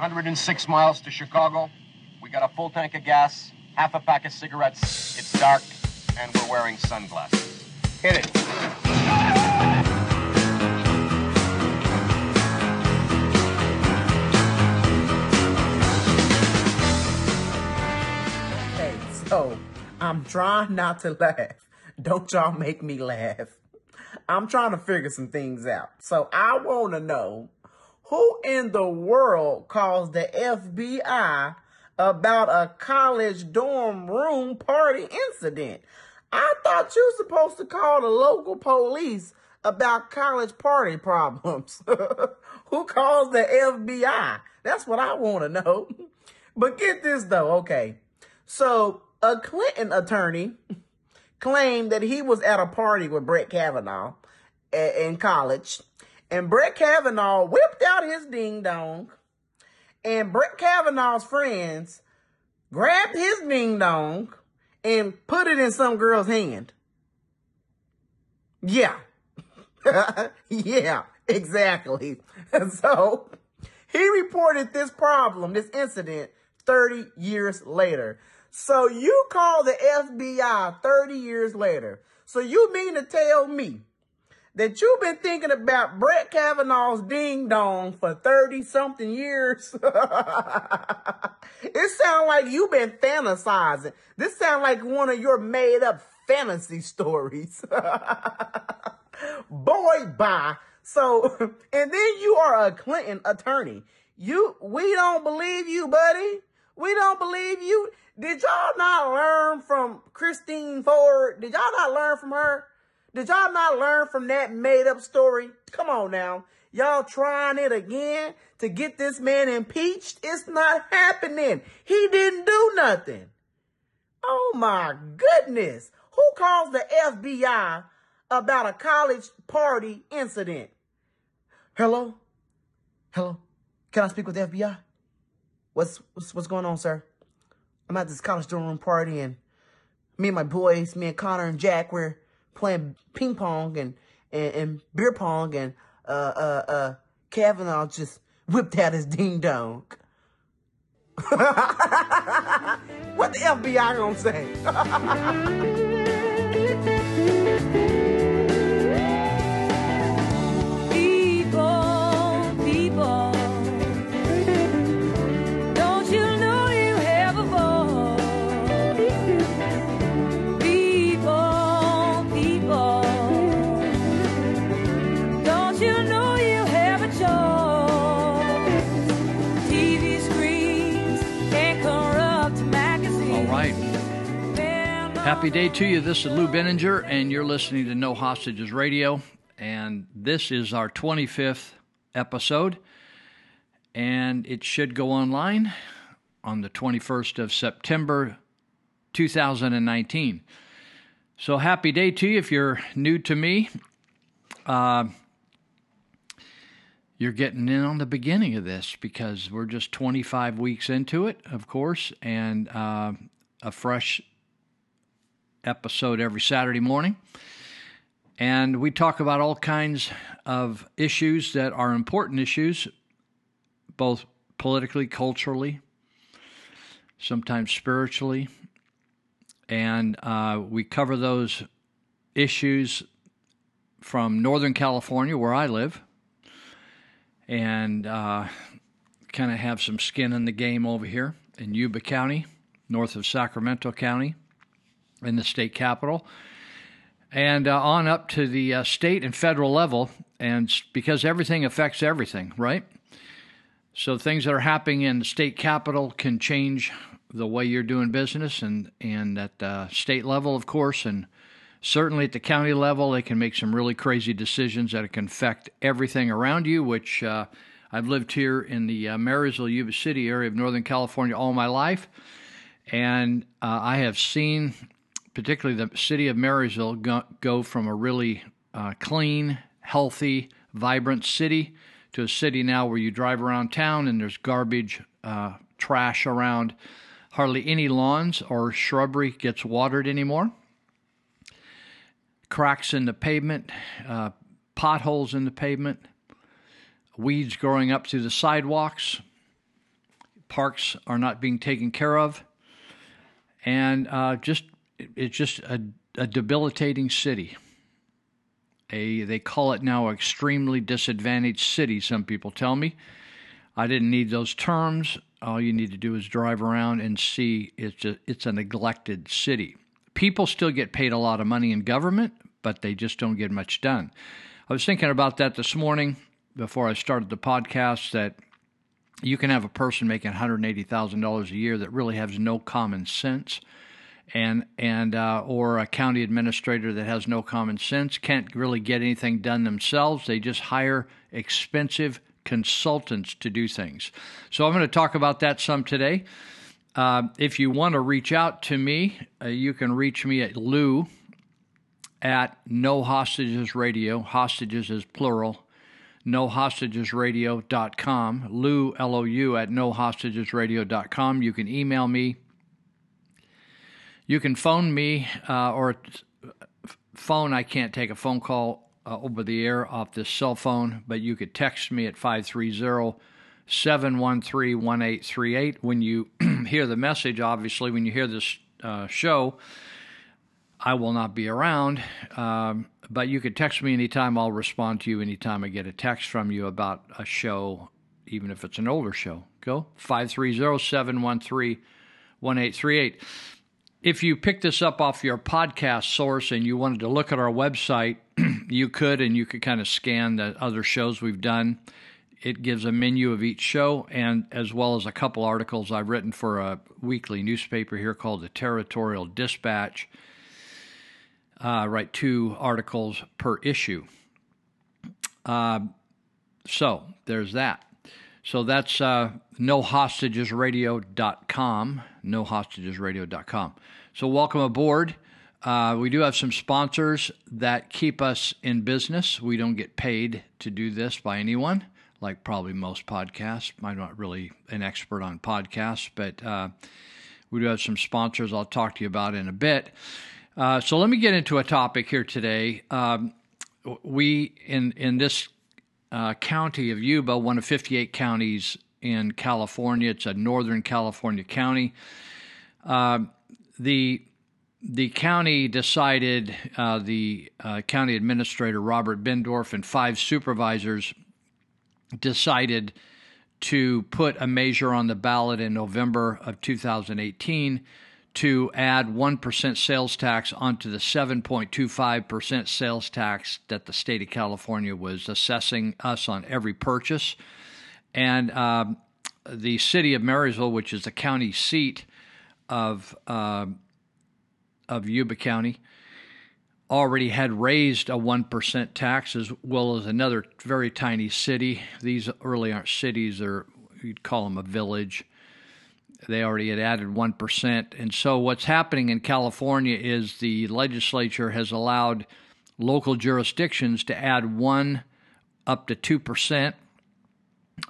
106 miles to Chicago. We got a full tank of gas, half a pack of cigarettes. It's dark, and we're wearing sunglasses. Hit it. Hey, so I'm trying not to laugh. Don't y'all make me laugh. I'm trying to figure some things out. So I want to know who in the world calls the FBI about a college dorm room party incident? I thought you were supposed to call the local police about college party problems. who calls the FBI? That's what I want to know. But get this though, okay. So a Clinton attorney claimed that he was at a party with Brett Kavanaugh in college, and Brett Kavanaugh whipped out his ding dong, and Brett Kavanaugh's friends grabbed his ding dong and put it in some girl's hand. Yeah. yeah, exactly. And so he reported this problem, this incident, 30 years later. So you call the FBI 30 years later. So you mean to tell me that you've been thinking about Brett Kavanaugh's ding dong for 30 something years? it sounds like you've been fantasizing. This sounds like one of your made up fantasy stories. Boy, bye. So, and then you are a Clinton attorney. You, we don't believe you, buddy. We don't believe you. Did y'all not learn from Christine Ford? Did y'all not learn from her? Did y'all not learn from that made up story? Come on now. Y'all trying it again to get this man impeached? It's not happening. He didn't do nothing. Oh my goodness. Who calls the FBI about a college party incident? Hello? Hello? Can I speak with the FBI? What's, what's, what's going on, sir? I'm at this college dorm room party and me and my boys, me and Connor and Jack, we're playing ping pong and, and, and beer pong and, uh, uh, uh, Kavanaugh just whipped out his ding dong. what the FBI gonna say? Happy day to you. This is Lou Benninger, and you're listening to No Hostages Radio. And this is our 25th episode. And it should go online on the 21st of September 2019. So happy day to you if you're new to me. Uh, you're getting in on the beginning of this because we're just 25 weeks into it, of course, and uh, a fresh episode every Saturday morning. And we talk about all kinds of issues that are important issues, both politically, culturally, sometimes spiritually. And uh, we cover those issues from Northern California, where I live, and uh, kind of have some skin in the game over here in Yuba County, north of Sacramento County, in the state capital and uh, on up to the uh, state and federal level, and because everything affects everything, right? So things that are happening in the state capital can change the way you're doing business, and and at uh, state level, of course, and certainly at the county level, they can make some really crazy decisions that can affect everything around you. Which uh, I've lived here in the uh, Marysville, Yuba City area of Northern California all my life, and uh, I have seen particularly the city of Marysville, go, go from a really uh, clean, healthy, vibrant city to a city now where you drive around town and there's garbage, uh, trash around. Hardly any lawns or shrubbery gets watered anymore. Cracks in the pavement, uh, potholes in the pavement, weeds growing up through the sidewalks. parks are not being taken care of, and uh, just it's just a, a debilitating city. A they call it now extremely disadvantaged city. Some people tell me. I didn't need those terms. All you need to do is drive around and see it's just, it's a neglected city. People still get paid a lot of money in government, but they just don't get much done. I was thinking about that this morning before I started the podcast that you can have a person making $180,000 a year that really has no common sense and and uh, or a county administrator that has no common sense can't really get anything done themselves. They just hire expensive consultants to do things. So i'm going to talk about that some today. Uh, if you want to reach out to me uh, you can reach me at lou at no hostages radio hostages is plural nohostagesradio.com lou l-o-u at nohostagesradio.com you can email me you can phone me uh, or phone. I can't take a phone call uh, over the air off this cell phone, but you could text me at 530 713 1838. When you hear the message, obviously, when you hear this uh, show, I will not be around, um, but you could text me anytime. I'll respond to you anytime I get a text from you about a show, even if it's an older show. Go 530 713 1838 if you picked this up off your podcast source and you wanted to look at our website, you could, and you could kind of scan the other shows we've done. It gives a menu of each show, and as well as a couple articles I've written for a weekly newspaper here called the Territorial Dispatch. Uh, write two articles per issue. Uh, so there's that. So that's uh, nohostagesradio.com, nohostagesradio.com. So welcome aboard. Uh, we do have some sponsors that keep us in business. We don't get paid to do this by anyone, like probably most podcasts. I'm not really an expert on podcasts, but uh, we do have some sponsors I'll talk to you about in a bit. Uh, so let me get into a topic here today. Um, we in in this uh, county of Yuba, one of 58 counties in California. It's a Northern California county. Uh, the the county decided, uh, the uh, county administrator Robert Bendorf and five supervisors decided to put a measure on the ballot in November of 2018 to add 1% sales tax onto the 7.25% sales tax that the state of California was assessing us on every purchase. And um, the city of Marysville, which is the county seat of, uh, of Yuba County, already had raised a 1% tax as well as another very tiny city. These really aren't cities, or you'd call them a village they already had added 1%. And so what's happening in California is the legislature has allowed local jurisdictions to add 1 up to 2%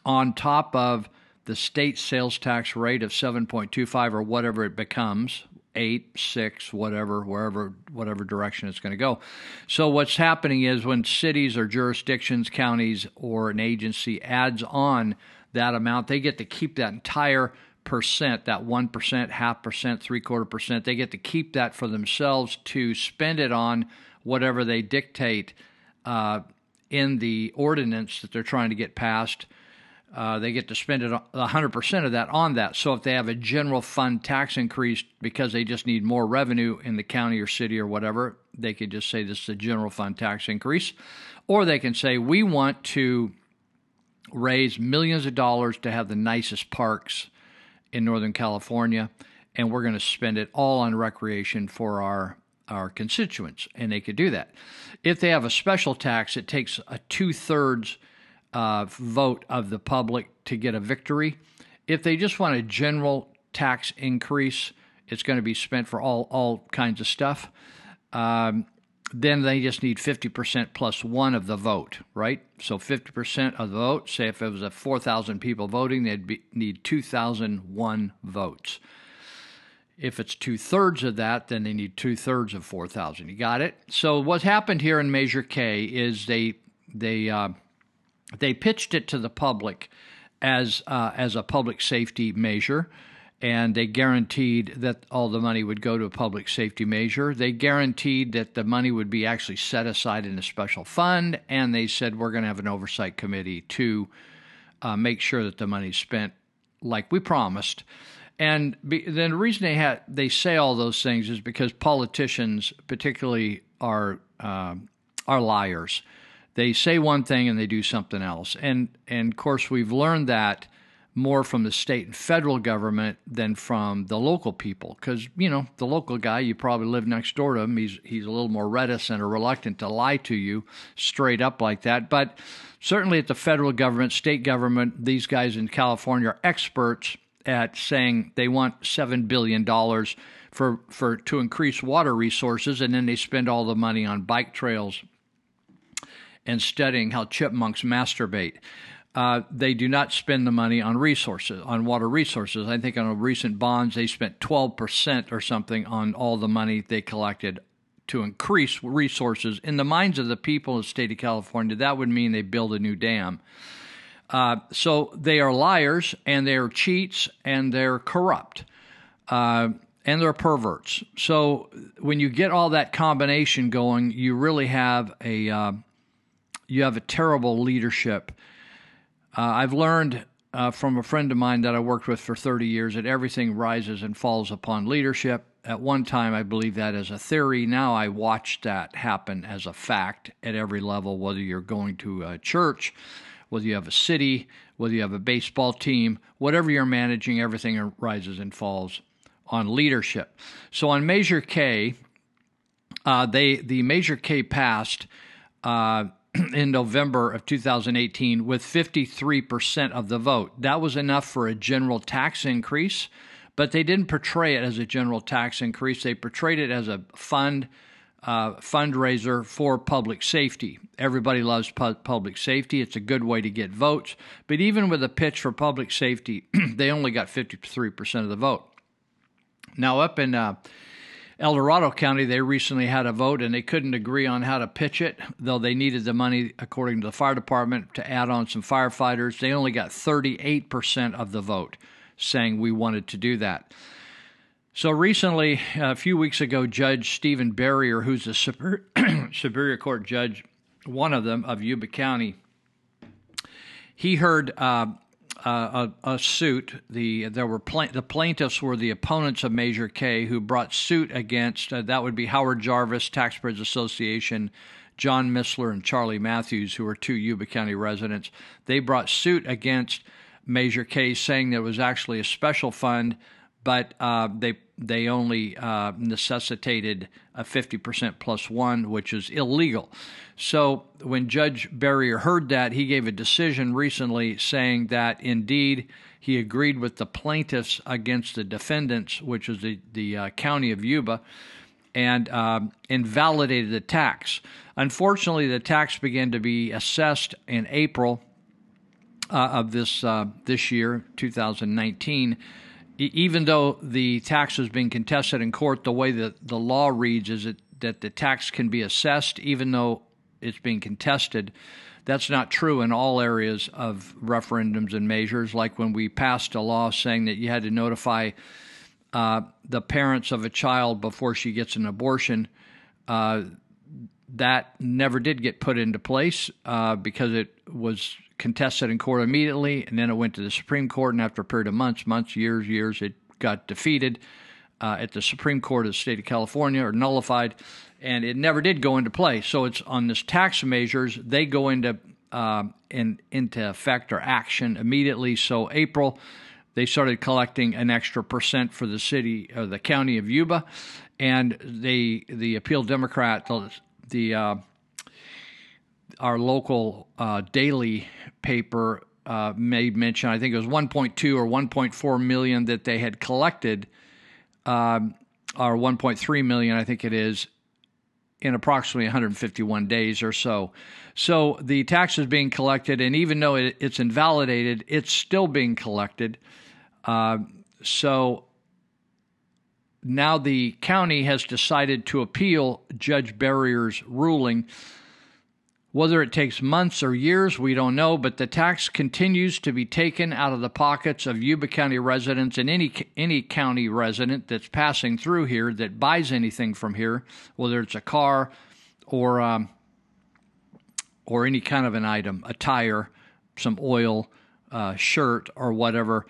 on top of the state sales tax rate of 7.25 or whatever it becomes, 8, 6, whatever, wherever whatever direction it's going to go. So what's happening is when cities or jurisdictions, counties or an agency adds on that amount, they get to keep that entire percent, that one percent, half percent, three quarter percent, they get to keep that for themselves to spend it on whatever they dictate uh, in the ordinance that they're trying to get passed. Uh, they get to spend it 100% of that on that. So if they have a general fund tax increase because they just need more revenue in the county or city or whatever, they could just say this is a general fund tax increase. Or they can say, we want to raise millions of dollars to have the nicest parks in Northern California, and we're going to spend it all on recreation for our our constituents, and they could do that. If they have a special tax, it takes a two thirds uh, vote of the public to get a victory. If they just want a general tax increase, it's going to be spent for all all kinds of stuff. Um, then they just need 50% plus one of the vote, right? So 50% of the vote, say if it was a 4,000 people voting, they'd be, need 2,001 votes. If it's two thirds of that, then they need two thirds of 4,000. You got it? So what happened here in Measure K is they, they, uh, they pitched it to the public as uh, as a public safety measure, and they guaranteed that all the money would go to a public safety measure. They guaranteed that the money would be actually set aside in a special fund, and they said we're going to have an oversight committee to uh, make sure that the money's spent like we promised. And be, then the reason they had they say all those things is because politicians, particularly, are uh, are liars. They say one thing and they do something else. And and of course we've learned that more from the state and federal government than from the local people. Because you know the local guy you probably live next door to him. He's he's a little more reticent or reluctant to lie to you straight up like that. But certainly at the federal government state government these guys in California are experts at saying they want 7 billion dollars for for to increase water resources and then they spend all the money on bike trails and studying how chipmunks masturbate. Uh, they do not spend the money on resources, on water resources. I think on a recent bonds, they spent 12% or something on all the money they collected to increase resources. In the minds of the people of the state of California, that would mean they build a new dam. Uh, so they are liars and they're cheats and they're corrupt. Uh, and they're perverts. So when you get all that combination going, you really have a uh, you have a terrible leadership. Uh, I've learned uh, from a friend of mine that I worked with for 30 years that everything rises and falls upon leadership. At one time, I believed that as a theory. Now I watch that happen as a fact at every level, whether you're going to a church, whether you have a city, whether you have a baseball team, whatever you're managing, everything rises and falls on leadership. So on Measure K, uh, they the Measure K passed uh, in November of 2018 with 53% of the vote. That was enough for a general tax increase, but they didn't portray it as a general tax increase. They portrayed it as a fund uh, fundraiser for public safety. Everybody loves pu- public safety. It's a good way to get votes. But even with a pitch for public safety, they only got 53% of the vote. Now, up in uh, El Dorado County, they recently had a vote and they couldn't agree on how to pitch it, though they needed the money, according to the fire department, to add on some firefighters. They only got 38% of the vote saying we wanted to do that. So recently, a few weeks ago, Judge Stephen Berrier, who's a Superior, Superior Court judge, one of them of Yuba County, he heard uh, uh, a, a, suit. The there were pla- the plaintiffs were the opponents of Measure K, who brought suit against uh, that would be Howard Jarvis, Taxpayers Association, John Missler, and Charlie Matthews, who were two Yuba County residents. They brought suit against Measure K, saying there was actually a special fund, but uh, they they only uh, necessitated a 50% plus one, which is illegal. So when Judge Berrier heard that, he gave a decision recently saying that indeed he agreed with the plaintiffs against the defendants, which is the, the uh, county of Yuba, and uh, invalidated the tax. Unfortunately, the tax began to be assessed in April uh, of this uh, this year, 2019 even though the tax is being contested in court, the way that the law reads is that, that the tax can be assessed even though it's being contested. That's not true in all areas of referendums and measures. Like when we passed a law saying that you had to notify uh, the parents of a child before she gets an abortion, uh, that never did get put into place uh, because it was contested in court immediately, and then it went to the Supreme Court. And after a period of months, months, years, years, it got defeated uh, at the Supreme Court of the state of California or nullified, and it never did go into play. So it's on this tax measures they go into uh, in, into effect or action immediately. So April. They started collecting an extra percent for the city or the county of Yuba, and they the appeal Democrat the, the uh, our local uh, daily paper uh, made mention. I think it was 1.2 or 1.4 million that they had collected, um, or 1.3 million, I think it is, in approximately 151 days or so. So the tax is being collected, and even though it, it's invalidated, it's still being collected. Uh, so now the county has decided to appeal Judge Berrier's ruling Whether it takes months or years, we don't know, but the tax continues to be taken out of the pockets of Yuba County residents and any any county resident that's passing through here that buys anything from here, whether it's a car or um, or any kind of an item, a tire, some oil, uh, shirt, or whatever,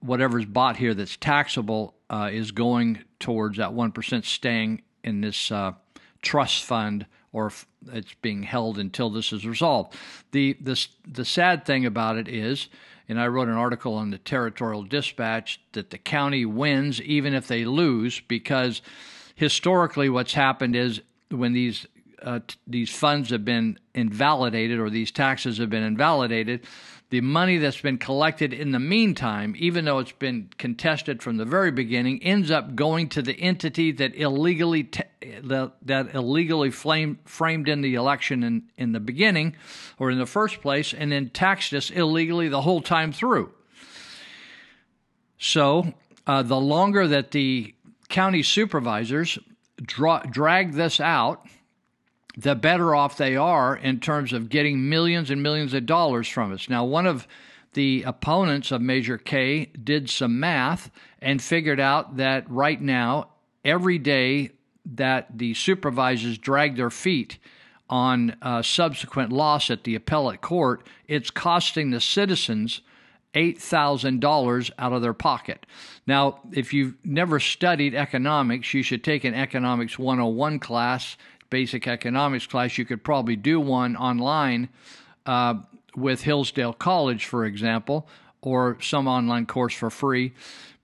whatever's bought here that's taxable uh, is going towards that one percent staying in this uh, trust fund or it's being held until this is resolved. The, the, the sad thing about it is, and I wrote an article on the Territorial Dispatch, that the county wins even if they lose because historically what's happened is when these uh, t- these funds have been invalidated or these taxes have been invalidated, the money that's been collected in the meantime, even though it's been contested from the very beginning, ends up going to the entity that illegally t- that, that illegally flame, framed in the election in, in the beginning or in the first place, and then taxed us illegally the whole time through. So, uh, the longer that the county supervisors dra- drag this out, the better off they are in terms of getting millions and millions of dollars from us. Now, one of the opponents of Measure K did some math and figured out that right now, every day that the supervisors drag their feet on a subsequent loss at the appellate court, it's costing the citizens $8,000 out of their pocket. Now, if you've never studied economics, you should take an Economics 101 class basic economics class, you could probably do one online uh, with Hillsdale College, for example, or some online course for free.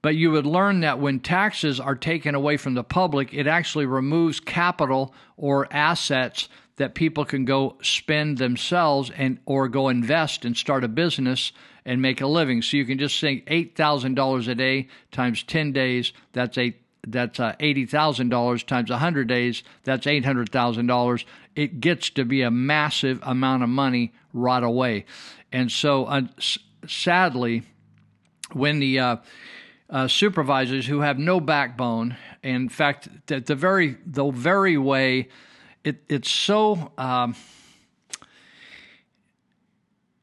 But you would learn that when taxes are taken away from the public, it actually removes capital or assets that people can go spend themselves and or go invest and start a business and make a living. So you can just think eight thousand dollars a day times ten days. That's eight that's uh, $80,000 times 100 days, that's $800,000. It gets to be a massive amount of money right away. And so, uh, sadly, when the uh, uh, supervisors who have no backbone, in fact, the, the very the very way it, it's so um,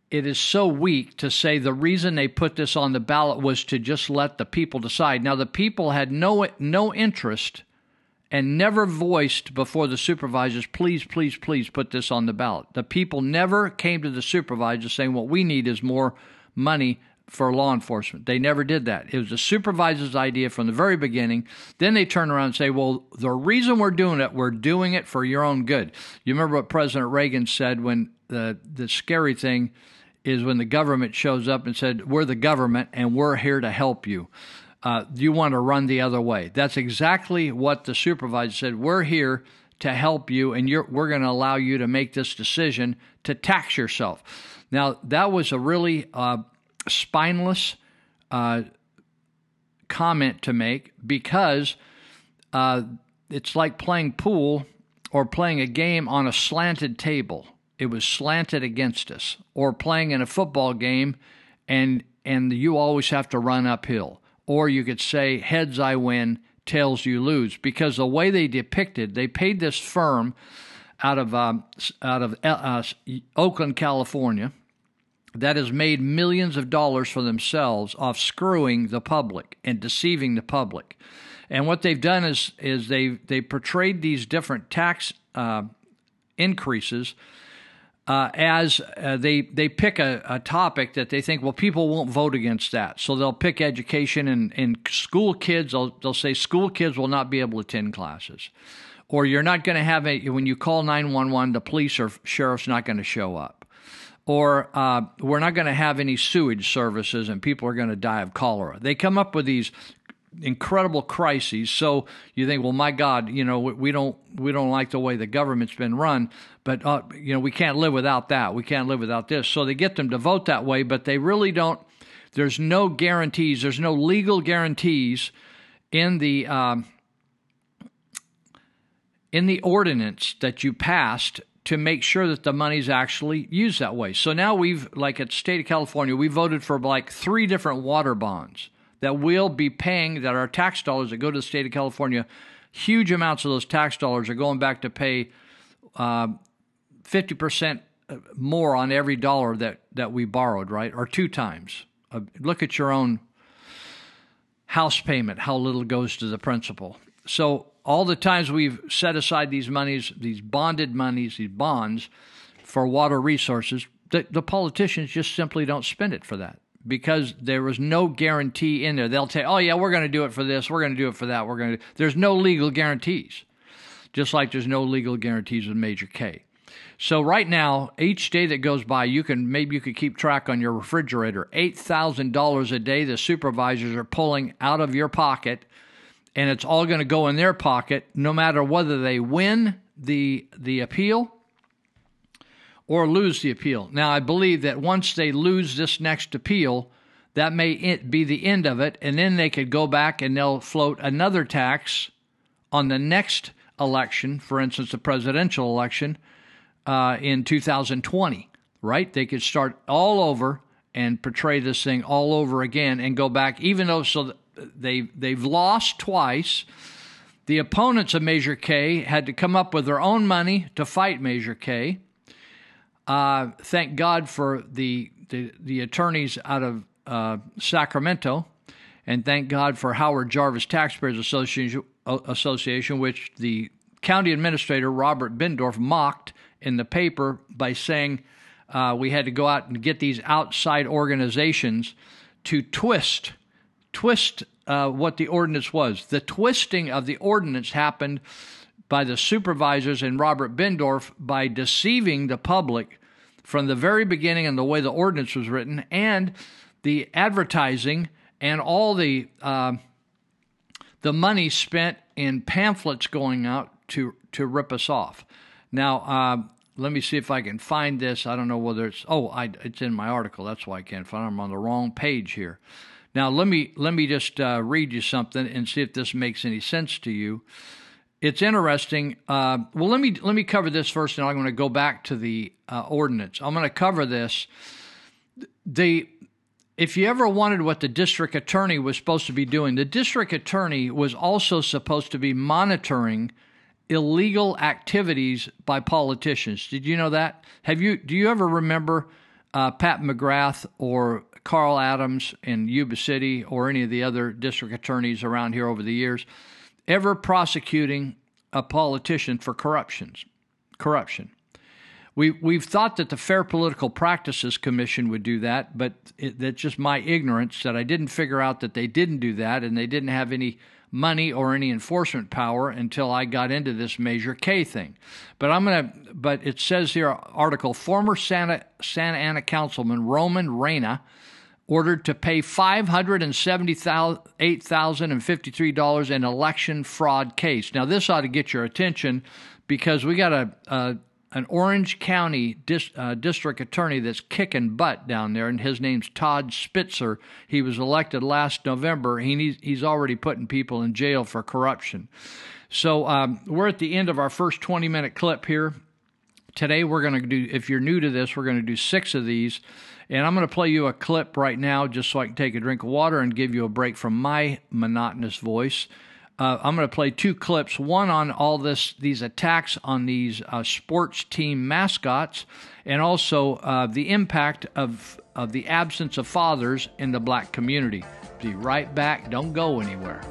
it is so weak to say the reason they put this on the ballot was to just let the people decide. Now the people had no no interest and never voiced before the supervisors, please, please, please put this on the ballot. The people never came to the supervisors saying what we need is more money for law enforcement. They never did that. It was the supervisor's idea from the very beginning. Then they turn around and say, well, the reason we're doing it, we're doing it for your own good. You remember what President Reagan said when the the scary thing is when the government shows up and said, "We're the government and we're here to help you." Uh, you want to run the other way. That's exactly what the supervisor said. We're here to help you, and we're going to allow you to make this decision to tax yourself. Now, that was a really uh, spineless uh, comment to make because uh, it's like playing pool or playing a game on a slanted table. It was slanted against us, or playing in a football game and and you always have to run uphill. Or you could say heads I win, tails you lose, because the way they depicted, they paid this firm out of um, out of uh, uh, Oakland, California, that has made millions of dollars for themselves off screwing the public and deceiving the public. And what they've done is is they they portrayed these different tax uh, increases uh, as uh, they they pick a, a, topic that they think well people won't vote against that. So they'll pick education and, and school kids they'll, they'll say school kids will not be able to attend classes. Or you're not going to have a when you call 911 the police or sheriff's not going to show up or uh, we're not going to have any sewage services and people are going to die of cholera they come up with these incredible crises. So you think, well, my God, you know, we don't we don't like the way the government's been run, but uh, you know, we can't live without that. We can't live without this. So they get them to vote that way, but they really don't. There's no guarantees. There's no legal guarantees in the um, in the ordinance that you passed to make sure that the money's actually used that way. So now we've, like at state of California, we voted for like three different water bonds that we'll be paying, that our tax dollars that go to the state of California, huge amounts of those tax dollars are going back to pay uh, 50% uh, more on every dollar that that we borrowed, right? Or two times. Uh, look at your own house payment, how little goes to the principal. So all the times we've set aside these monies, these bonded monies, these bonds for water resources, the, the politicians just simply don't spend it for that because there was no guarantee in there. They'll say, "Oh yeah, we're going to do it for this. We're going to do it for that. We're going to." There's no legal guarantees, just like there's no legal guarantees with Measure K. So right now, each day that goes by, you can maybe you could keep track on your refrigerator. Eight thousand dollars a day the supervisors are pulling out of your pocket, and it's all going to go in their pocket, no matter whether they win the the appeal or lose the appeal. Now, I believe that once they lose this next appeal, that may be the end of it, and then they could go back and they'll float another tax on the next election, for instance, the presidential election uh, in 2020, right? They could start all over and portray this thing all over again and go back, even though so they they've lost twice. The opponents of Measure K had to come up with their own money to fight Measure K. Uh, thank God for the, the, the attorneys out of uh, Sacramento, and thank God for Howard Jarvis Taxpayers Association, Association, which the county administrator Robert Bendorf mocked in the paper by saying uh, we had to go out and get these outside organizations to twist twist uh, what the ordinance was. The twisting of the ordinance happened by the supervisors and Robert Bendorf by deceiving the public from the very beginning and the way the ordinance was written and the advertising and all the uh, the money spent in pamphlets going out to to rip us off. Now, uh, let me see if I can find this. I don't know whether it's oh, I, it's in my article. That's why I can't find it. I'm on the wrong page here. Now, let me let me just uh, read you something and see if this makes any sense to you it's interesting. Uh, well, let me let me cover this first, and I'm going to go back to the uh, ordinance. I'm going to cover this. The if you ever wondered what the district attorney was supposed to be doing, the district attorney was also supposed to be monitoring illegal activities by politicians. Did you know that? Have you? Do you ever remember uh, Pat McGrath or Carl Adams in Yuba City or any of the other district attorneys around here over the years? ever prosecuting a politician for corruptions, corruption. We, we've thought that the Fair Political Practices Commission would do that, but it, that's just my ignorance that I didn't figure out that they didn't do that and they didn't have any money or any enforcement power until I got into this Measure K thing. But I'm to, but it says here, article, former Santa, Santa Ana Councilman Roman Reyna ordered to pay $578,053 in election fraud case. Now, this ought to get your attention because we got a, a an Orange County dis, uh, district attorney that's kicking butt down there, and his name's Todd Spitzer. He was elected last November. He needs, he's already putting people in jail for corruption. So um, we're at the end of our first 20 minute clip here. Today, we're going to do, if you're new to this, we're going to do six of these. And I'm going to play you a clip right now just so I can take a drink of water and give you a break from my monotonous voice. Uh, I'm going to play two clips. One on all this, these attacks on these uh, sports team mascots, and also uh, the impact of of the absence of fathers in the black community. Be right back. Don't go anywhere.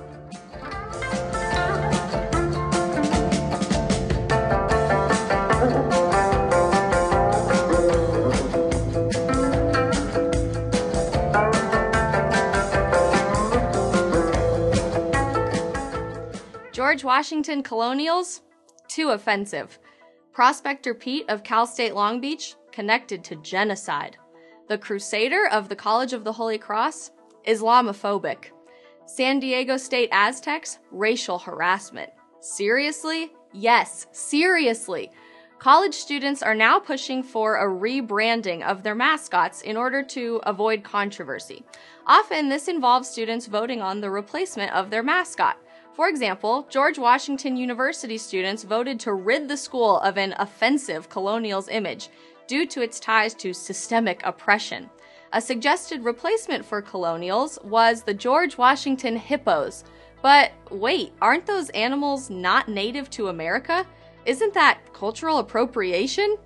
George Washington Colonials? Too offensive. Prospector Pete of Cal State Long Beach? Connected to genocide. The Crusader of the College of the Holy Cross? Islamophobic. San Diego State Aztecs? Racial harassment. Seriously? Yes, seriously. College students are now pushing for a rebranding of their mascots in order to avoid controversy. Often, this involves students voting on the replacement of their mascot. For example, George Washington University students voted to rid the school of an offensive colonials image due to its ties to systemic oppression. A suggested replacement for colonials was the George Washington hippos. But wait, aren't those animals not native to America? Isn't that cultural appropriation?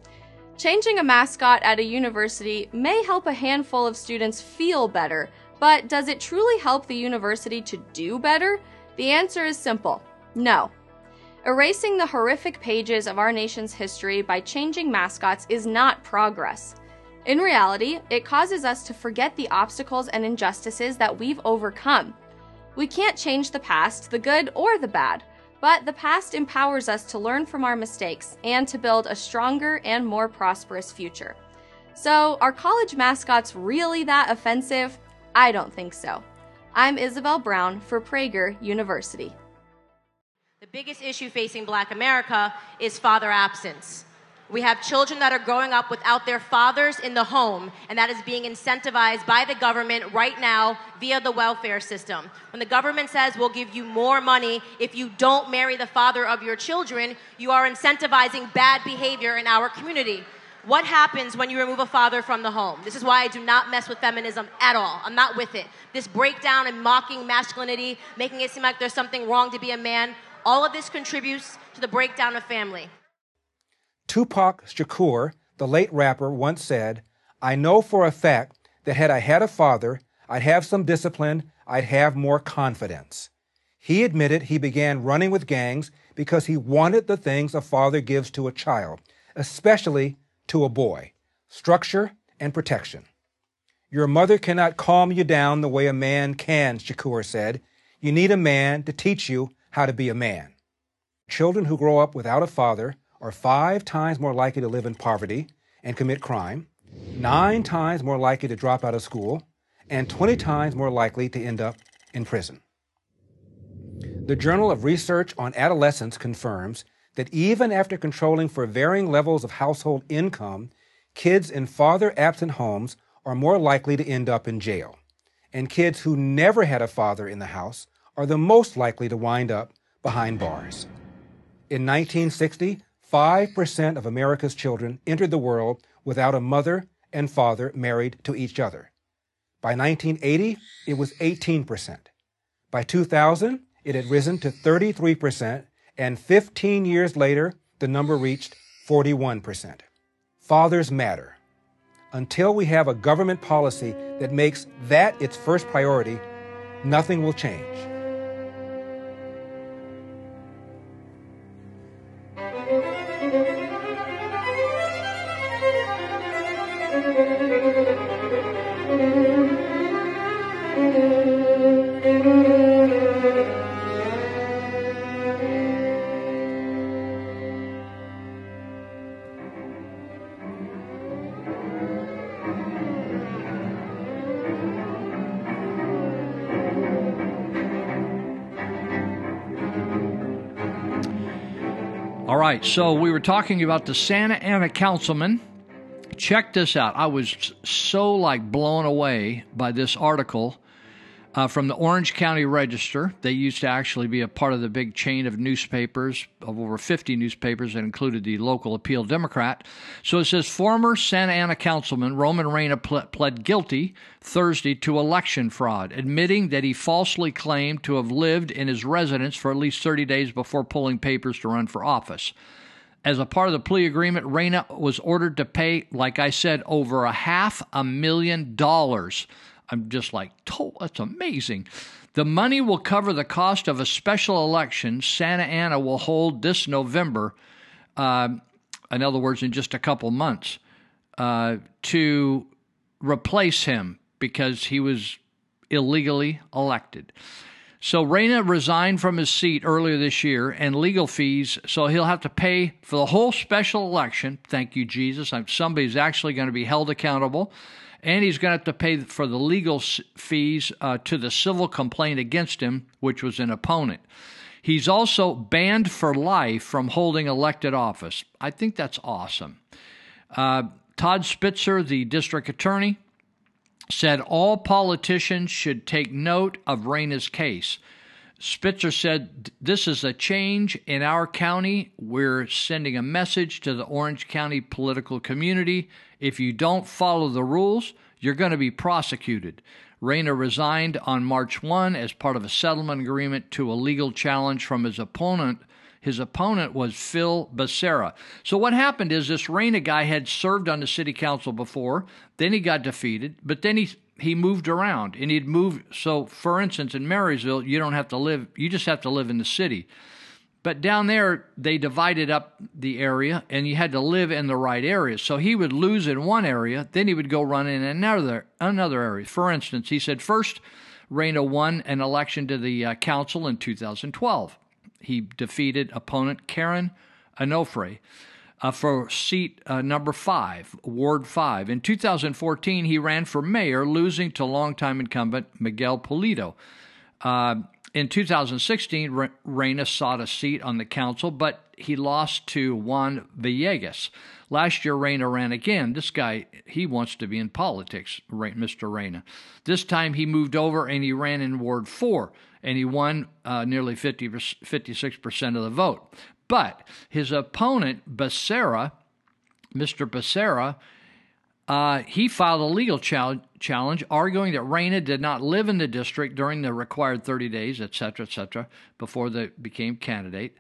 Changing a mascot at a university may help a handful of students feel better, but does it truly help the university to do better? The answer is simple no. Erasing the horrific pages of our nation's history by changing mascots is not progress. In reality, it causes us to forget the obstacles and injustices that we've overcome. We can't change the past, the good or the bad, but the past empowers us to learn from our mistakes and to build a stronger and more prosperous future. So, are college mascots really that offensive? I don't think so. I'm Isabel Brown for Prager University. The biggest issue facing black America is father absence. We have children that are growing up without their fathers in the home, and that is being incentivized by the government right now via the welfare system. When the government says we'll give you more money if you don't marry the father of your children, you are incentivizing bad behavior in our community. What happens when you remove a father from the home? This is why I do not mess with feminism at all. I'm not with it. This breakdown and mocking masculinity, making it seem like there's something wrong to be a man, all of this contributes to the breakdown of family. Tupac Shakur, the late rapper, once said, I know for a fact that had I had a father, I'd have some discipline, I'd have more confidence. He admitted he began running with gangs because he wanted the things a father gives to a child, especially to a boy structure and protection. Your mother cannot calm you down the way a man can, Shakur said. You need a man to teach you how to be a man. Children who grow up without a father are five times more likely to live in poverty and commit crime, nine times more likely to drop out of school, and 20 times more likely to end up in prison. The Journal of Research on Adolescence confirms that even after controlling for varying levels of household income, kids in father absent homes are more likely to end up in jail. And kids who never had a father in the house are the most likely to wind up behind bars. In 1960, 5% of America's children entered the world without a mother and father married to each other. By 1980, it was 18%. By 2000, it had risen to 33%, and 15 years later, the number reached 41%. Fathers matter. Until we have a government policy that makes that its first priority, nothing will change. Right, so we were talking about the Santa Ana councilman. Check this out. I was so like blown away by this article uh, from the Orange County Register. They used to actually be a part of the big chain of newspapers, of over 50 newspapers that included the local Appeal Democrat. So it says former Santa Ana councilman Roman Reyna ple- pled guilty Thursday to election fraud, admitting that he falsely claimed to have lived in his residence for at least 30 days before pulling papers to run for office. As a part of the plea agreement, Reyna was ordered to pay, like I said, over a half a million dollars. I'm just like, oh, that's amazing. The money will cover the cost of a special election Santa Ana will hold this November, uh, in other words, in just a couple months, uh, to replace him because he was illegally elected. So Reyna resigned from his seat earlier this year and legal fees, so he'll have to pay for the whole special election. Thank you, Jesus. Somebody's actually going to be held accountable and he's going to have to pay for the legal fees uh, to the civil complaint against him, which was an opponent. He's also banned for life from holding elected office. I think that's awesome. Uh, Todd Spitzer, the district attorney, said all politicians should take note of Reyna's case. Spitzer said, This is a change in our county. We're sending a message to the Orange County political community. If you don't follow the rules, you're going to be prosecuted. Reyna resigned on March 1 as part of a settlement agreement to a legal challenge from his opponent, His opponent was Phil Bacerra. So what happened is this Reyna guy had served on the city council before, then he got defeated, but then he he moved around and he'd moved so for instance in Marysville you don't have to live you just have to live in the city. But down there, they divided up the area, and you had to live in the right area. So he would lose in one area, then he would go run in another another area. For instance, he said first, Reyna won an election to the uh, council in 2012. He defeated opponent Karen Onofre uh, for seat uh, number five, Ward 5. In 2014, he ran for mayor, losing to longtime incumbent Miguel Pulido. In 2016, Reyna sought a seat on the council, but he lost to Juan Villegas. Last year, Reyna ran again. This guy, he wants to be in politics, Mr. Reyna. This time he moved over and he ran in Ward 4, and he won uh, nearly 50, 56% of the vote. But his opponent, Bacerra, Mr. Bacerra, uh, he filed a legal challenge, arguing that Reyna did not live in the district during the required 30 days, et cetera, et cetera, before they became candidate.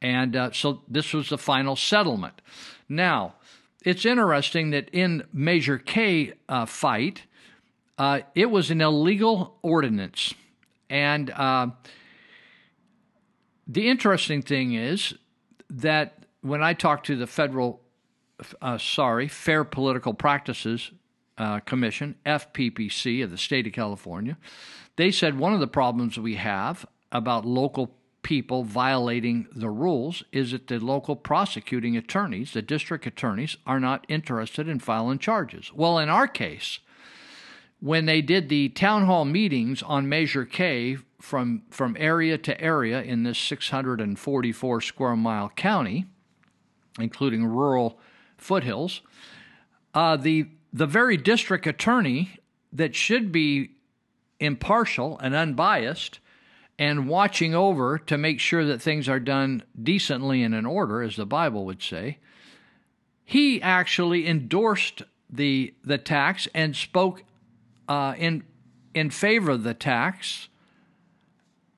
And uh, so this was the final settlement. Now, it's interesting that in Measure K uh, fight, uh, it was an illegal ordinance. And uh, the interesting thing is that when I talked to the federal uh, sorry, Fair Political Practices uh, Commission, FPPC of the state of California, they said one of the problems we have about local people violating the rules is that the local prosecuting attorneys, the district attorneys, are not interested in filing charges. Well, in our case, when they did the town hall meetings on Measure K from, from area to area in this 644 square mile county, including rural foothills. Uh, the the very district attorney that should be impartial and unbiased and watching over to make sure that things are done decently and in order, as the Bible would say, he actually endorsed the the tax and spoke uh, in in favor of the tax.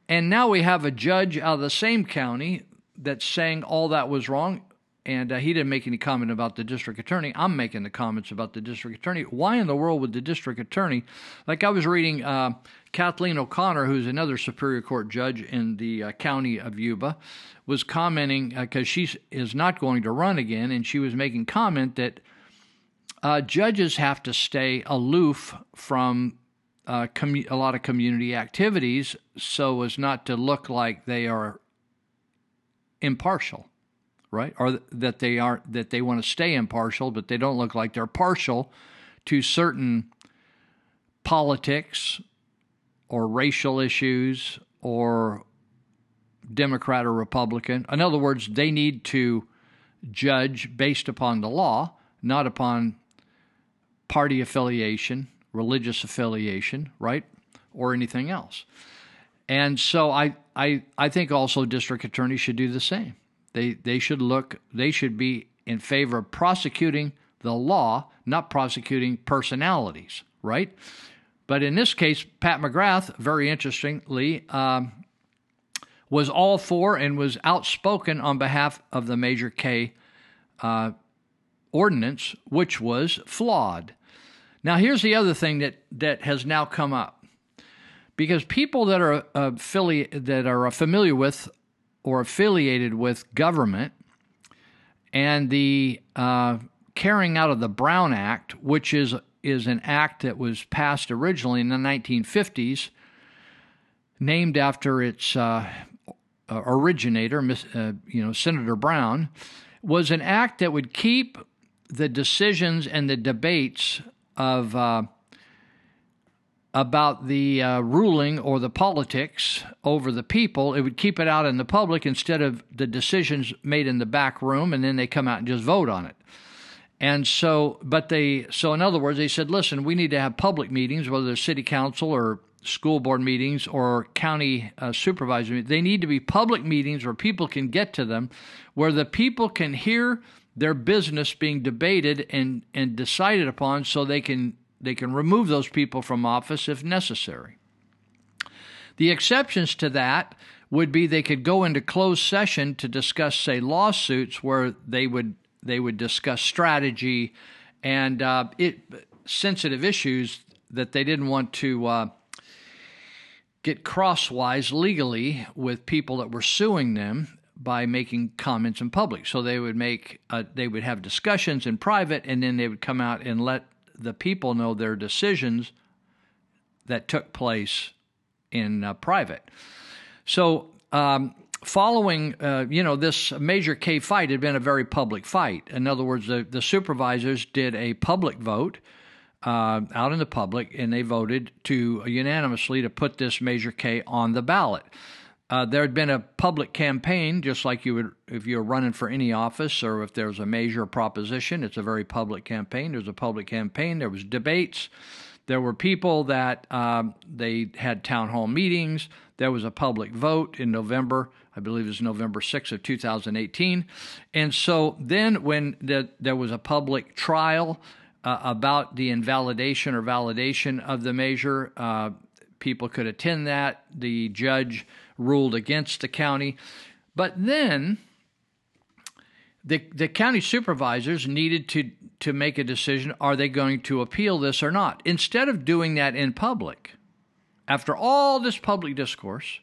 And now we have a judge out of the same county that's saying all that was wrong and uh, he didn't make any comment about the district attorney. I'm making the comments about the district attorney. Why in the world would the district attorney, like I was reading uh, Kathleen O'Connor, who's another Superior Court judge in the uh, county of Yuba, was commenting because uh, she is not going to run again, and she was making comment that uh, judges have to stay aloof from uh, commu- a lot of community activities so as not to look like they are impartial right? Or that they aren't that they want to stay impartial, but they don't look like they're partial to certain politics or racial issues or Democrat or Republican. In other words, they need to judge based upon the law, not upon party affiliation, religious affiliation, right? Or anything else. And so I, I, I think also district attorneys should do the same. They they should look they should be in favor of prosecuting the law, not prosecuting personalities, right? But in this case, Pat McGrath, very interestingly, um, was all for and was outspoken on behalf of the Measure K uh, ordinance, which was flawed. Now, here's the other thing that, that has now come up. Because people that are affili- that are familiar with or affiliated with government, and the uh, carrying out of the Brown Act, which is is an act that was passed originally in the 1950s, named after its uh, originator, uh, you know, Senator Brown, was an act that would keep the decisions and the debates of uh, about the uh, ruling or the politics over the people. It would keep it out in the public instead of the decisions made in the back room, and then they come out and just vote on it. And so, but they, so in other words, they said, listen, we need to have public meetings, whether they're city council or school board meetings or county uh, supervisor meetings. They need to be public meetings where people can get to them, where the people can hear their business being debated and, and decided upon so they can they can remove those people from office if necessary. The exceptions to that would be they could go into closed session to discuss, say, lawsuits where they would they would discuss strategy and uh, it sensitive issues that they didn't want to uh, get crosswise legally with people that were suing them by making comments in public. So they would make uh, they would have discussions in private, and then they would come out and let the people know their decisions that took place in uh, private. So. Um, following, uh, you know, this Measure K fight had been a very public fight. In other words, the, the supervisors did a public vote uh, out in the public, and they voted to unanimously to put this Measure K on the ballot. Uh, there had been a public campaign, just like you would if you're running for any office or if there's a major proposition. It's a very public campaign. There's a public campaign. There was debates. There were people that um, they had town hall meetings. There was a public vote in November. I believe it was November 6th of 2018. And so then when the, there was a public trial uh, about the invalidation or validation of the measure, uh, people could attend that. The judge ruled against the county. But then the, the county supervisors needed to, to make a decision are they going to appeal this or not? Instead of doing that in public, after all this public discourse,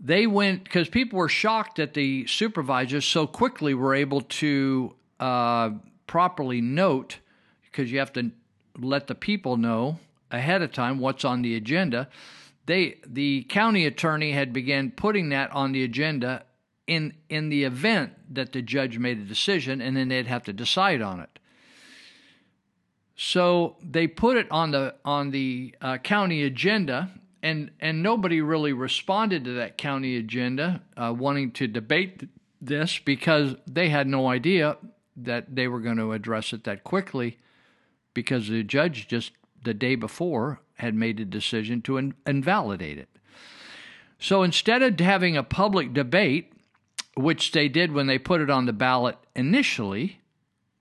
they went because people were shocked that the supervisors so quickly were able to uh, properly note because you have to let the people know ahead of time what's on the agenda. They the county attorney had began putting that on the agenda in in the event that the judge made a decision and then they'd have to decide on it. So they put it on the on the uh, county agenda and and nobody really responded to that county agenda uh, wanting to debate this because they had no idea that they were going to address it that quickly because the judge just the day before had made a decision to in- invalidate it. So instead of having a public debate, which they did when they put it on the ballot initially,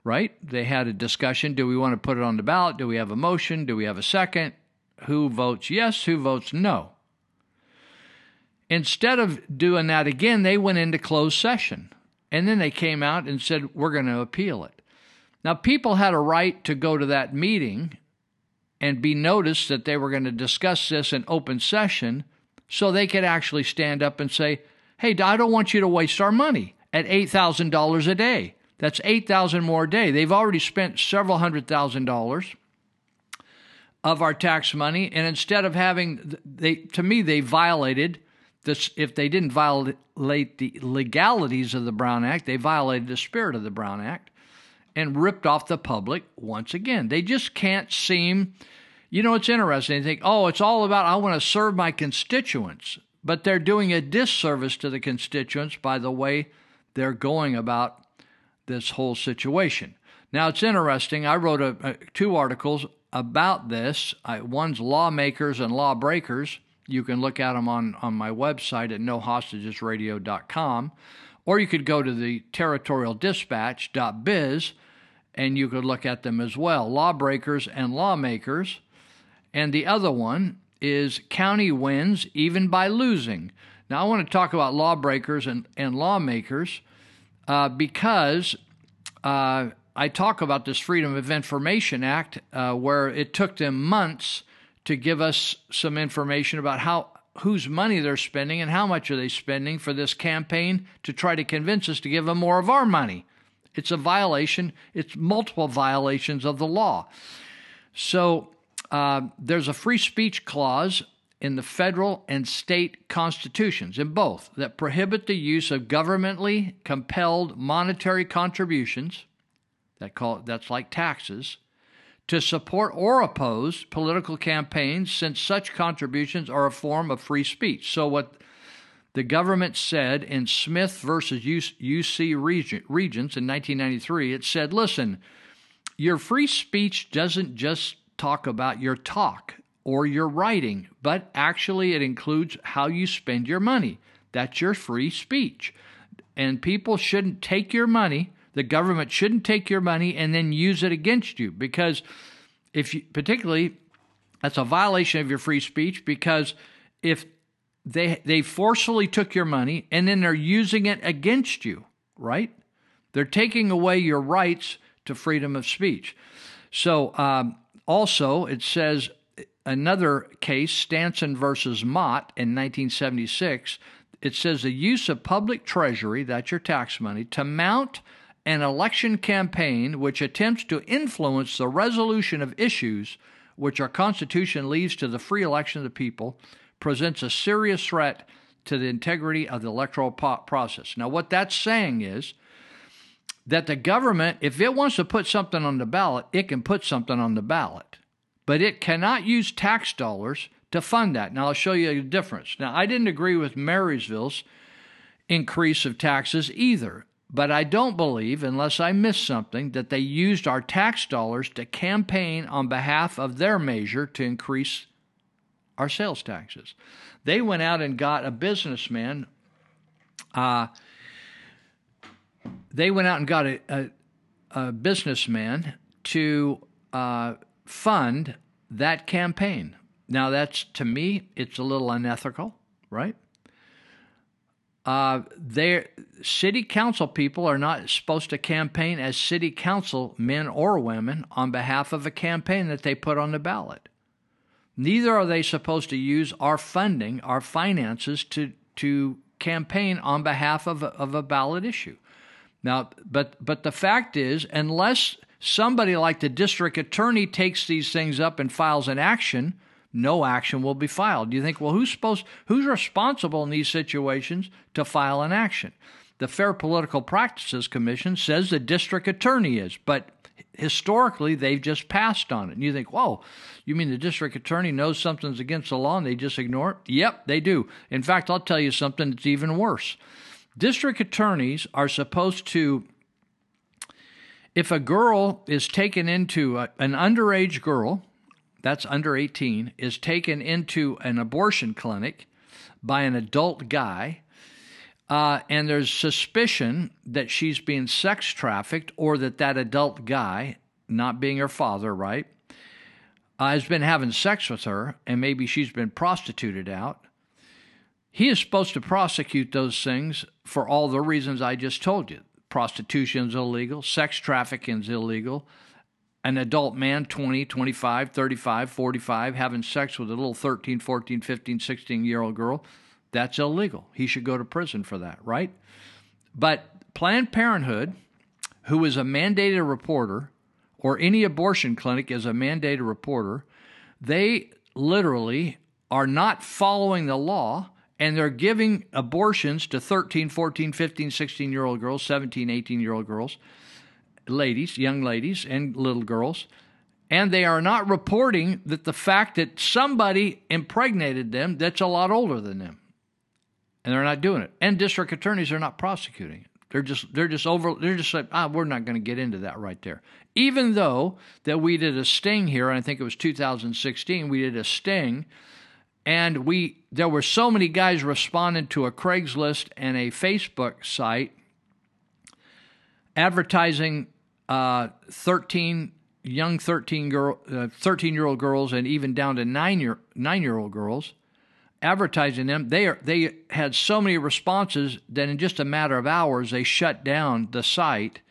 right? They had a discussion do we want to put it on the ballot? Do we have a motion? Do we have a second? Who votes yes? Who votes no? Instead of doing that again, they went into closed session. And then they came out and said, we're going to appeal it. Now, people had a right to go to that meeting and be noticed that they were going to discuss this in open session so they could actually stand up and say, hey, I don't want you to waste our money at $8,000 a day. That's 8000 more a day. They've already spent several hundred thousand dollars of our tax money and instead of having they to me they violated this if they didn't violate the legalities of the Brown Act, they violated the spirit of the Brown Act and ripped off the public once again. They just can't seem, you know, it's interesting. They think, oh, it's all about, I want to serve my constituents. But they're doing a disservice to the constituents by the way they're going about this whole situation. Now, it's interesting. I wrote a, a, two articles about this. I, one's lawmakers and lawbreakers. You can look at them on, on my website at nohostagesradio.com, or you could go to the territorialdispatch.biz and you could look at them as well lawbreakers and lawmakers. And the other one is county wins even by losing. Now, I want to talk about lawbreakers and, and lawmakers uh, because uh, I talk about this Freedom of Information Act, uh, where it took them months to give us some information about how whose money they're spending and how much are they spending for this campaign to try to convince us to give them more of our money. It's a violation. It's multiple violations of the law. So uh, there's a free speech clause in the federal and state constitutions, in both, that prohibit the use of governmentally compelled monetary contributions, that call, that's like taxes, to support or oppose political campaigns since such contributions are a form of free speech. So, what the government said in Smith versus UC Regents in 1993, it said, listen, your free speech doesn't just talk about your talk or your writing, but actually it includes how you spend your money. That's your free speech. And people shouldn't take your money, the government shouldn't take your money and then use it against you because if you, particularly that's a violation of your free speech because if they they forcefully took your money and then they're using it against you, right? They're taking away your rights to freedom of speech. So um, also it says another case, Stanson versus Mott in 1976. It says the use of public treasury, that's your tax money, to mount an election campaign which attempts to influence the resolution of issues which our Constitution leaves to the free election of the people presents a serious threat to the integrity of the electoral process. Now, what that's saying is that the government, if it wants to put something on the ballot, it can put something on the ballot, but it cannot use tax dollars to fund that. Now, I'll show you the difference. Now, I didn't agree with Marysville's increase of taxes either, but I don't believe, unless I missed something, that they used our tax dollars to campaign on behalf of their measure to increase our sales taxes. They went out and got a businessman. Uh, they went out and got a, a, a businessman to uh, fund that campaign. Now, that's to me, it's a little unethical, right? Uh, their city council people are not supposed to campaign as city council men or women on behalf of a campaign that they put on the ballot. Neither are they supposed to use our funding, our finances to to campaign on behalf of a, of a ballot issue. Now, but but the fact is, unless somebody like the district attorney takes these things up and files an action, no action will be filed. You think, well, who's supposed who's responsible in these situations to file an action? The Fair Political Practices Commission says the district attorney is, but historically they've just passed on it. And you think, whoa, you mean the district attorney knows something's against the law and they just ignore it? Yep, they do. In fact, I'll tell you something that's even worse. District attorneys are supposed to, if a girl is taken into a, an underage girl, that's under 18, is taken into an abortion clinic by an adult guy, uh, and there's suspicion that she's being sex trafficked or that that adult guy, not being her father, right, uh, has been having sex with her and maybe she's been prostituted out. He is supposed to prosecute those things for all the reasons I just told you. Prostitution is illegal, sex trafficking is illegal, an adult man 20 25 35 45 having sex with a little 13 14 15 16 year old girl that's illegal he should go to prison for that right but planned parenthood who is a mandated reporter or any abortion clinic is a mandated reporter they literally are not following the law and they're giving abortions to 13 14 15 16 year old girls 17 18 year old girls ladies, young ladies, and little girls, and they are not reporting that the fact that somebody impregnated them that's a lot older than them. And they're not doing it. And district attorneys are not prosecuting it. They're just they're just over they're just like, ah, we're not going to get into that right there. Even though that we did a sting here, and I think it was 2016, we did a sting and we there were so many guys responding to a Craigslist and a Facebook site advertising uh, 13 young 13 girl uh, 13 year old girls and even down to 9 year 9 year old girls advertising them they are they had so many responses that in just a matter of hours they shut down the site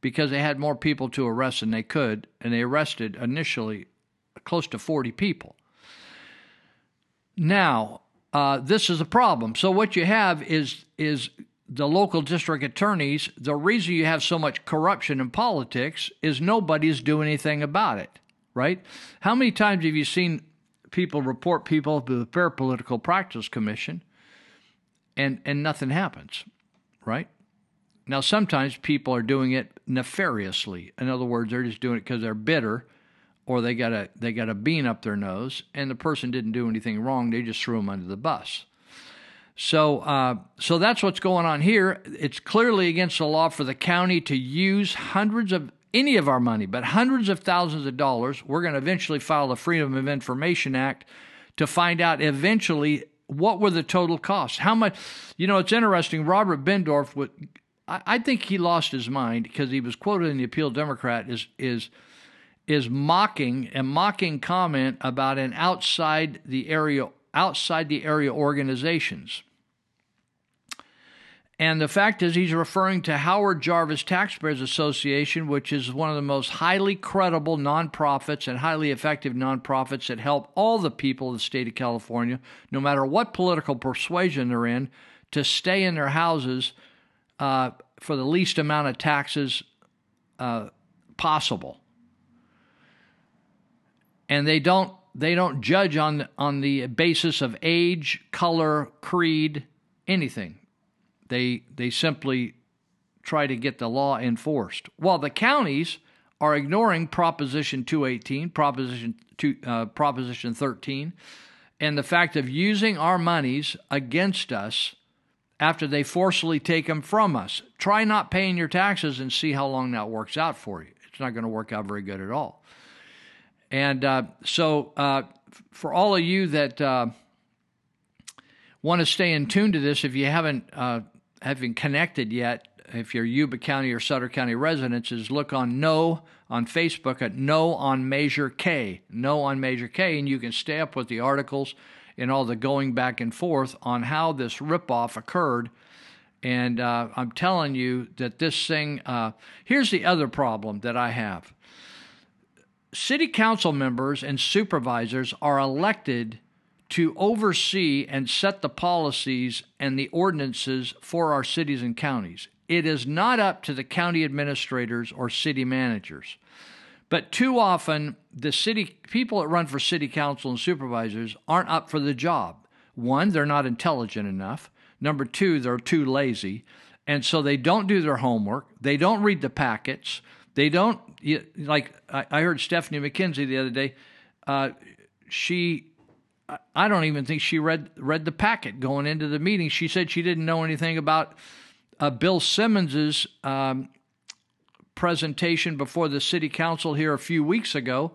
because they had more people to arrest than they could and they arrested initially close to 40 people now uh, this is a problem so what you have is is the local district attorneys, the reason you have so much corruption in politics is nobody's doing anything about it, right? How many times have you seen people report people to the Fair Political Practice Commission and, and nothing happens, right? Now, sometimes people are doing it nefariously. In other words, they're just doing it because they're bitter or they got a they got a bean up their nose and the person didn't do anything wrong. They just threw them under the bus. So, uh, so that's what's going on here. It's clearly against the law for the county to use hundreds of any of our money, but hundreds of thousands of dollars. We're going to eventually file the Freedom of Information Act to find out eventually what were the total costs. How much? You know, it's interesting. Robert Bendorf would. I, I think he lost his mind because he was quoted in the Appeal Democrat is is is mocking a mocking comment about an outside the area outside the area organizations. And the fact is, he's referring to Howard Jarvis Taxpayers Association, which is one of the most highly credible nonprofits and highly effective nonprofits that help all the people of the state of California, no matter what political persuasion they're in, to stay in their houses uh, for the least amount of taxes uh, possible. And they don't they don't judge on on the basis of age, color, creed, anything. They they simply try to get the law enforced. While the counties are ignoring Proposition 218, Proposition two, uh, Proposition 13, and the fact of using our monies against us after they forcibly take them from us. Try not paying your taxes and see how long that works out for you. It's not going to work out very good at all. And uh, so, uh, for all of you that uh, want to stay in tune to this, if you haven't haven't connected yet, if you're Yuba County or Sutter County residents, is look on No on Facebook at No on Measure K, No on Measure K, and you can stay up with the articles and all the going back and forth on how this ripoff occurred. And uh, I'm telling you that this thing. Uh, here's the other problem that I have. City council members and supervisors are elected to oversee and set the policies and the ordinances for our cities and counties. It is not up to the county administrators or city managers. But too often, the city people that run for city council and supervisors aren't up for the job. One, they're not intelligent enough. Number two, they're too lazy. And so they don't do their homework. They don't read the packets. They don't, like, I heard Stephanie McKenzie the other day. Uh, she I don't even think she read read the packet going into the meeting. She said she didn't know anything about uh, Bill Simmons's um, presentation before the city council here a few weeks ago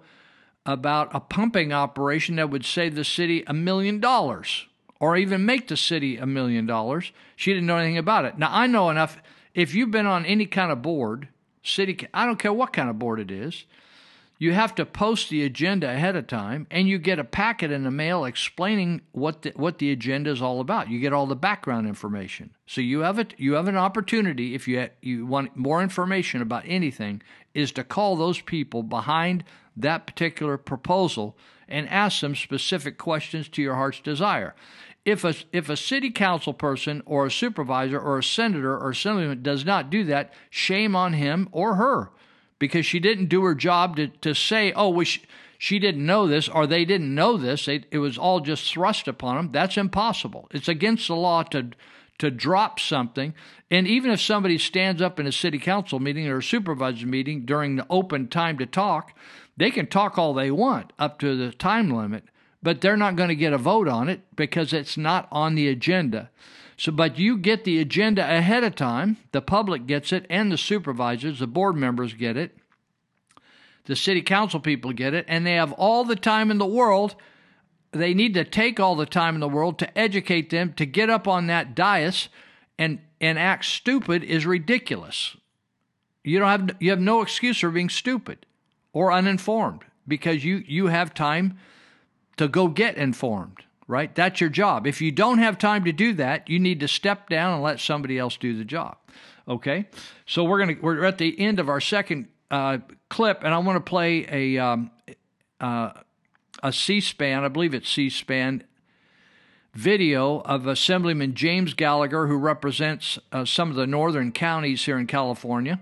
about a pumping operation that would save the city a million dollars or even make the city a million dollars. She didn't know anything about it. Now I know enough. If you've been on any kind of board, city, I don't care what kind of board it is you have to post the agenda ahead of time and you get a packet in the mail explaining what the, what the agenda is all about. You get all the background information. So you have it you have an opportunity if you you want more information about anything is to call those people behind that particular proposal and ask them specific questions to your heart's desire. If a if a city council person or a supervisor or a senator or assemblyman does not do that shame on him or her because she didn't do her job to, to say, oh, we sh- she didn't know this or they didn't know this. It, it was all just thrust upon them. That's impossible. It's against the law to to drop something. And even if somebody stands up in a city council meeting or a supervisor meeting during the open time to talk, they can talk all they want up to the time limit, but they're not going to get a vote on it because it's not on the agenda. So, but you get the agenda ahead of time. The public gets it, and the supervisors, the board members get it. The city council people get it, and they have all the time in the world. They need to take all the time in the world to educate them to get up on that dais and and act stupid is ridiculous. You don't have you have no excuse for being stupid or uninformed because you you have time to go get informed right? That's your job. If you don't have time to do that, you need to step down and let somebody else do the job. Okay, so we're gonna we're at the end of our second uh, clip, and I want to play a um, uh, a C-SPAN, I believe it's C-SPAN video of Assemblyman James Gallagher, who represents uh, some of the northern counties here in California,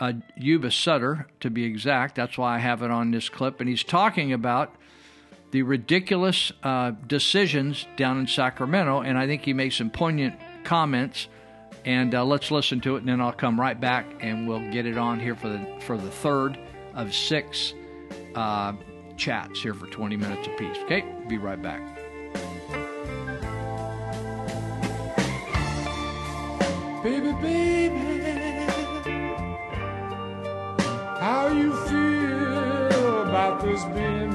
uh, Yuba Sutter to be exact. That's why I have it on this clip, and he's talking about the ridiculous uh, decisions down in Sacramento, and I think he makes some poignant comments. And uh, let's listen to it, and then I'll come right back, and we'll get it on here for the for the third of six uh, chats here for 20 minutes apiece. Okay, be right back. Baby, baby, how you feel about this being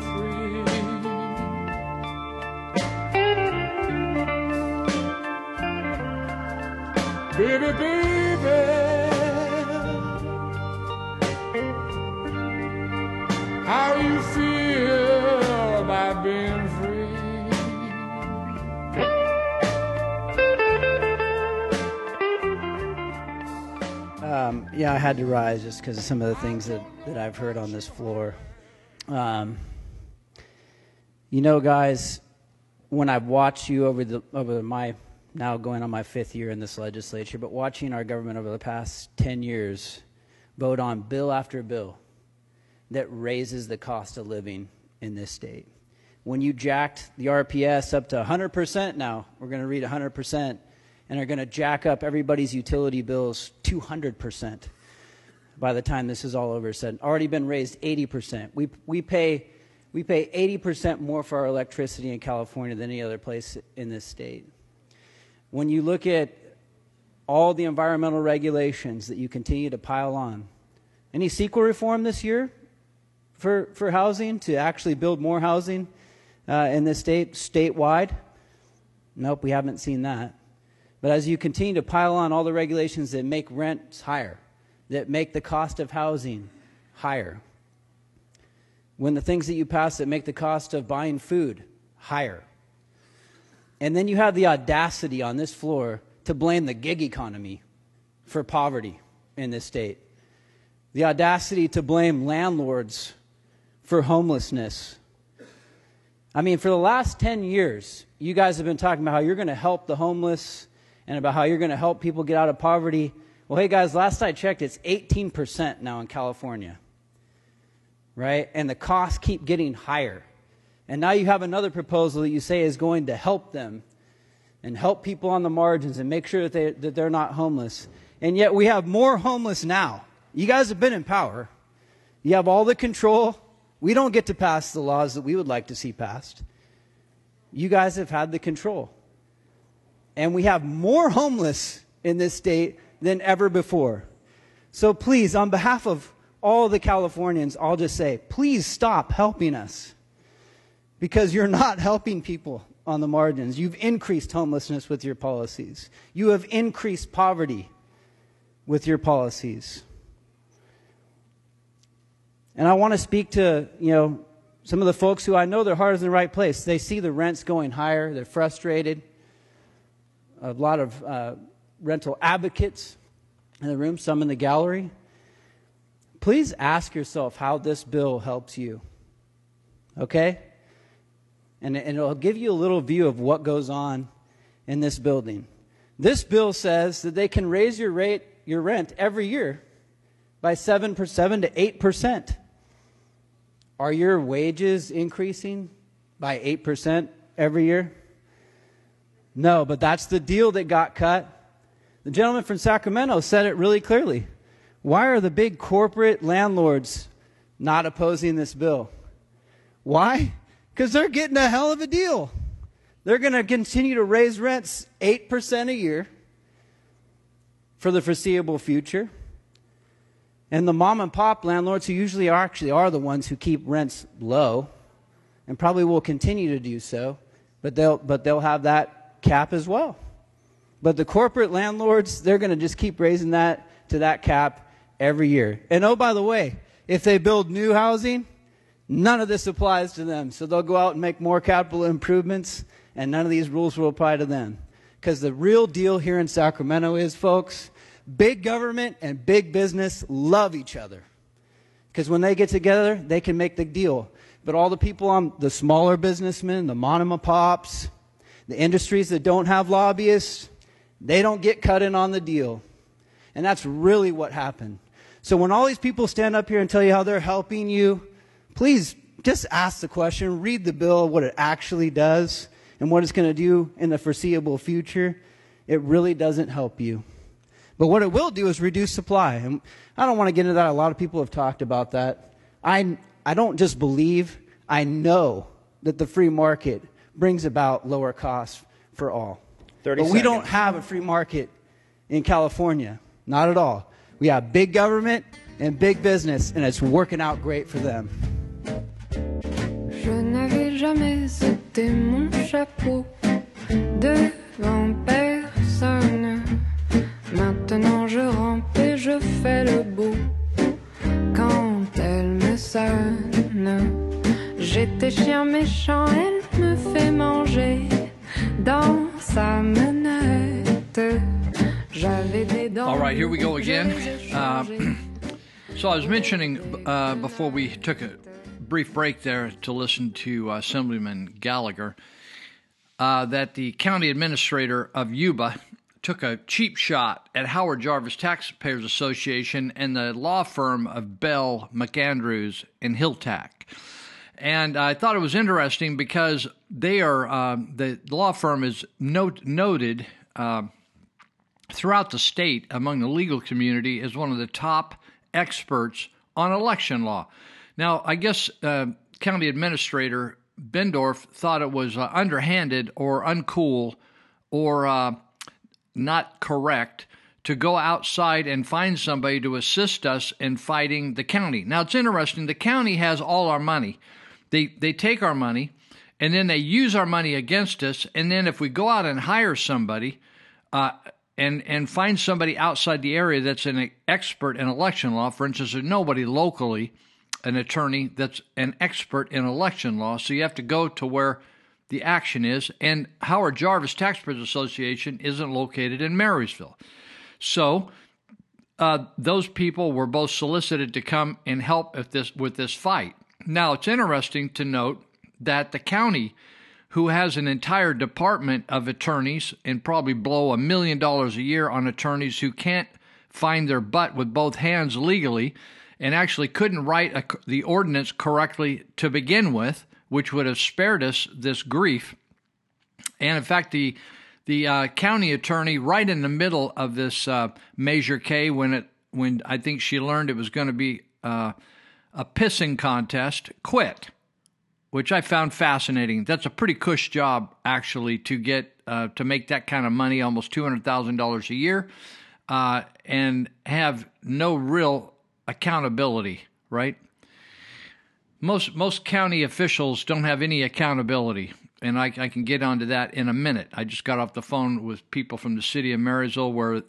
city, baby. How you feel about being free? Um, yeah, I had to rise just because of some of the things that, that I've heard on this floor. Um, you know, guys, when I've watched you over the over my now going on my fifth year in this legislature, but watching our government over the past ten years vote on bill after bill that raises the cost of living in this state. When you jacked the RPS up to 100% now, we're going to read 100%, and are going to jack up everybody's utility bills 200% by the time this is all over said. Already been raised 80%. We, we, pay, we pay 80% more for our electricity in California than any other place in this state. When you look at all the environmental regulations that you continue to pile on, any CEQA reform this year for, for housing to actually build more housing uh, in this state statewide? Nope, we haven't seen that. But as you continue to pile on all the regulations that make rents higher, that make the cost of housing higher, when the things that you pass that make the cost of buying food higher, and then you have the audacity on this floor to blame the gig economy for poverty in this state, the audacity to blame landlords for homelessness. I mean, for the last 10 years, you guys have been talking about how you're going to help the homeless and about how you're going to help people get out of poverty. Well, hey guys, last I checked, it's 18% now in California. Right? And the costs keep getting higher. And now you have another proposal that you say is going to help them and help people on the margins and make sure that, they, that they're not homeless. And yet we have more homeless now. You guys have been in power. You have all the control. We don't get to pass the laws that we would like to see passed. You guys have had the control. And we have more homeless in this state than ever before. So please, on behalf of all the Californians, I'll just say, please stop helping us. Because you're not helping people on the margins. You've increased homelessness with your policies. You have increased poverty with your policies. And I want to speak to, you know, some of the folks who I know their heart is in the right place. They see the rents going higher, they're frustrated. A lot of uh, rental advocates in the room, some in the gallery. Please ask yourself how this bill helps you. Okay? And, it'll give you a little view of what goes on in this building. This bill says that they can raise your rate, your rent every year by 7, 7 to 8%. Are your wages increasing by 8% every year? No, but that's the deal that got cut. The gentleman from Sacramento said it really clearly. Why are the big corporate landlords not opposing this bill? Why? Because they're getting a hell of a deal. They're going to continue to raise rents 8% a year for the foreseeable future. And the mom and pop landlords, who usually are actually are the ones who keep rents low, and probably will continue to do so, but they'll, but they'll have that cap as well. But the corporate landlords, they're going to just keep raising that to that cap every year. And oh, by the way, if they build new housing, none of this applies to them. So they'll go out and make more capital improvements, and none of these rules will apply to them. Because the real deal here in Sacramento is, folks, Big government and big business love each other. Because when they get together, they can make the deal. But all the people on the smaller businessmen, the mom and pops, the industries that don't have lobbyists, they don't get cut in on the deal. And that's really what happened. So when all these people stand up here and tell you how they're helping you, please just ask the question, read the bill, what it actually does, and what it's going to do in the foreseeable future. It really doesn't help you. But what it will do is reduce supply. And I don't want to get into that. A lot of people have talked about that. I, I don't just believe, I know that the free market brings about lower costs for all. but seconds. we don't have a free market in California. Not at all. We have big government and big business, and it's working out great for them. Je n'avais jamais été mon chapeau devant personne. Maintenant je rampe et je fais le beau quand elle me sonne. J'étais chien méchant, elle me fait manger dans sa menette. J'avais des dents. All right, here we go again. Uh, so I was mentioning uh, before we took a brief break there to listen to uh, Assemblyman Gallagher uh, that the county administrator of Yuba took a cheap shot at Howard Jarvis Taxpayers Association and the law firm of Bell, McAndrews, and Hiltachk. And I thought it was interesting because they are uh, the, law firm is note, noted uh, throughout the state among the legal community as one of the top experts on election law. Now, I guess uh, County Administrator Bendorf thought it was uh, underhanded or uncool or uh, not correct to go outside and find somebody to assist us in fighting the county. Now, it's interesting. The county has all our money. They they take our money, and then they use our money against us. And then if we go out and hire somebody, uh, and and find somebody outside the area that's an expert in election law, for instance, there's nobody locally, an attorney that's an expert in election law. So you have to go to where the action is. And Howard Jarvis Taxpayers Association isn't located in Marysville. So uh, those people were both solicited to come and help this with this fight. Now, it's interesting to note that the county, who has an entire department of attorneys and probably blow a million dollars a year on attorneys who can't find their butt with both hands legally and actually couldn't write a, the ordinance correctly to begin with, which would have spared us this grief. And in fact, the the uh, county attorney, right in the middle of this uh, Measure K, when it when I think she learned it was going to be uh, a pissing contest, quit, which I found fascinating. That's a pretty cush job, actually, to get uh, to make that kind of money, almost two hundred thousand dollars a year, uh, and have no real accountability. Right? Most most county officials don't have any accountability, and I, I can get onto that in a minute. I just got off the phone with people from the city of Marysville, where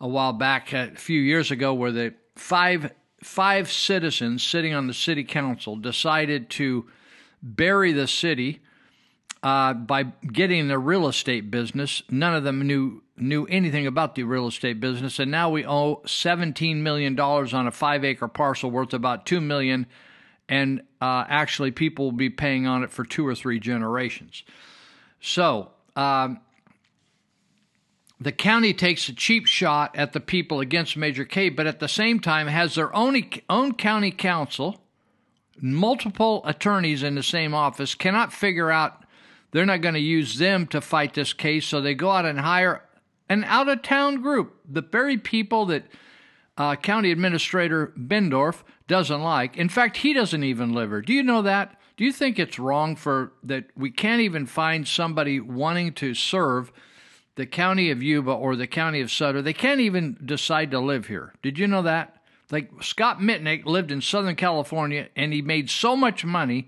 a while back, a few years ago, where the five five citizens sitting on the city council decided to bury the city uh, by getting the real estate business. None of them knew knew anything about the real estate business, and now we owe seventeen million dollars on a five acre parcel worth about two million, and uh, actually people will be paying on it for two or three generations. So. Um, the county takes a cheap shot at the people against Measure K, but at the same time has their own, own county counsel, multiple attorneys in the same office, cannot figure out they're not going to use them to fight this case, so they go out and hire an out of town group, the very people that uh, County Administrator Bendorf doesn't like. In fact, he doesn't even live here. Do you know that? Do you think it's wrong for that we can't even find somebody wanting to serve? the county of Yuba or the county of Sutter, they can't even decide to live here. Did you know that? Like Scott Mitnick lived in Southern California and he made so much money.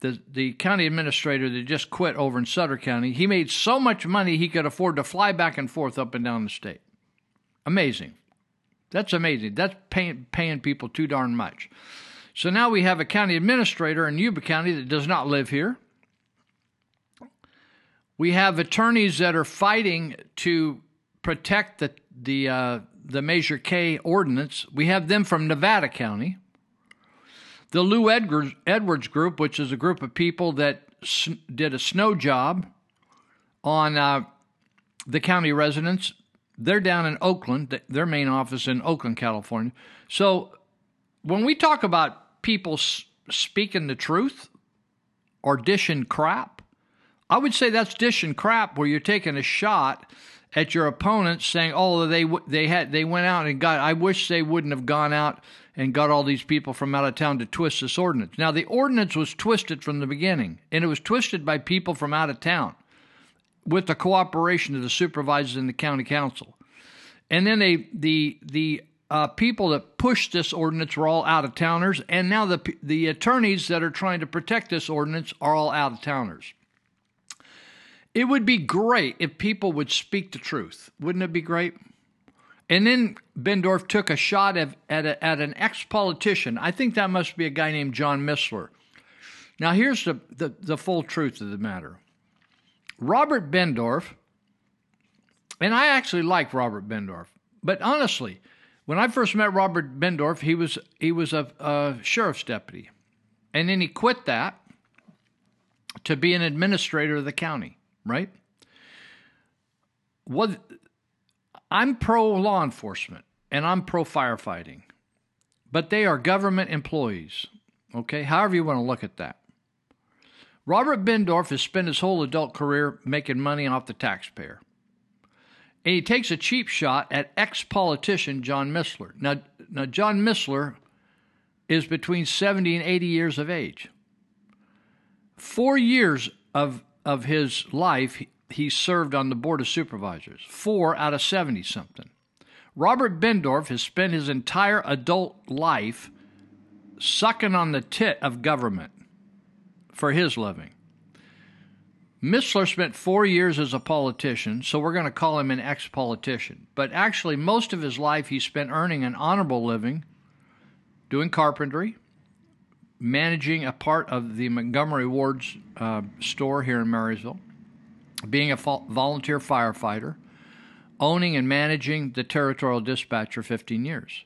The, the county administrator that just quit over in Sutter County, he made so much money he could afford to fly back and forth up and down the state. Amazing. That's amazing. That's paying, paying people too darn much. So now we have a county administrator in Yuba County that does not live here. We have attorneys that are fighting to protect the the uh, the Measure K ordinance. We have them from Nevada County. The Lew Edwards, Edwards Group, which is a group of people that s- did a snow job on uh, the county residents, they're down in Oakland, their main office in Oakland, California. So when we talk about people s- speaking the truth or dishing crap, I would say that's dishing crap where you're taking a shot at your opponent saying, "Oh, they they had they went out and got I wish they wouldn't have gone out and got all these people from out of town to twist this ordinance." Now, the ordinance was twisted from the beginning, and it was twisted by people from out of town with the cooperation of the supervisors and the county counsel. And then they the the uh, people that pushed this ordinance were all out of towners, and now the the attorneys that are trying to protect this ordinance are all out of towners. It would be great if people would speak the truth. Wouldn't it be great? And then Bendorf took a shot at, at, a, at an ex politician. I think that must be a guy named John Missler. Now, here's the, the, the full truth of the matter Robert Bendorf, and I actually like Robert Bendorf, But honestly, when I first met Robert Bendorf, he was he was a, a sheriff's deputy, and then he quit that to be an administrator of the county. Right? What I'm pro law enforcement and I'm pro firefighting, but they are government employees. Okay, however you want to look at that. Robert Bendorf has spent his whole adult career making money off the taxpayer. And he takes a cheap shot at ex politician John Missler. Now, now, John Missler is between 70 and 80 years of age. Four years of, of his life, he served on the Board of Supervisors, four out of 70 something. Robert Bendorf has spent his entire adult life sucking on the tit of government for his living. Missler spent four years as a politician, so we're going to call him an ex politician. But actually, most of his life he spent earning an honorable living, doing carpentry, managing a part of the Montgomery Ward's uh, store here in Marysville, being a volunteer firefighter, owning and managing the territorial dispatch for 15 years.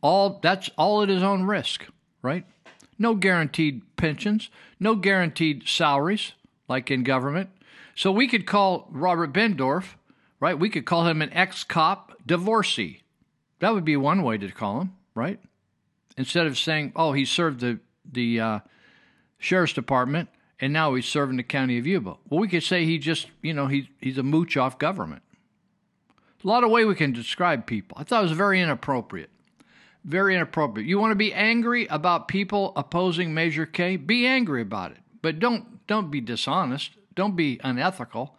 All that's all at his own risk, right? No guaranteed pensions, no guaranteed salaries like in government. So we could call Robert Bendorf, right? We could call him an ex cop divorcee. That would be one way to call him, right? Instead of saying, oh, he served the, the uh, sheriff's department and now he's serving the county of Yuba. Well, we could say he just, you know, he, he's a mooch off government. A lot of way we can describe people. I thought it was very inappropriate. Very inappropriate. You want to be angry about people opposing Measure K? Be angry about it, but don't don't be dishonest. Don't be unethical.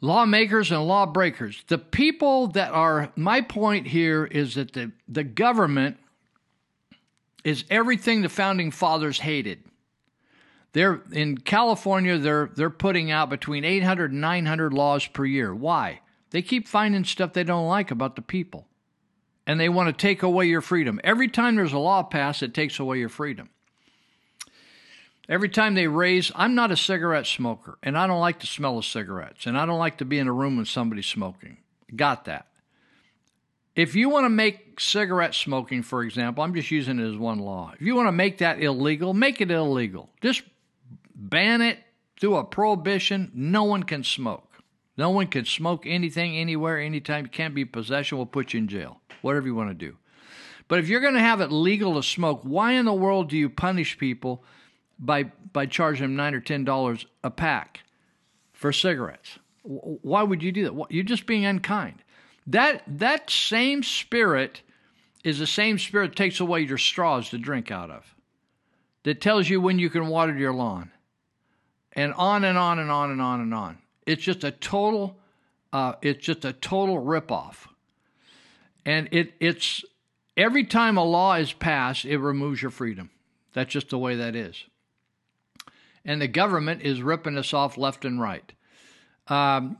Lawmakers and lawbreakers. The people that are my point here is that the, the government is everything the founding fathers hated. They're in California they're they're putting out between 800 and 900 laws per year. Why? They keep finding stuff they don't like about the people and they want to take away your freedom. Every time there's a law passed, it takes away your freedom. Every time they raise, I'm not a cigarette smoker, and I don't like the smell of cigarettes, and I don't like to be in a room with somebody smoking. Got that. If you want to make cigarette smoking, for example, I'm just using it as one law. If you want to make that illegal, make it illegal. Just ban it through a prohibition. No one can smoke. No one can smoke anything, anywhere, anytime. You can't be possession. We'll put you in jail whatever you want to do. But if you're going to have it legal to smoke, why in the world do you punish people by by charging them nine or ten dollars a pack for cigarettes? Why would you do that? You're just being unkind. That that same spirit is the same spirit that takes away your straws to drink out of. That tells you when you can water your lawn. And on and on and on and on and on. It's just a total uh, it's just a total ripoff. And it, it's every time a law is passed, it removes your freedom. That's just the way that is. And the government is ripping us off left and right. Um,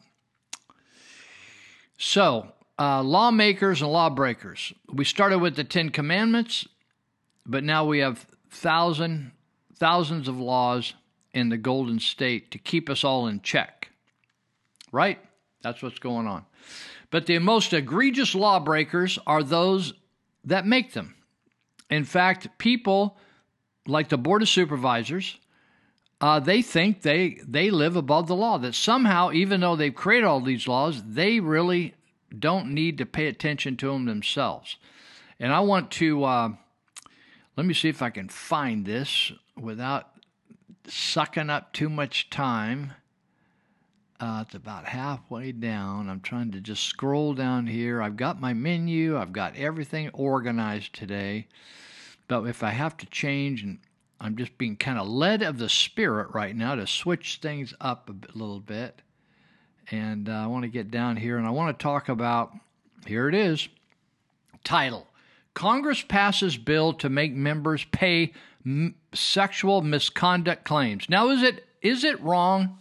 so, uh, lawmakers and lawbreakers. We started with the Ten Commandments, but now we have thousand, thousands of laws in the Golden State to keep us all in check. Right? That's what's going on. But the most egregious lawbreakers are those that make them. In fact, people like the Board of Supervisors, uh, they think they, they live above the law, that somehow, even though they've created all these laws, they really don't need to pay attention to them themselves. And I want to, uh, let me see if I can find this without sucking up too much time. Uh, it's about halfway down. I'm trying to just scroll down here. I've got my menu, I've got everything organized today. But if I have to change, and I'm just being kind of led of the spirit right now to switch things up a little bit. And uh, I want to get down here and I want to talk about here it is title Congress passes bill to make members pay m- sexual misconduct claims. Now, is it is it wrong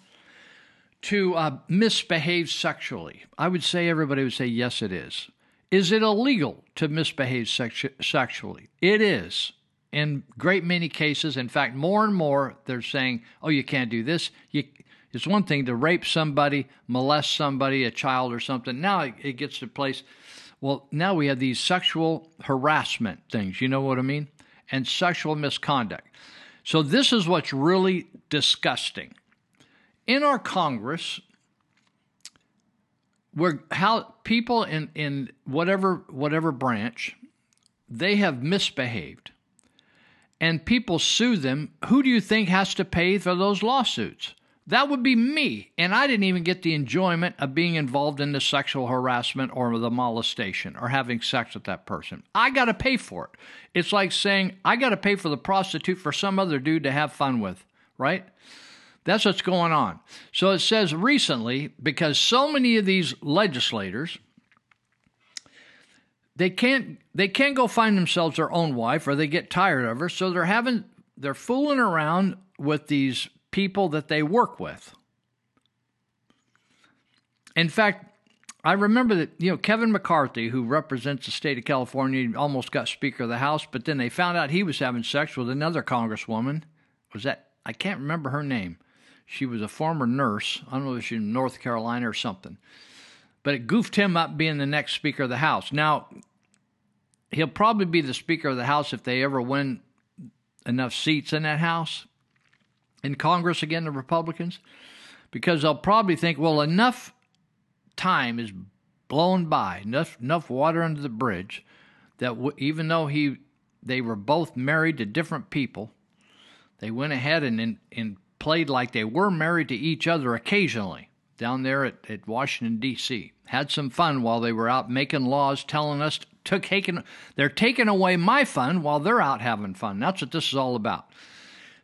to uh, misbehave sexually? I would say everybody would say yes, it is. Is it illegal to misbehave sexu- sexually? It is. In great many cases, in fact, more and more, they're saying, "Oh, you can't do this. You It's one thing to rape somebody, molest somebody, a child or something. Now it, it gets to place. Well, now we have these sexual harassment things. You know what I mean? And sexual misconduct. So this is what's really disgusting. In our Congress, where how people in, in whatever whatever branch, they have misbehaved. And people sue them. Who do you think has to pay for those lawsuits? That would be me. And I didn't even get the enjoyment of being involved in the sexual harassment or the molestation or having sex with that person. I got to pay for it. It's like saying, I got to pay for the prostitute for some other dude to have fun with, right? That's what's going on. So it says recently, because so many of these legislators, they can't they can't go find themselves their own wife or they get tired of her, so they're having they're fooling around with these people that they work with. In fact, I remember that you know Kevin McCarthy, who represents the state of California, almost got Speaker of the House, but then they found out he was having sex with another congresswoman. Was that I can't remember her name. She was a former nurse. I don't know if she's in North Carolina or something. But it goofed him up being the next Speaker of the House. Now, he'll probably be the Speaker of the House if they ever win enough seats in that House, in Congress again, the Republicans, because they'll probably think, well, enough time is blown by, enough, enough water under the bridge, that w- even though he they were both married to different people, they went ahead and, and, and played like they were married to each other occasionally down there at, at Washington, D.C. Had some fun while they were out making laws telling us to taking, they're taking away my fun while they're out having fun. That's what this is all about.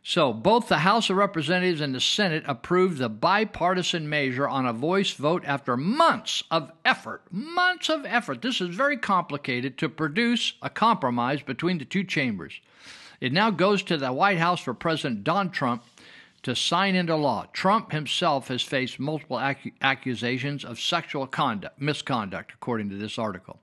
So, both the House of Representatives and the Senate approved the bipartisan measure on a voice vote after months of effort. Months of effort. This is very complicated to produce a compromise between the two chambers. It now goes to the White House for President Donald Trump to sign into law. Trump himself has faced multiple ac- accusations of sexual conduct, misconduct, according to this article.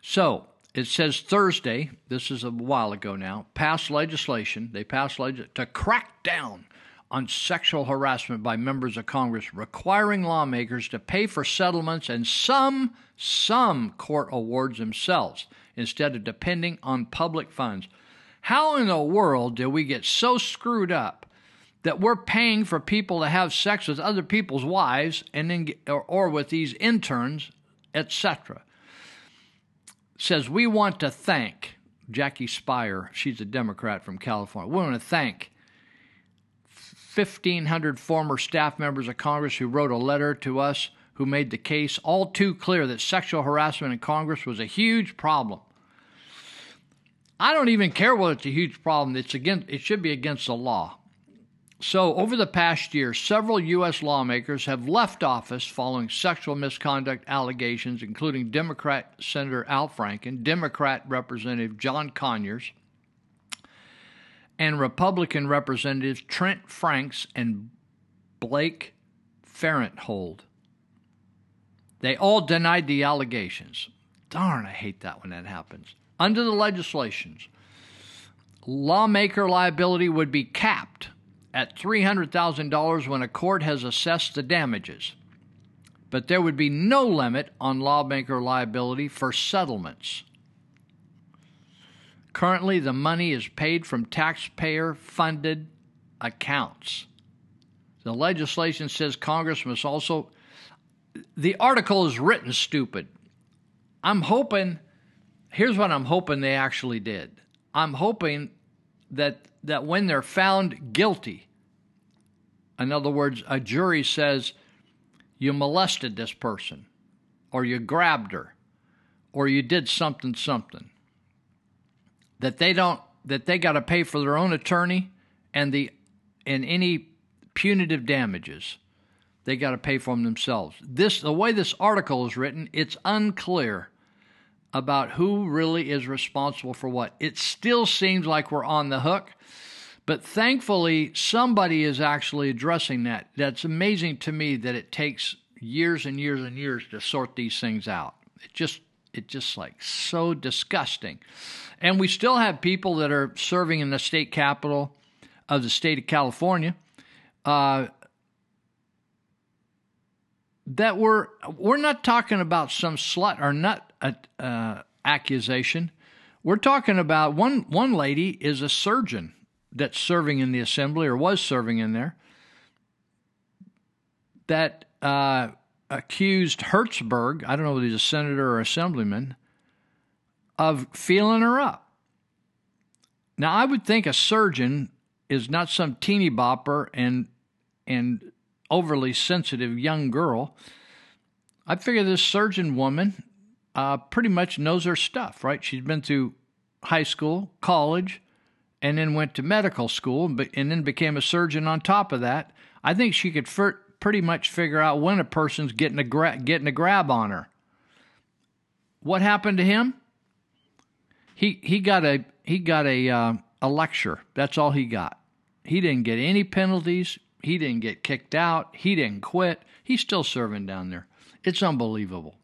So it says Thursday, this is a while ago now, passed legislation. They passed legislation to crack down on sexual harassment by members of Congress, requiring lawmakers to pay for settlements and some some court awards themselves instead of depending on public funds. How in the world did we get so screwed up that we're paying for people to have sex with other people's wives and then or, or with these interns, etc.? Says we want to thank Jackie Speier. She's a Democrat from California. We want to thank 1,500 former staff members of Congress who wrote a letter to us who made the case all too clear that sexual harassment in Congress was a huge problem. I don't even care whether it's a huge problem. It's against, it should be against the law. So, over the past year, several U.S. lawmakers have left office following sexual misconduct allegations, including Democrat Senator Al Franken, Democrat Representative John Conyers, and Republican Representatives Trent Franks and Blake Farenthold. They all denied the allegations. Darn, I hate that when that happens. Under the legislations, lawmaker liability would be capped at $300,000 when a court has assessed the damages. But there would be no limit on lawmaker liability for settlements. Currently, the money is paid from taxpayer funded accounts. The legislation says Congress must also. The article is written stupid. I'm hoping here's what I'm hoping they actually did. I'm hoping that that when they're found guilty, in other words, a jury says you molested this person, or you grabbed her, or you did something something. That they don't that they got to pay for their own attorney and the and any punitive damages. They got to pay for them themselves. This the way this article is written, it's unclear about who really is responsible for what. It still seems like we're on the hook, but thankfully somebody is actually addressing that. That's amazing to me that it takes years and years and years to sort these things out. It just it just like so disgusting. And we still have people that are serving in the state capital of the state of California. uh, that we're we're not talking about some slut or nut uh, uh, accusation. We're talking about one one lady is a surgeon that's serving in the assembly or was serving in there that uh, accused Hertzberg, I don't know whether he's a senator or assemblyman, of feeling her up. Now, I would think a surgeon is not some teeny bopper and and overly sensitive young girl. I figure this surgeon woman uh, pretty much knows her stuff, right? She's been through high school, college, and then went to medical school, and then became a surgeon on top of that. I think she could fir- pretty much figure out when a person's getting a gra- getting a grab on her. What happened to him? He he got a he got a uh, a lecture. That's all he got. He didn't get any penalties. He didn't get kicked out. He didn't quit. He's still serving down there. It's unbelievable.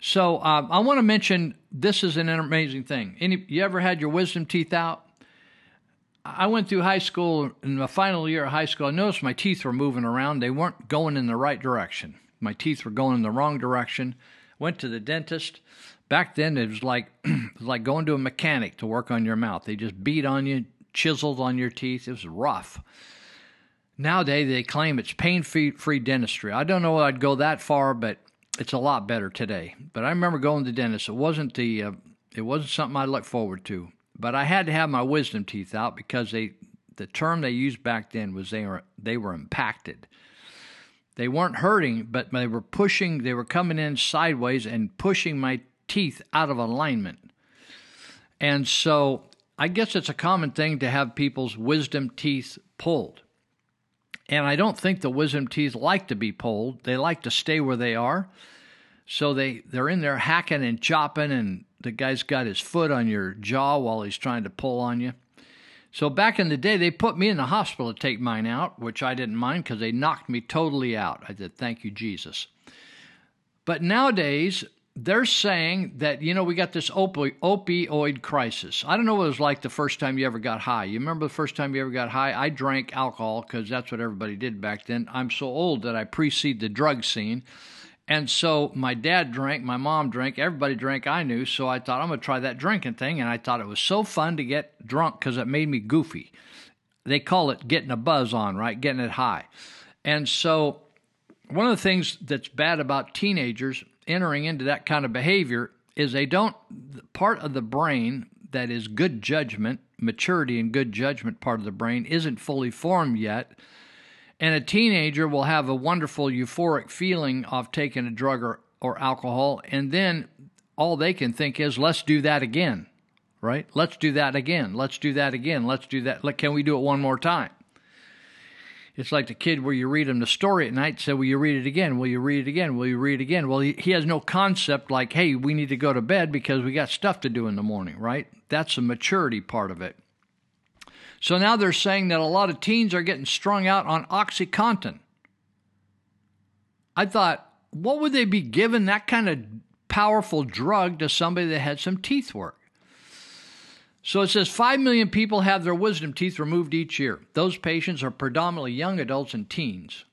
So um, I want to mention this is an amazing thing. Any you ever had your wisdom teeth out? I went through high school in the final year of high school. I noticed my teeth were moving around. They weren't going in the right direction. My teeth were going in the wrong direction. Went to the dentist. Back then, it was like it was like going to a mechanic to work on your mouth. They just beat on you, chiseled on your teeth. It was rough. Nowadays, they claim it's pain-free dentistry. I don't know I'd go that far, but it's a lot better today. But I remember going to the dentist. It wasn't the uh, it wasn't something I looked forward to. But I had to have my wisdom teeth out because they the term they used back then was they were they were impacted. They weren't hurting, but they were pushing. They were coming in sideways and pushing my teeth out of alignment. And so I guess it's a common thing to have people's wisdom teeth pulled. And I don't think the wisdom teeth like to be pulled. They like to stay where they are. So they, they're in there hacking and chopping, and the guy's got his foot on your jaw while he's trying to pull on you. So back in the day, they put me in the hospital to take mine out, which I didn't mind because they knocked me totally out. I said, Thank you, Jesus. But nowadays, they're saying that, you know, we got this opi- opioid crisis. I don't know what it was like the first time you ever got high. You remember the first time you ever got high? I drank alcohol because that's what everybody did back then. I'm so old that I precede the drug scene. And so my dad drank, my mom drank, everybody drank I knew. So I thought, I'm going to try that drinking thing. And I thought it was so fun to get drunk because it made me goofy. They call it getting a buzz on, right? Getting it high. And so one of the things that's bad about teenagers entering into that kind of behavior is they don't, part of the brain that is good judgment, maturity and good judgment part of the brain isn't fully formed yet. And a teenager will have a wonderful euphoric feeling of taking a drug or, or alcohol, and then all they can think is, let's do that again, right? Let's do that again. Let's do that again. Let's do that. Can we do it one more time? It's like the kid where you read him the story at night, say, Will you read it again? Will you read it again? Will you read it again? Well, he, he has no concept like, Hey, we need to go to bed because we got stuff to do in the morning, right? That's the maturity part of it. So now they're saying that a lot of teens are getting strung out on Oxycontin. I thought, what would they be giving that kind of powerful drug to somebody that had some teeth work? So it says 5 million people have their wisdom teeth removed each year. Those patients are predominantly young adults and teens.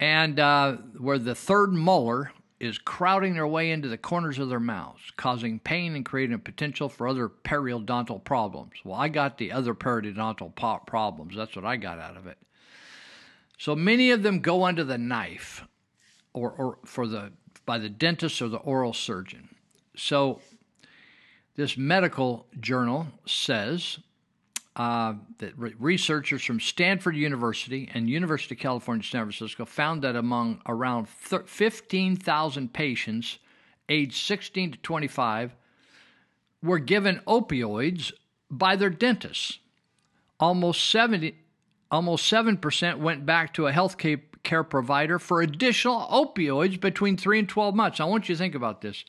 And uh, where the third molar is crowding their way into the corners of their mouths, causing pain and creating a potential for other periodontal problems. Well, I got the other periodontal problems. That's what I got out of it. So many of them go under the knife or, or for the by the dentist or the oral surgeon. So this medical journal says uh, that re- researchers from Stanford University and University of California, San Francisco found that among around 15,000 patients aged 16 to 25 were given opioids by their dentists. Almost 70, almost 7% went back to a health care provider for additional opioids between 3 and 12 months. I want you to think about this.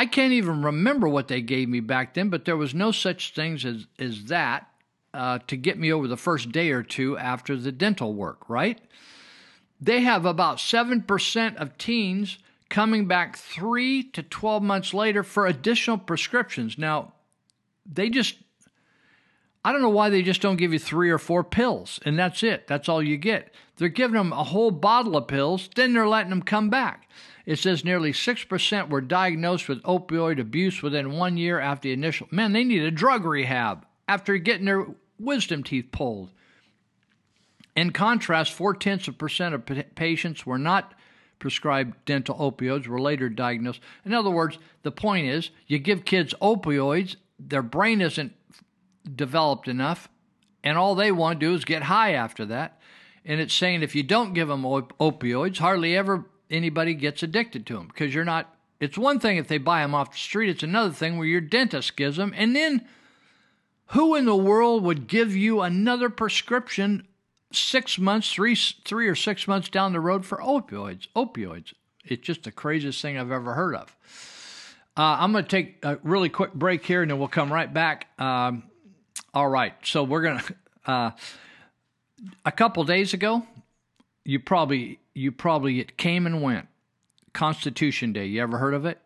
I can't even remember what they gave me back then, but there was no such things as, as that uh, to get me over the first day or two after the dental work, right? They have about 7% of teens coming back 3 to 12 months later for additional prescriptions. Now, they just I don't know why they just don't give you three or four pills and that's it. That's all you get. They're giving them a whole bottle of pills, then they're letting them come back. It says nearly 6% were diagnosed with opioid abuse within one year after the initial. Man, they need a drug rehab after getting their wisdom teeth pulled. In contrast, four tenths of percent of pa- patients were not prescribed dental opioids, were later diagnosed. In other words, the point is you give kids opioids, their brain isn't developed enough, and all they want to do is get high after that. And it's saying if you don't give them op- opioids, hardly ever anybody gets addicted to them because you're not. It's one thing if they buy them off the street, it's another thing where your dentist gives them. And then who in the world would give you another prescription six months, three, three or six months down the road for opioids? Opioids. It's just the craziest thing I've ever heard of. Uh, I'm going to take a really quick break here and then we'll come right back. Um, all right. So we're going to. Uh, a couple days ago, you probably you probably it came and went. Constitution Day. You ever heard of it?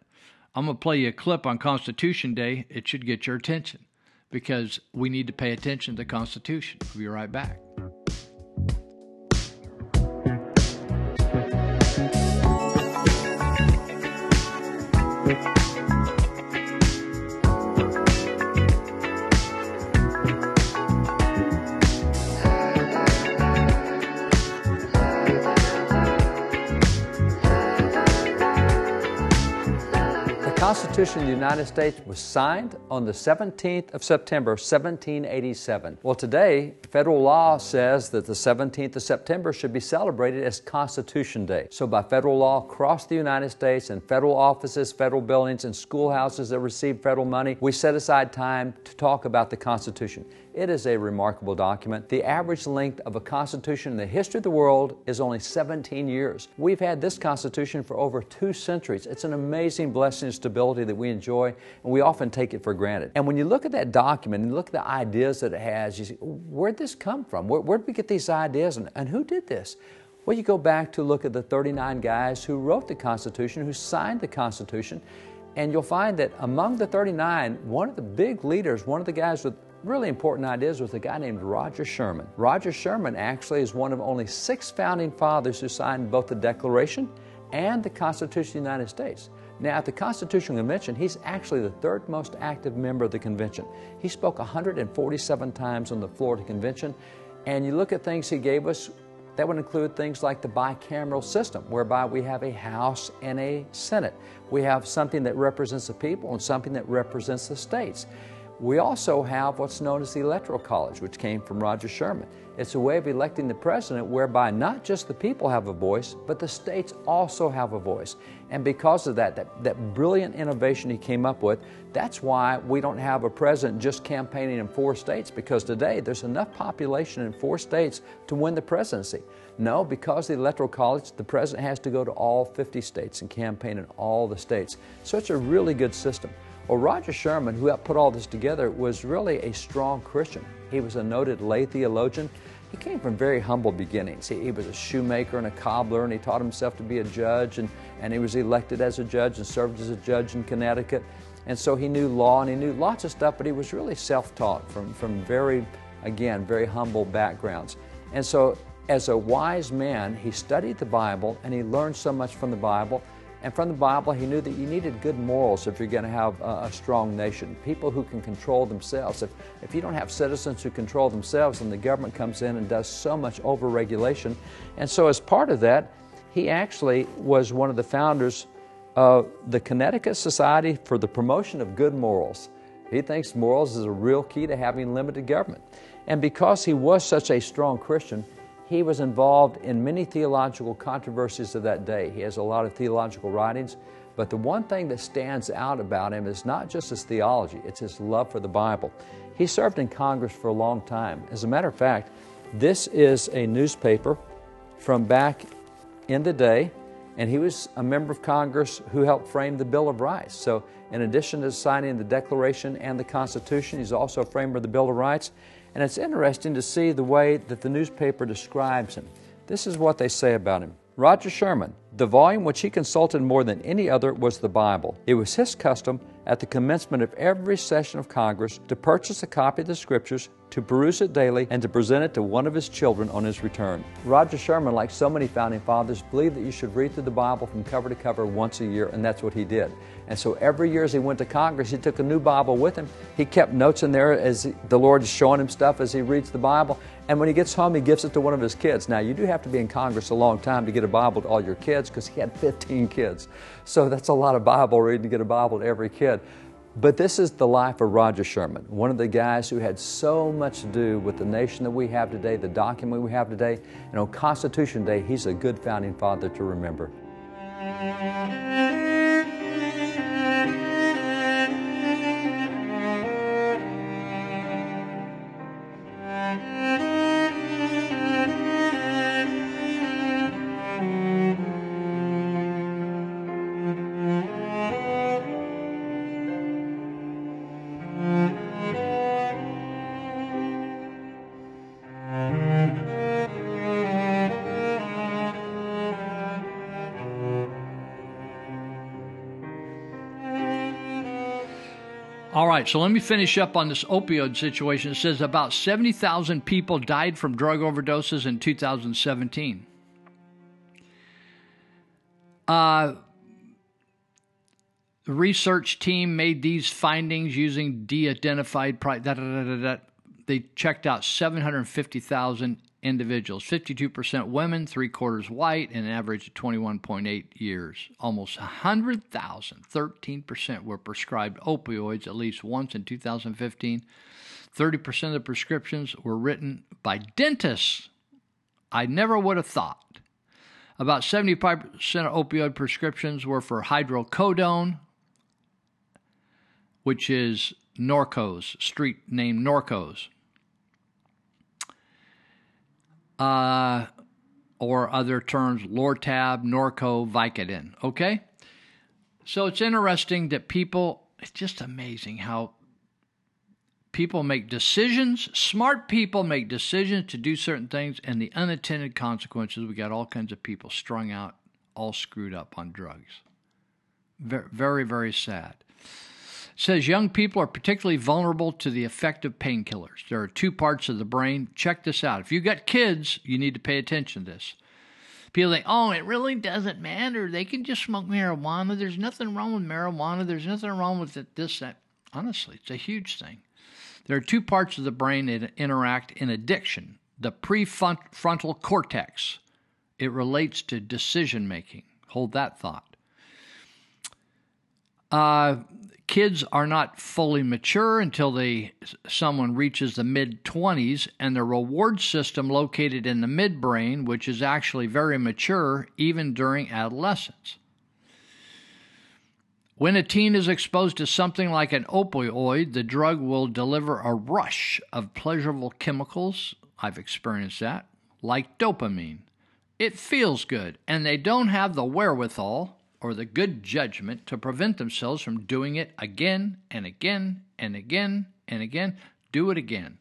I'm gonna play you a clip on Constitution Day. It should get your attention because we need to pay attention to the Constitution. We'll be right back. Constitution of the United States was signed on the 17th of September, 1787. Well, today, federal law says that the 17th of September should be celebrated as Constitution Day. So, by federal law across the United States and federal offices, federal buildings, and schoolhouses that receive federal money, we set aside time to talk about the Constitution. It is a remarkable document. The average length of a constitution in the history of the world is only 17 years. We've had this constitution for over two centuries. It's an amazing blessing and stability that we enjoy, and we often take it for granted. And when you look at that document and look at the ideas that it has, you see, where'd this come from? Where, where'd we get these ideas, and, and who did this? Well, you go back to look at the 39 guys who wrote the Constitution, who signed the Constitution, and you'll find that among the 39, one of the big leaders, one of the guys with really important ideas was a guy named Roger Sherman. Roger Sherman actually is one of only six founding fathers who signed both the Declaration and the Constitution of the United States. Now, at the Constitutional Convention, he's actually the third most active member of the convention. He spoke 147 times on the Florida convention, and you look at things he gave us, that would include things like the bicameral system, whereby we have a House and a Senate. We have something that represents the people and something that represents the states. We also have what's known as the Electoral College, which came from Roger Sherman. It's a way of electing the president whereby not just the people have a voice, but the states also have a voice. And because of that, that, that brilliant innovation he came up with, that's why we don't have a president just campaigning in four states, because today there's enough population in four states to win the presidency. No, because the Electoral College, the president has to go to all 50 states and campaign in all the states. So it's a really good system. Well, Roger Sherman, who helped put all this together, was really a strong Christian. He was a noted lay theologian. He came from very humble beginnings. He, he, was a shoemaker and a cobbler, and he taught himself to be a judge, and, and he was elected as a judge and served as a judge in Connecticut. And so he knew law and he knew lots of stuff, but he was really self taught from, from very, again, very humble backgrounds. And so, as a wise man, he studied the Bible and he learned so much from the Bible. And from the Bible, he knew that you needed good morals if you're going to have a, a, strong nation. People who can control themselves. If, if you don't have citizens who control themselves, then the government comes in and does so much overregulation. And so, as part of that, he actually was one of the founders of the Connecticut Society for the Promotion of Good Morals. He thinks morals is a real key to having limited government. And because he was such a strong Christian, he was involved in many theological controversies of that day. He has a lot of theological writings, but the one thing that stands out about him is not just his theology, it's his love for the Bible. He served in Congress for a long time. As a matter of fact, this is a newspaper from back in the day, and he was a member of Congress who helped frame the Bill of Rights. So, in addition to signing the Declaration and the Constitution, he's also a framer of the Bill of Rights. And it's interesting to see the way that the newspaper describes him. This is what they say about him Roger Sherman, The volume which he consulted more than any other was the Bible. It was his custom at the commencement of every session of Congress to purchase a copy of the Scriptures, to peruse it daily, and to present it to one of his children on his return. Roger Sherman, like so many founding fathers, believed that you should read through the Bible from cover to cover once a year, and that's what he did. And so every year as he went to Congress, he took a new Bible with him. He kept notes in there as the Lord is showing him stuff as he reads the Bible. And when he gets home, he gives it to one of his kids. Now, you do have to be in Congress a long time to get a Bible to all your kids because he had 15 kids. So that's a lot of Bible reading to get a Bible to every kid. But this is the life of Roger Sherman, one of the guys who had so much to do with the nation that we have today, the document we have today. And on Constitution Day, he's a good founding father to remember. Right, so let me finish up on this opioid situation. It says about 70,000 people died from drug overdoses in 2017. Uh, the research team made these findings using de identified. Pri-. They checked out 750,000 individuals 52% women, three quarters white, and an average of 21.8 years. Almost 100,000, 13% were prescribed opioids at least once in 2015. 30% of the prescriptions were written by dentists. I never would have thought. About 75% of opioid prescriptions were for hydrocodone, which is Norcos, street name Norcos. Uh, or other terms, Lortab, Norco, Vicodin. Okay? So it's interesting that people, it's just amazing how people make decisions, smart people make decisions to do certain things, and the unintended consequences we got all kinds of people strung out, all screwed up on drugs. Very, very, very sad. Says young people are particularly vulnerable to the effect of painkillers. There are two parts of the brain. Check this out. If you've got kids, you need to pay attention to this. People think, oh, it really doesn't matter. They can just smoke marijuana. There's nothing wrong with marijuana. There's nothing wrong with it, this, that. Honestly, it's a huge thing. There are two parts of the brain that interact in addiction the prefrontal cortex. It relates to decision making. Hold that thought. Uh, kids are not fully mature until they someone reaches the mid 20s and the reward system located in the midbrain which is actually very mature even during adolescence. When a teen is exposed to something like an opioid the drug will deliver a rush of pleasurable chemicals i've experienced that like dopamine. It feels good and they don't have the wherewithal or the good judgment to prevent themselves from doing it again and again and again and again. Do it again.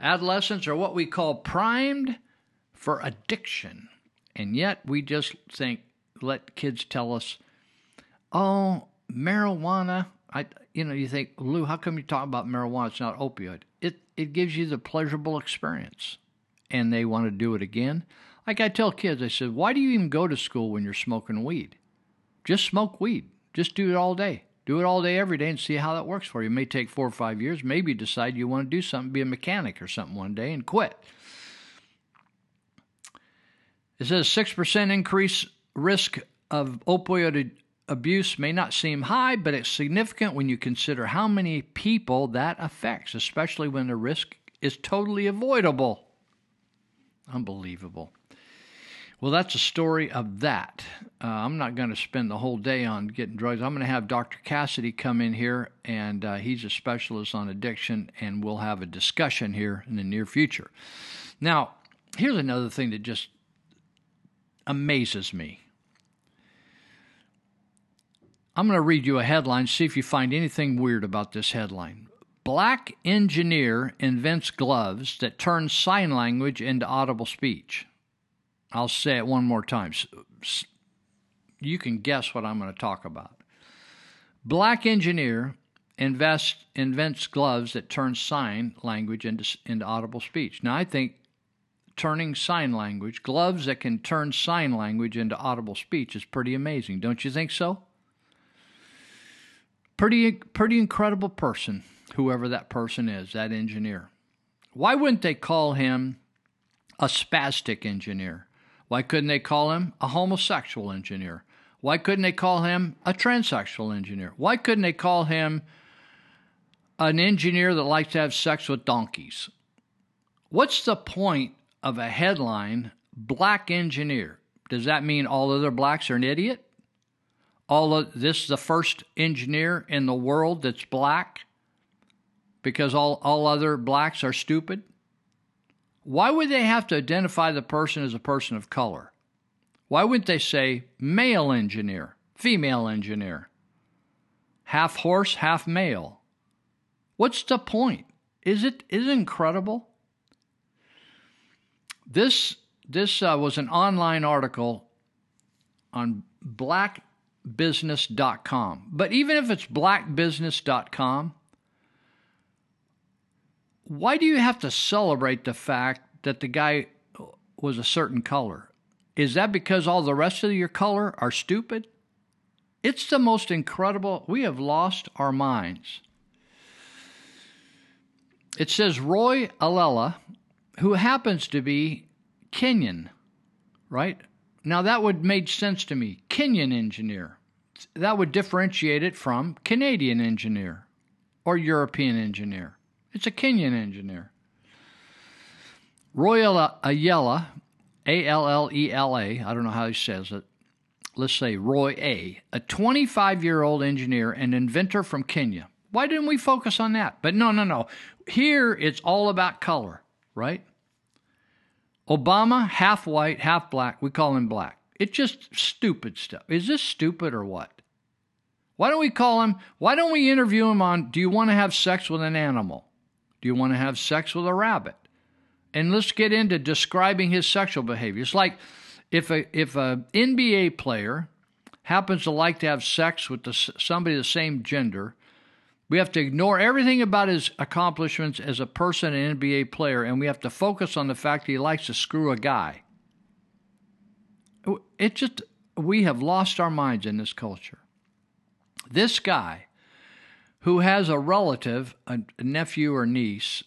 Adolescents are what we call primed for addiction. And yet we just think, let kids tell us, oh, marijuana. I, you know, you think, Lou, how come you talk about marijuana? It's not opioid. It it gives you the pleasurable experience, and they want to do it again. Like I tell kids, I said, why do you even go to school when you're smoking weed? Just smoke weed. Just do it all day. Do it all day, every day, and see how that works for you. It may take four or five years. Maybe decide you want to do something, be a mechanic or something one day, and quit. It says 6% increase risk of opioid abuse may not seem high, but it's significant when you consider how many people that affects, especially when the risk is totally avoidable. Unbelievable. Well, that's a story of that. Uh, I'm not going to spend the whole day on getting drugs. I'm going to have Dr. Cassidy come in here, and uh, he's a specialist on addiction, and we'll have a discussion here in the near future. Now, here's another thing that just amazes me. I'm going to read you a headline, see if you find anything weird about this headline. Black engineer invents gloves that turn sign language into audible speech. I'll say it one more time. you can guess what I'm going to talk about. Black engineer invest, invents gloves that turn sign language into, into audible speech. Now, I think turning sign language, gloves that can turn sign language into audible speech is pretty amazing. Don't you think so? Pretty, pretty incredible person, whoever that person is, that engineer. Why wouldn't they call him a spastic engineer? Why couldn't they call him a homosexual engineer? Why couldn't they call him a transsexual engineer? Why couldn't they call him an engineer that likes to have sex with donkeys? What's the point of a headline, black engineer? Does that mean all other blacks are an idiot? All of, this is the first engineer in the world that's black because all, all other blacks are stupid? Why would they have to identify the person as a person of color? Why wouldn't they say male engineer, female engineer, half horse, half male? What's the point? Is it is it incredible? This this uh, was an online article on blackbusiness.com. But even if it's blackbusiness.com, why do you have to celebrate the fact that the guy was a certain color? Is that because all the rest of your color are stupid? It's the most incredible. We have lost our minds. It says Roy Allela, who happens to be Kenyan, right? Now that would make sense to me. Kenyan engineer. That would differentiate it from Canadian engineer or European engineer. It's a Kenyan engineer. Roy Ayala a L L E L A, I don't know how he says it. Let's say Roy A, a 25 year old engineer and inventor from Kenya. Why didn't we focus on that? But no, no, no. Here it's all about color, right? Obama, half white, half black. We call him black. It's just stupid stuff. Is this stupid or what? Why don't we call him? Why don't we interview him on do you want to have sex with an animal? Do you want to have sex with a rabbit? and let's get into describing his sexual behavior. It's like if a if a NBA player happens to like to have sex with the, somebody the same gender, we have to ignore everything about his accomplishments as a person, an NBA player, and we have to focus on the fact that he likes to screw a guy. It just we have lost our minds in this culture. This guy who has a relative, a nephew or niece,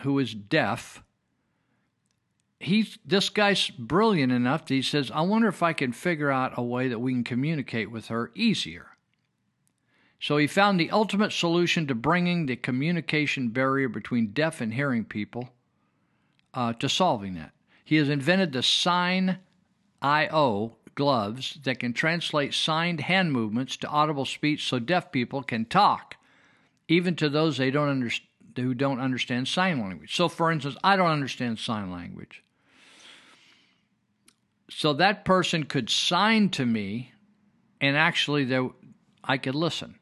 who is deaf he's this guy's brilliant enough that he says, I wonder if I can figure out a way that we can communicate with her easier. So he found the ultimate solution to bringing the communication barrier between deaf and hearing people uh, to solving that. He has invented the Sign IO gloves that can translate signed hand movements to audible speech so deaf people can talk, even to those they don't who don't understand sign language. So, for instance, I don't understand sign language. So that person could sign to me, and actually, there, I could listen.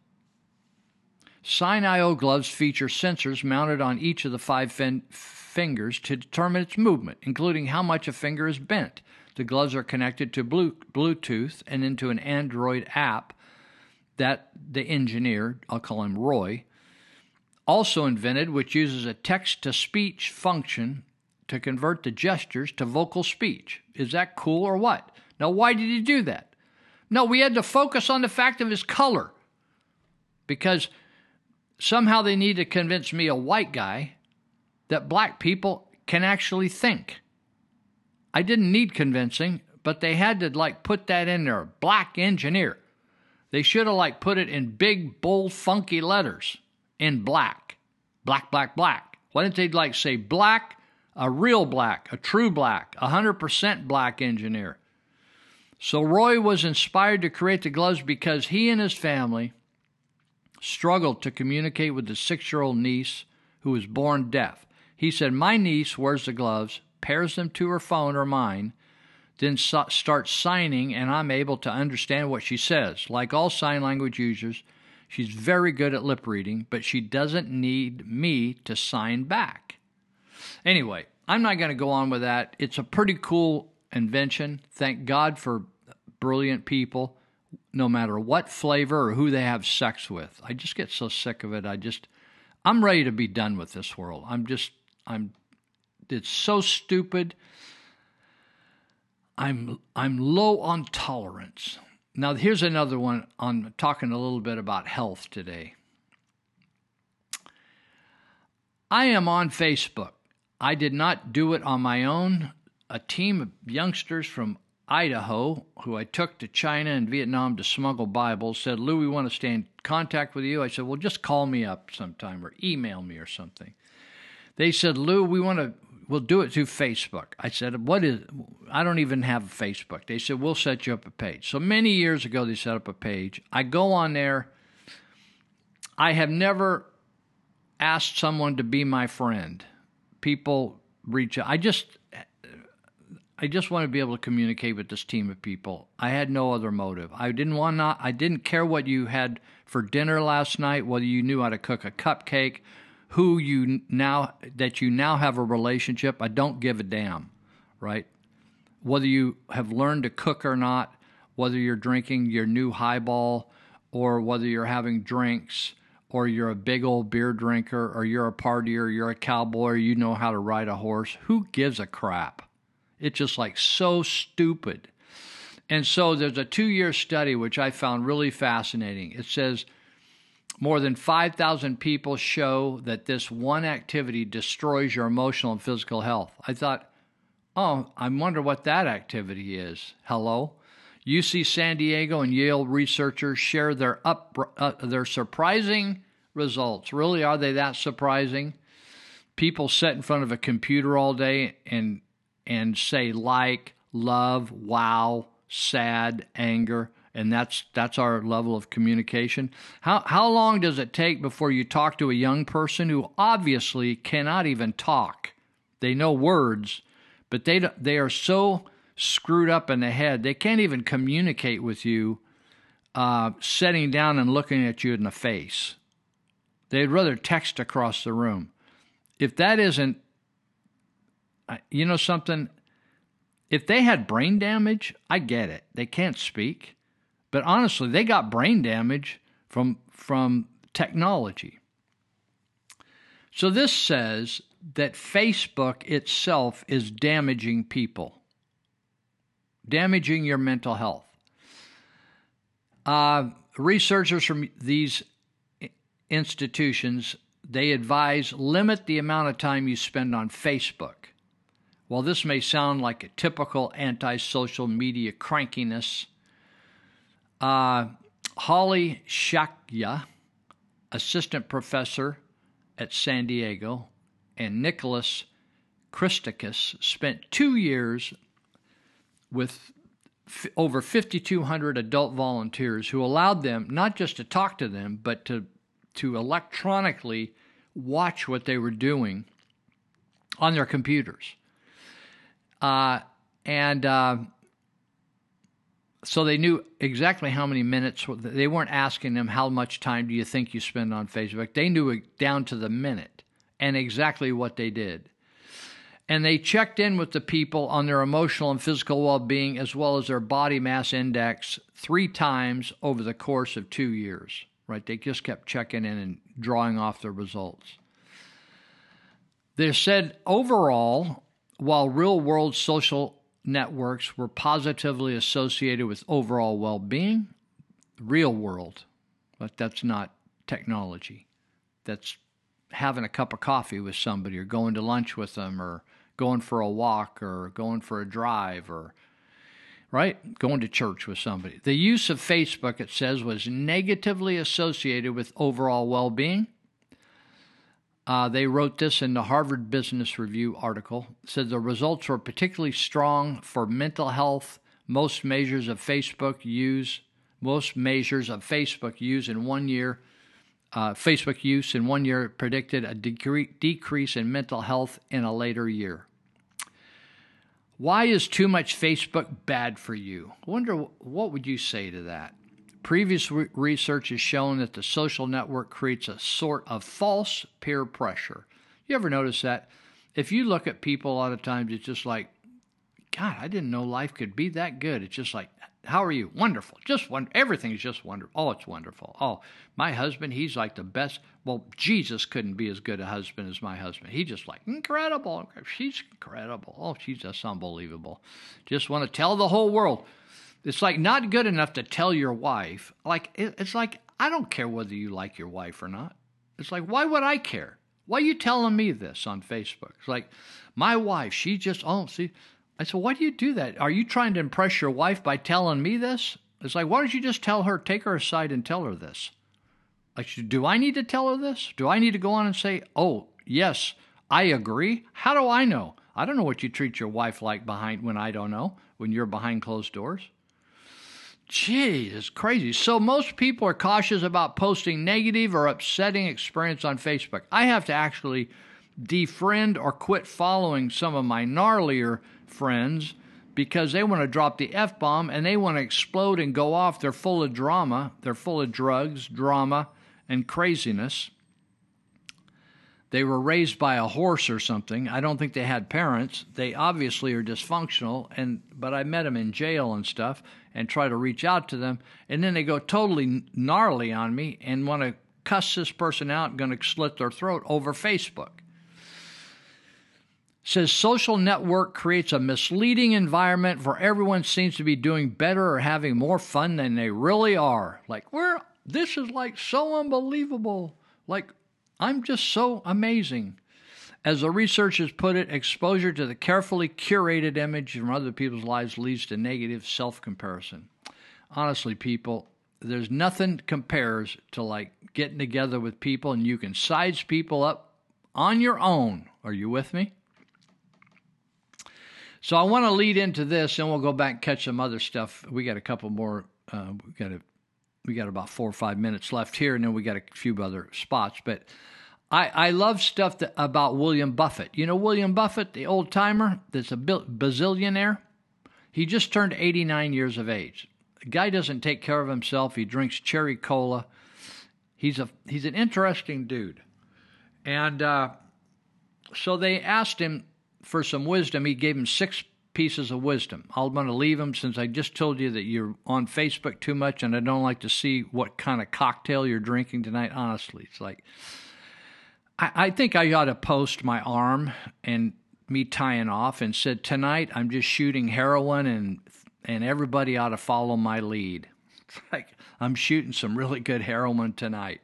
Sign IO gloves feature sensors mounted on each of the five fin- fingers to determine its movement, including how much a finger is bent. The gloves are connected to Bluetooth and into an Android app that the engineer, I'll call him Roy, also invented, which uses a text to speech function to convert the gestures to vocal speech. Is that cool or what? Now, why did he do that? No, we had to focus on the fact of his color because somehow they need to convince me, a white guy, that black people can actually think. I didn't need convincing, but they had to like put that in there. Black engineer. They should have like put it in big, bold, funky letters in black. Black, black, black. Why didn't they like say black a real black, a true black, a 100% black engineer. So Roy was inspired to create the gloves because he and his family struggled to communicate with his six year old niece who was born deaf. He said, My niece wears the gloves, pairs them to her phone or mine, then starts signing, and I'm able to understand what she says. Like all sign language users, she's very good at lip reading, but she doesn't need me to sign back. Anyway, I'm not going to go on with that. It's a pretty cool invention. Thank God for brilliant people no matter what flavor or who they have sex with. I just get so sick of it. I just, I'm ready to be done with this world. I'm just, I'm, it's so stupid. I'm, I'm low on tolerance. Now, here's another one on talking a little bit about health today. I am on Facebook. I did not do it on my own. A team of youngsters from Idaho, who I took to China and Vietnam to smuggle Bibles, said, Lou, we want to stay in contact with you. I said, Well, just call me up sometime or email me or something. They said, Lou, we want to, we'll do it through Facebook. I said, What is, I don't even have Facebook. They said, We'll set you up a page. So many years ago, they set up a page. I go on there. I have never asked someone to be my friend. People reach out. I just I just want to be able to communicate with this team of people. I had no other motive. I didn't want not I didn't care what you had for dinner last night, whether you knew how to cook a cupcake, who you now that you now have a relationship. I don't give a damn, right? Whether you have learned to cook or not, whether you're drinking your new highball or whether you're having drinks or you're a big old beer drinker or you're a partier, you're a cowboy, you know how to ride a horse, who gives a crap? It's just like so stupid. And so there's a two year study which I found really fascinating. It says more than 5,000 people show that this one activity destroys your emotional and physical health. I thought, oh, I wonder what that activity is. Hello? UC San Diego and Yale researchers share their up uh, their surprising results. Really, are they that surprising? People sit in front of a computer all day and and say like, love, wow, sad, anger, and that's that's our level of communication. How how long does it take before you talk to a young person who obviously cannot even talk? They know words, but they they are so screwed up in the head they can't even communicate with you uh, sitting down and looking at you in the face. They'd rather text across the room. If that isn't you know something? If they had brain damage, I get it. They can't speak. But honestly, they got brain damage from from technology. So this says that Facebook itself is damaging people, damaging your mental health. Uh, researchers from these institutions they advise limit the amount of time you spend on Facebook. While this may sound like a typical anti-social media crankiness, uh, Holly Shakya, assistant professor at San Diego, and Nicholas Christakis spent two years with f- over 5,200 adult volunteers who allowed them not just to talk to them, but to, to electronically watch what they were doing on their computers. Uh, and uh, so they knew exactly how many minutes. They weren't asking them how much time do you think you spend on Facebook. They knew it down to the minute and exactly what they did. And they checked in with the people on their emotional and physical well being as well as their body mass index three times over the course of two years. Right? They just kept checking in and drawing off the results. They said overall, while real world social networks were positively associated with overall well being, real world, but that's not technology. That's having a cup of coffee with somebody or going to lunch with them or going for a walk or going for a drive or right? Going to church with somebody. The use of facebook it says was negatively associated with overall well-being uh, they wrote this in the Harvard Business Review article. said the results were particularly strong for mental health. Most measures of Facebook use most measures of Facebook use in one year. Uh, Facebook use in one year predicted a decre- decrease in mental health in a later year. Why is too much Facebook bad for you? I wonder what would you say to that? Previous re- research has shown that the social network creates a sort of false peer pressure. You ever notice that? If you look at people a lot of times, it's just like, God, I didn't know life could be that good. It's just like, How are you? Wonderful. Just. Everything is just wonderful. Oh, it's wonderful. Oh, my husband, he's like the best. Well, Jesus couldn't be as good a husband as my husband. He just like incredible. She's incredible. Oh, she's just unbelievable. Just want to tell the whole world. It's like not good enough to tell your wife. Like it, it's like I don't care whether you like your wife or not. It's like why would I care? Why are you telling me this on Facebook? It's like my wife. She just oh see. I said, why do you do that? Are you trying to impress your wife by telling me this? It's like, why don't you just tell her, take her aside and tell her this? Like, do I need to tell her this? Do I need to go on and say, oh, yes, I agree? How do I know? I don't know what you treat your wife like behind when I don't know, when you're behind closed doors. Gee, it's crazy. So most people are cautious about posting negative or upsetting experience on Facebook. I have to actually defriend or quit following some of my gnarlier friends because they want to drop the F bomb and they want to explode and go off. They're full of drama, they're full of drugs, drama, and craziness. They were raised by a horse or something. I don't think they had parents. They obviously are dysfunctional and but I met them in jail and stuff and try to reach out to them and then they go totally gnarly on me and want to cuss this person out going to slit their throat over Facebook says social network creates a misleading environment where everyone seems to be doing better or having more fun than they really are. Like we're this is like so unbelievable. Like I'm just so amazing. As the researchers put it, exposure to the carefully curated image from other people's lives leads to negative self comparison. Honestly, people, there's nothing compares to like getting together with people and you can size people up on your own. Are you with me? So I want to lead into this, and we'll go back and catch some other stuff. We got a couple more. Uh, we got a, we got about four or five minutes left here, and then we got a few other spots. But I I love stuff that, about William Buffett. You know William Buffett, the old timer that's a bazillionaire. He just turned 89 years of age. The guy doesn't take care of himself. He drinks cherry cola. He's a he's an interesting dude, and uh, so they asked him for some wisdom, he gave him six pieces of wisdom. I'm going to leave them since I just told you that you're on Facebook too much and I don't like to see what kind of cocktail you're drinking tonight. Honestly, it's like, I, I think I ought to post my arm and me tying off and said, Tonight I'm just shooting heroin and and everybody ought to follow my lead. It's like I'm shooting some really good heroin tonight.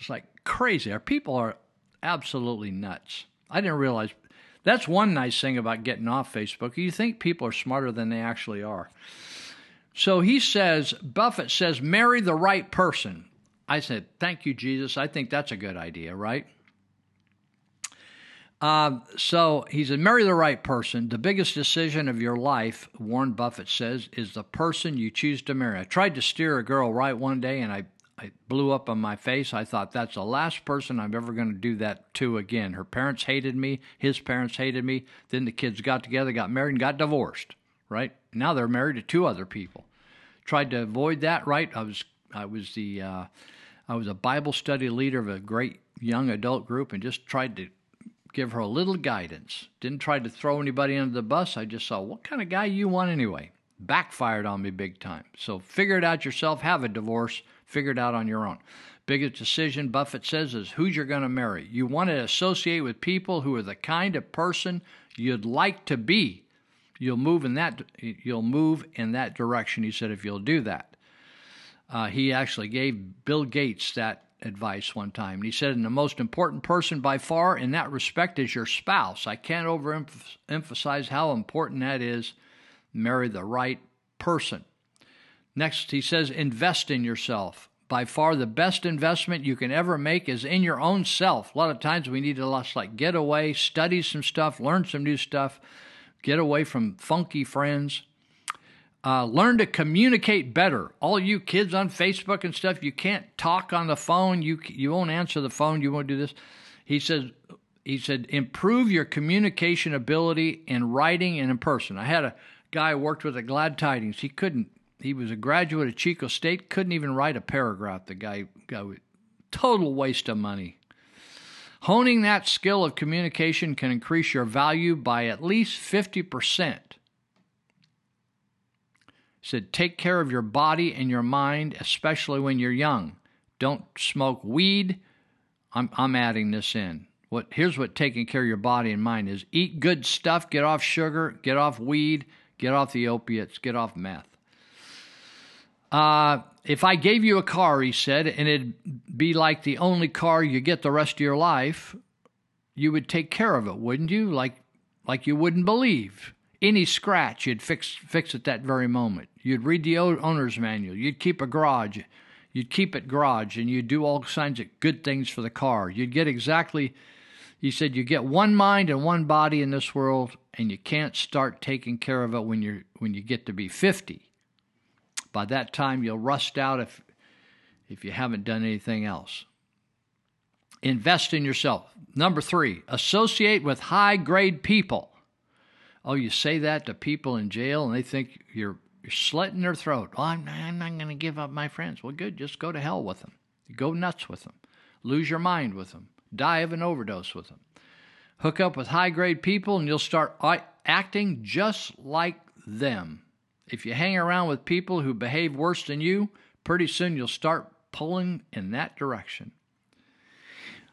It's like crazy. Our people are absolutely nuts. I didn't realize that's one nice thing about getting off Facebook. You think people are smarter than they actually are. So he says, Buffett says, marry the right person. I said, thank you, Jesus. I think that's a good idea, right? Uh, so he said, marry the right person. The biggest decision of your life, Warren Buffett says, is the person you choose to marry. I tried to steer a girl right one day and I I blew up on my face. I thought that's the last person I'm ever going to do that to again. Her parents hated me. His parents hated me. Then the kids got together, got married, and got divorced. Right now they're married to two other people. Tried to avoid that. Right, I was I was the uh, I was a Bible study leader of a great young adult group, and just tried to give her a little guidance. Didn't try to throw anybody under the bus. I just saw what kind of guy you want anyway. Backfired on me big time. So figure it out yourself. Have a divorce Figure it out on your own. Biggest decision, Buffett says, is who you're going to marry. You want to associate with people who are the kind of person you'd like to be. You'll move in that. You'll move in that direction. He said, if you'll do that. Uh, he actually gave Bill Gates that advice one time. And He said, and the most important person by far in that respect is your spouse. I can't overemphasize how important that is. Marry the right person. Next, he says, invest in yourself. By far, the best investment you can ever make is in your own self. A lot of times we need to just like get away, study some stuff, learn some new stuff, get away from funky friends. Uh, learn to communicate better. All you kids on Facebook and stuff, you can't talk on the phone. You you won't answer the phone. You won't do this. He says he said improve your communication ability in writing and in person. I had a guy worked with a Glad Tidings. He couldn't he was a graduate of Chico State, couldn't even write a paragraph. The guy, guy total waste of money. Honing that skill of communication can increase your value by at least 50%. said, Take care of your body and your mind, especially when you're young. Don't smoke weed. I'm, I'm adding this in. What here's what taking care of your body and mind is eat good stuff, get off sugar, get off weed, get off the opiates, get off meth. Uh, if I gave you a car, he said, and it'd be like the only car you get the rest of your life, you would take care of it, wouldn't you? Like, like you wouldn't believe. Any scratch, you'd fix fix it that very moment. You'd read the owner's manual. You'd keep a garage. You'd keep it garage, and you'd do all kinds of good things for the car. You'd get exactly. He said you get one mind and one body in this world, and you can't start taking care of it when you when you get to be fifty. By that time, you'll rust out if, if you haven't done anything else. Invest in yourself. Number three, associate with high grade people. Oh, you say that to people in jail and they think you're, you're slitting their throat. Well, I'm, I'm not going to give up my friends. Well, good. Just go to hell with them. Go nuts with them. Lose your mind with them. Die of an overdose with them. Hook up with high grade people and you'll start uh, acting just like them. If you hang around with people who behave worse than you, pretty soon you'll start pulling in that direction.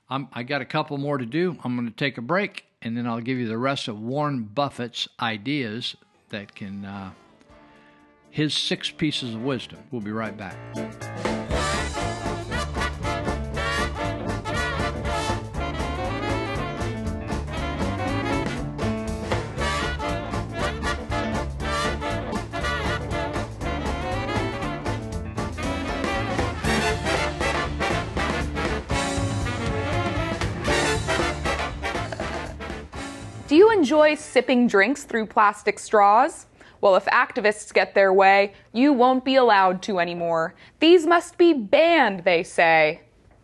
I'm, I got a couple more to do. I'm going to take a break, and then I'll give you the rest of Warren Buffett's ideas that can, uh, his six pieces of wisdom. We'll be right back. Do you enjoy sipping drinks through plastic straws? Well, if activists get their way, you won't be allowed to anymore. These must be banned, they say.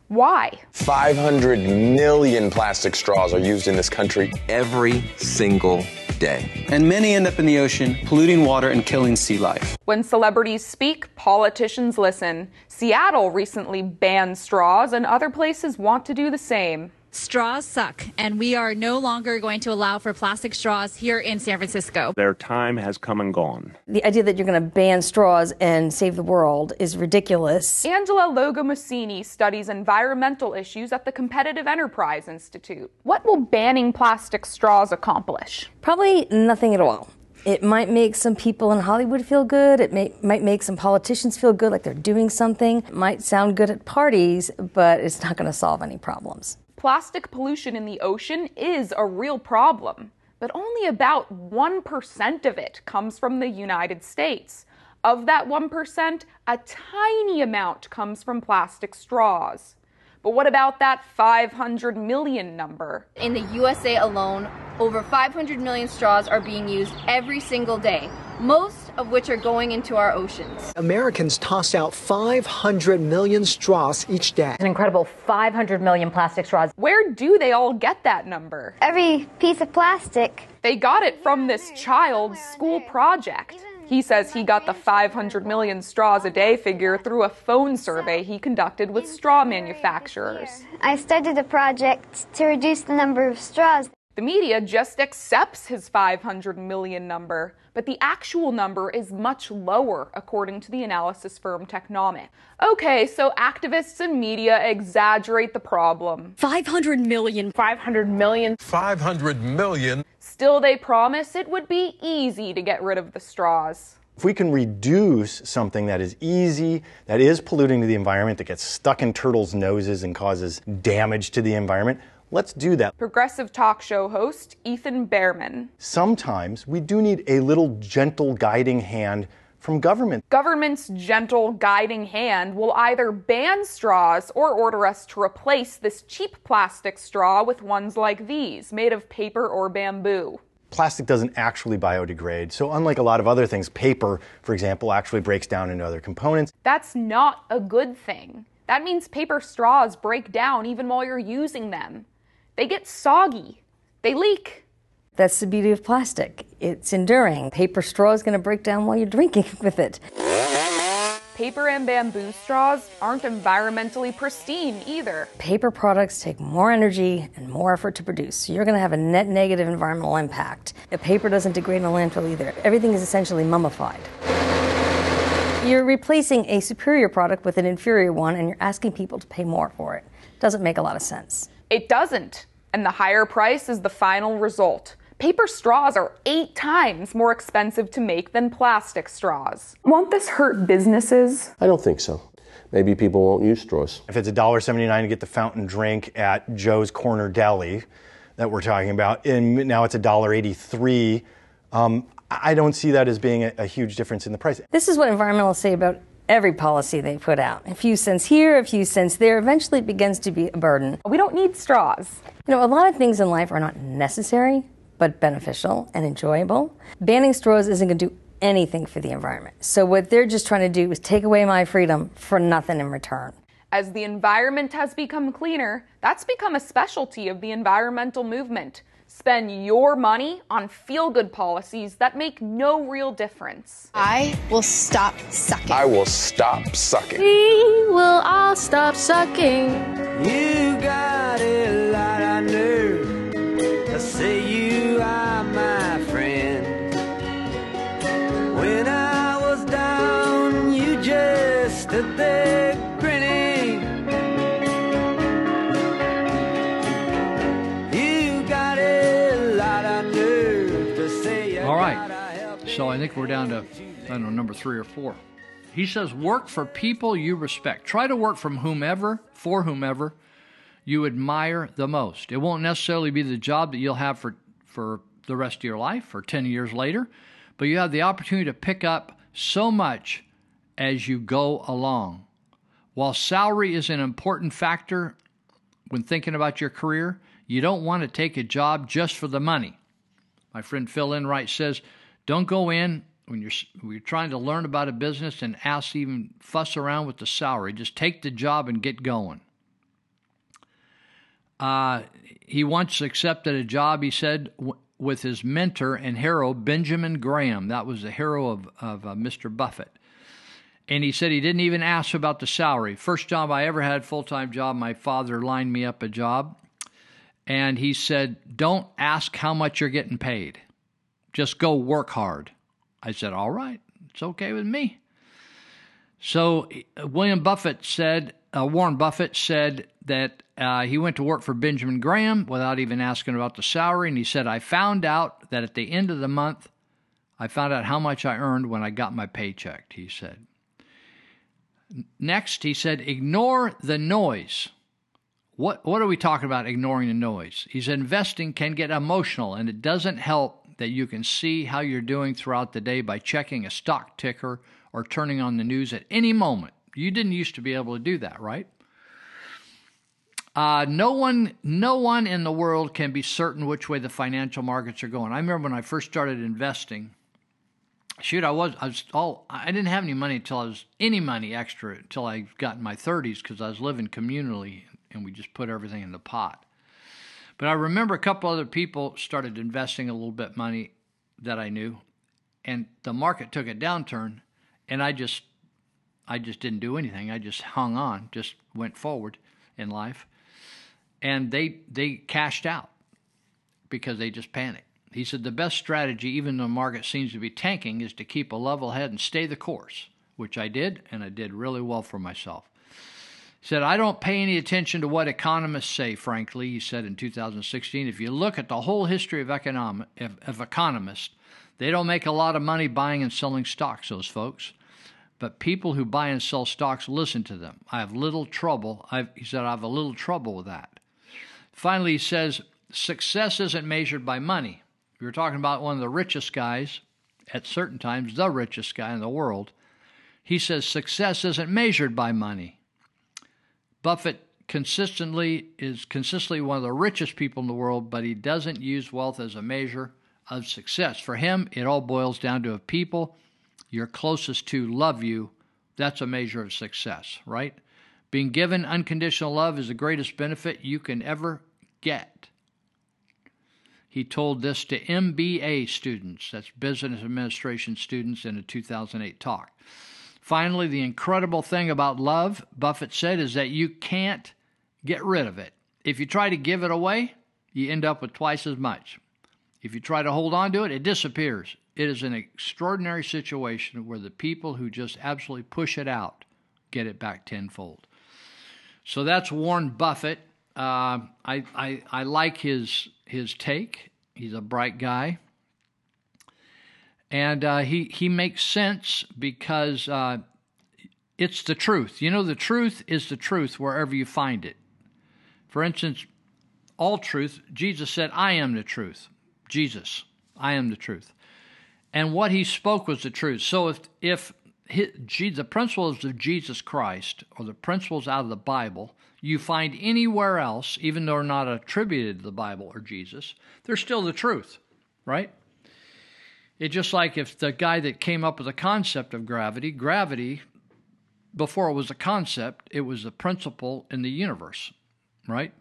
Why? 500 million plastic straws are used in this country every single day. And many end up in the ocean, polluting water and killing sea life. When celebrities speak, politicians listen. Seattle recently banned straws, and other places want to do the same. Straws suck, and we are no longer going to allow for plastic straws here in San Francisco. Their time has come and gone. The idea that you're going to ban straws and save the world is ridiculous. Angela Logomasini studies environmental issues at the Competitive Enterprise Institute. What will banning plastic straws accomplish? Probably nothing at all. It might make some people in Hollywood feel good. It may, might make some politicians feel good, like they're doing something. It might sound good at parties, but it's not going to solve any problems. Plastic pollution in the ocean is a real problem, but only about 1% of it comes from the United States. Of that 1%, a tiny amount comes from plastic straws. But what about that 500 million number? In the USA alone, over 500 million straws are being used every single day, most of which are going into our oceans. Americans toss out 500 million straws each day. An incredible 500 million plastic straws. Where do they all get that number? Every piece of plastic. They got it from this child's school project. He says he got the 500 million straws a day figure through a phone survey he conducted with straw manufacturers. I started a project to reduce the number of straws. The media just accepts his 500 million number, but the actual number is much lower, according to the analysis firm Technomic. Okay, so activists and media exaggerate the problem. 500 million. 500 million. 500 million. Still, they promise it would be easy to get rid of the straws. If we can reduce something that is easy, that is polluting to the environment, that gets stuck in turtles' noses and causes damage to the environment, let's do that. Progressive talk show host Ethan Bearman. Sometimes we do need a little gentle guiding hand from government. Government's gentle guiding hand will either ban straws or order us to replace this cheap plastic straw with ones like these, made of paper or bamboo. Plastic doesn't actually biodegrade, so unlike a lot of other things, paper, for example, actually breaks down into other components. That's not a good thing. That means paper straws break down even while you're using them. They get soggy, they leak. That's the beauty of plastic. It's enduring. Paper straw is going to break down while you're drinking with it. Paper and bamboo straws aren't environmentally pristine either. Paper products take more energy and more effort to produce, so you're going to have a net negative environmental impact. The paper doesn't degrade in a landfill either. Everything is essentially mummified. You're replacing a superior product with an inferior one, and you're asking people to pay more for it. Doesn't make a lot of sense. It doesn't. And the higher price is the final result. Paper straws are eight times more expensive to make than plastic straws. Won't this hurt businesses? I don't think so. Maybe people won't use straws. If it's $1.79 to get the fountain drink at Joe's Corner Deli that we're talking about, and now it's $1.83, um, I don't see that as being a, a huge difference in the price. This is what environmentalists say about every policy they put out. A few cents here, a few cents there. Eventually, it begins to be a burden. We don't need straws. You know, a lot of things in life are not necessary, but beneficial and enjoyable. Banning straws isn't going to do anything for the environment. So, what they're just trying to do is take away my freedom for nothing in return. As the environment has become cleaner, that's become a specialty of the environmental movement. Spend your money on feel good policies that make no real difference. I will stop sucking. I will stop sucking. We will all stop sucking. You got a lot of nerve to say you are my friend. When I was down, you just stood there So I think we're down to, I don't know, number three or four. He says, work for people you respect. Try to work from whomever, for whomever you admire the most. It won't necessarily be the job that you'll have for, for the rest of your life or 10 years later, but you have the opportunity to pick up so much as you go along. While salary is an important factor when thinking about your career, you don't want to take a job just for the money. My friend Phil Enright says, don't go in when you're when you're trying to learn about a business and ask even fuss around with the salary. Just take the job and get going. Uh, he once accepted a job, he said, with his mentor and hero, Benjamin Graham. That was the hero of, of uh, Mr. Buffett. And he said he didn't even ask about the salary. First job I ever had, full time job, my father lined me up a job. And he said, Don't ask how much you're getting paid. Just go work hard. I said, All right, it's okay with me. So uh, William Buffett said, uh, Warren Buffett said that uh, he went to work for Benjamin Graham without even asking about the salary. And he said, I found out that at the end of the month, I found out how much I earned when I got my paycheck, he said. Next, he said, ignore the noise. What, what are we talking about, ignoring the noise? He said, investing can get emotional, and it doesn't help that you can see how you're doing throughout the day by checking a stock ticker or turning on the news at any moment. You didn't used to be able to do that, right? Uh, no one, no one in the world can be certain which way the financial markets are going. I remember when I first started investing. Shoot, I was, I was all, I didn't have any money until I was any money extra until I got in my 30s because I was living communally and we just put everything in the pot. But I remember a couple other people started investing a little bit money that I knew, and the market took a downturn, and I just, I just didn't do anything. I just hung on, just went forward in life, and they they cashed out because they just panicked. He said the best strategy, even though the market seems to be tanking, is to keep a level head and stay the course, which I did, and I did really well for myself. Said, I don't pay any attention to what economists say, frankly, he said in 2016. If you look at the whole history of, of, of economists, they don't make a lot of money buying and selling stocks, those folks. But people who buy and sell stocks listen to them. I have little trouble. I've, he said, I have a little trouble with that. Finally, he says, success isn't measured by money. We were talking about one of the richest guys, at certain times, the richest guy in the world. He says, success isn't measured by money. Buffett consistently is consistently one of the richest people in the world, but he doesn't use wealth as a measure of success. For him, it all boils down to if people you're closest to love you, that's a measure of success, right? Being given unconditional love is the greatest benefit you can ever get. He told this to MBA students, that's business administration students, in a 2008 talk. Finally, the incredible thing about love, Buffett said, is that you can't get rid of it. If you try to give it away, you end up with twice as much. If you try to hold on to it, it disappears. it is an extraordinary situation where the people who just absolutely push it out get it back tenfold. So that's Warren Buffett. Uh, I, I I like his his take. He's a bright guy, and uh, he he makes sense because uh, it's the truth. You know, the truth is the truth wherever you find it. For instance, all truth. Jesus said, "I am the truth." Jesus, I am the truth, and what he spoke was the truth. So if if the principles of Jesus Christ or the principles out of the Bible you find anywhere else, even though they're not attributed to the Bible or Jesus, they're still the truth, right? It's just like if the guy that came up with the concept of gravity, gravity, before it was a concept, it was a principle in the universe, right?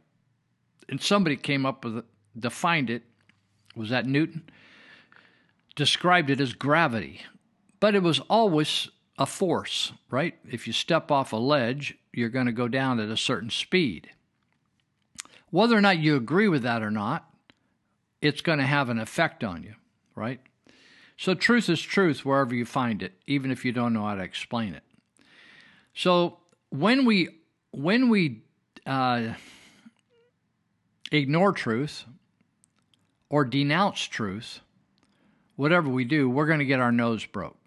And somebody came up with it, defined it, was that Newton? Described it as gravity. But it was always a force, right? If you step off a ledge, you're going to go down at a certain speed. Whether or not you agree with that or not, it's going to have an effect on you, right? So truth is truth wherever you find it, even if you don't know how to explain it. So when we when we uh, ignore truth or denounce truth, whatever we do, we're going to get our nose broke.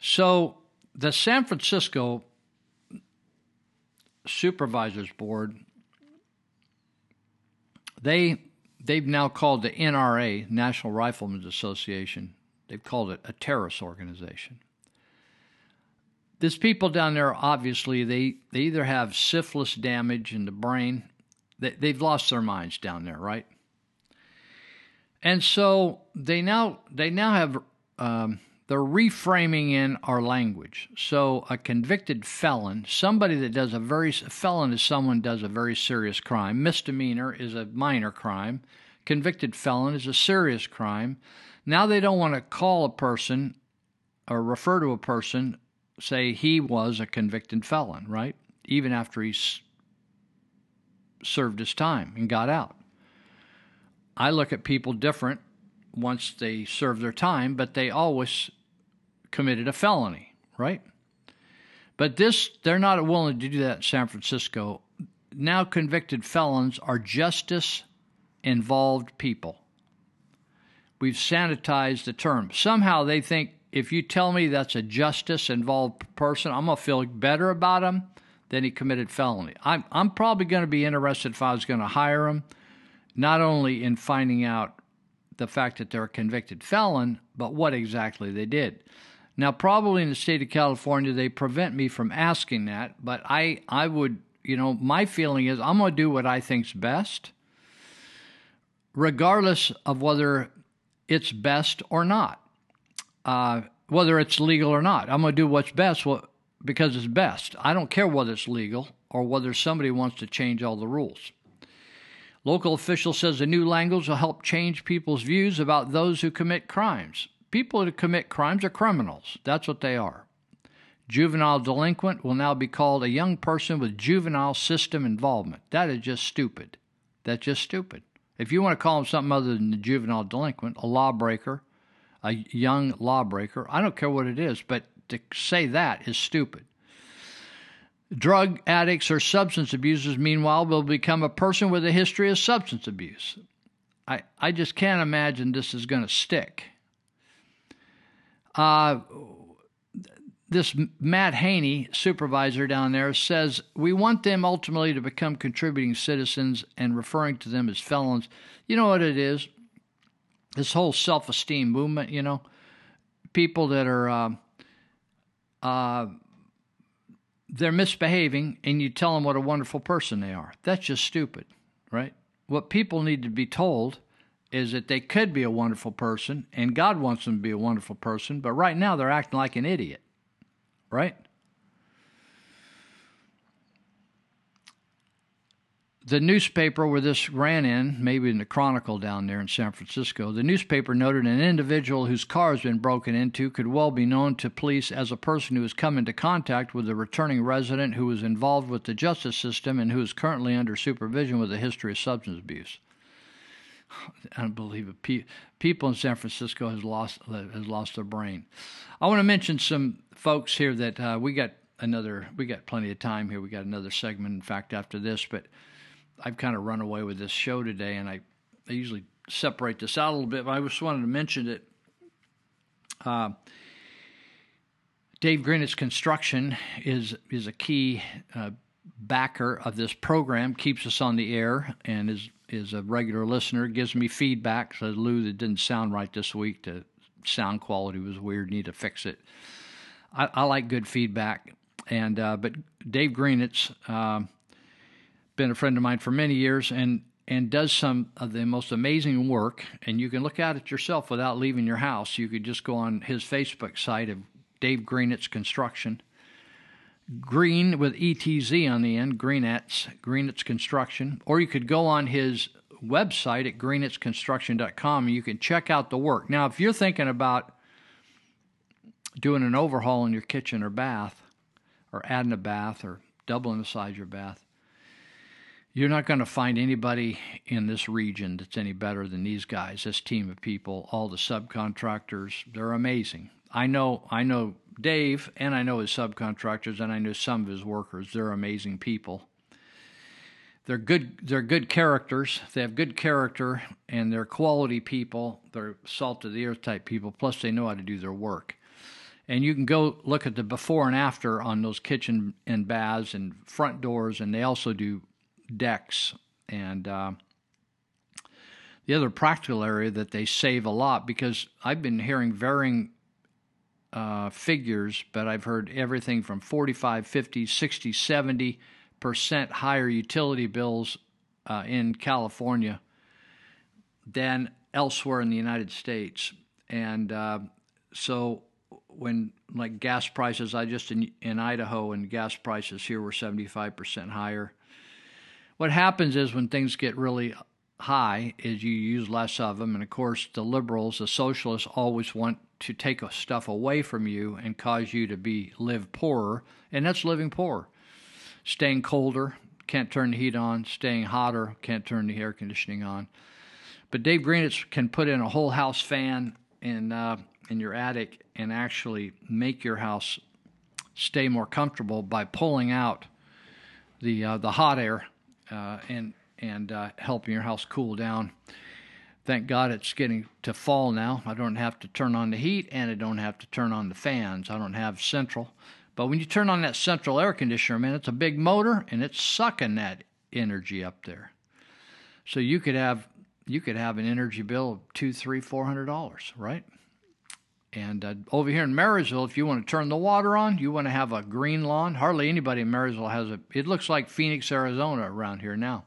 So the San Francisco Supervisors Board, they they've now called the NRA, National Riflemen's Association, they've called it a terrorist organization. These people down there, obviously, they, they either have syphilis damage in the brain, they, they've lost their minds down there, right? And so they now they now have um, they're reframing in our language. So a convicted felon, somebody that does a very a felon is someone does a very serious crime. Misdemeanor is a minor crime. Convicted felon is a serious crime. Now they don't want to call a person or refer to a person say he was a convicted felon, right? Even after he's served his time and got out. I look at people different once they serve their time, but they always committed a felony, right? But this, they're not willing to do that in San Francisco. Now convicted felons are justice involved people. We've sanitized the term. Somehow they think if you tell me that's a justice involved person, I'm going to feel better about him than he committed felony. I'm, I'm probably going to be interested if I was going to hire him, not only in finding out the fact that they're a convicted felon, but what exactly they did. Now, probably in the state of California, they prevent me from asking that, but I, I would, you know, my feeling is I'm going to do what I think's best, regardless of whether it's best or not, uh, whether it's legal or not. I'm going to do what's best because it's best. I don't care whether it's legal or whether somebody wants to change all the rules. Local official says the new language will help change people's views about those who commit crimes people who commit crimes are criminals. That's what they are. Juvenile delinquent will now be called a young person with juvenile system involvement. That is just stupid. That's just stupid. If you want to call them something other than a juvenile delinquent, a lawbreaker, a young lawbreaker, I don't care what it is, but to say that is stupid. Drug addicts or substance abusers, meanwhile, will become a person with a history of substance abuse. I, I just can't imagine this is going to stick. Uh, this Matt Haney, supervisor down there, says we want them ultimately to become contributing citizens and referring to them as felons. You know what it is? This whole self esteem movement, you know, people that are. Uh, uh, they're misbehaving and you tell them what a wonderful person they are. That's just stupid, right? What people need to be told is that they could be a wonderful person and God wants them to be a wonderful person, but right now they're acting like an idiot. Right? The newspaper where this ran in, maybe in the Chronicle down there in San Francisco, the newspaper noted an individual whose car has been broken into could well be known to police as a person who has come into contact with a returning resident who was involved with the justice system and who is currently under supervision with a history of substance abuse. Pe- people in San Francisco has lost has lost their brain. I want to mention some folks here that uh, we got another. We got plenty of time here. We got another segment, in fact, after this. But I've kind of run away with this show today, and I, I usually separate this out a little bit. But I just wanted to mention it. Uh, Dave Greenetz Construction is is a key uh, backer of this program, keeps us on the air, and is is a regular listener. Gives me feedback. Says Lou, that didn't sound right this week. The sound quality was weird. Need to fix it. I, I like good feedback, and uh, but Dave Greenetz, uh, been a friend of mine for many years, and and does some of the most amazing work. And you can look at it yourself without leaving your house. You could just go on his Facebook site of Dave Greenetz Construction. Green with ETZ on the end, Greenetz, Greenetz Construction. Or you could go on his website at greenetzconstruction.com and you can check out the work. Now, if you're thinking about doing an overhaul in your kitchen or bath, or adding a bath, or doubling the size of your bath, you're not going to find anybody in this region that's any better than these guys, this team of people, all the subcontractors. They're amazing. I know I know Dave and I know his subcontractors and I know some of his workers. They're amazing people. They're good they're good characters. They have good character and they're quality people. They're salt of the earth type people plus they know how to do their work. And you can go look at the before and after on those kitchen and baths and front doors and they also do decks and uh, the other practical area that they save a lot because I've been hearing varying uh, figures, but I've heard everything from 45, 50, 60, 70 percent higher utility bills uh, in California than elsewhere in the United States. And uh, so when like gas prices, I just in, in Idaho and gas prices here were 75 percent higher. What happens is when things get really high is you use less of them and of course the liberals the socialists always want to take stuff away from you and cause you to be live poorer, and that's living poor. Staying colder, can't turn the heat on. Staying hotter, can't turn the air conditioning on. But Dave Greenetz can put in a whole house fan in uh, in your attic and actually make your house stay more comfortable by pulling out the uh, the hot air uh, and and uh, helping your house cool down. Thank God it's getting to fall now. I don't have to turn on the heat and I don't have to turn on the fans. I don't have central. But when you turn on that central air conditioner, man, it's a big motor and it's sucking that energy up there. So you could have you could have an energy bill of two, three, four hundred dollars, right? And uh, over here in Marysville, if you want to turn the water on, you want to have a green lawn. Hardly anybody in Marysville has a. It looks like Phoenix, Arizona, around here now.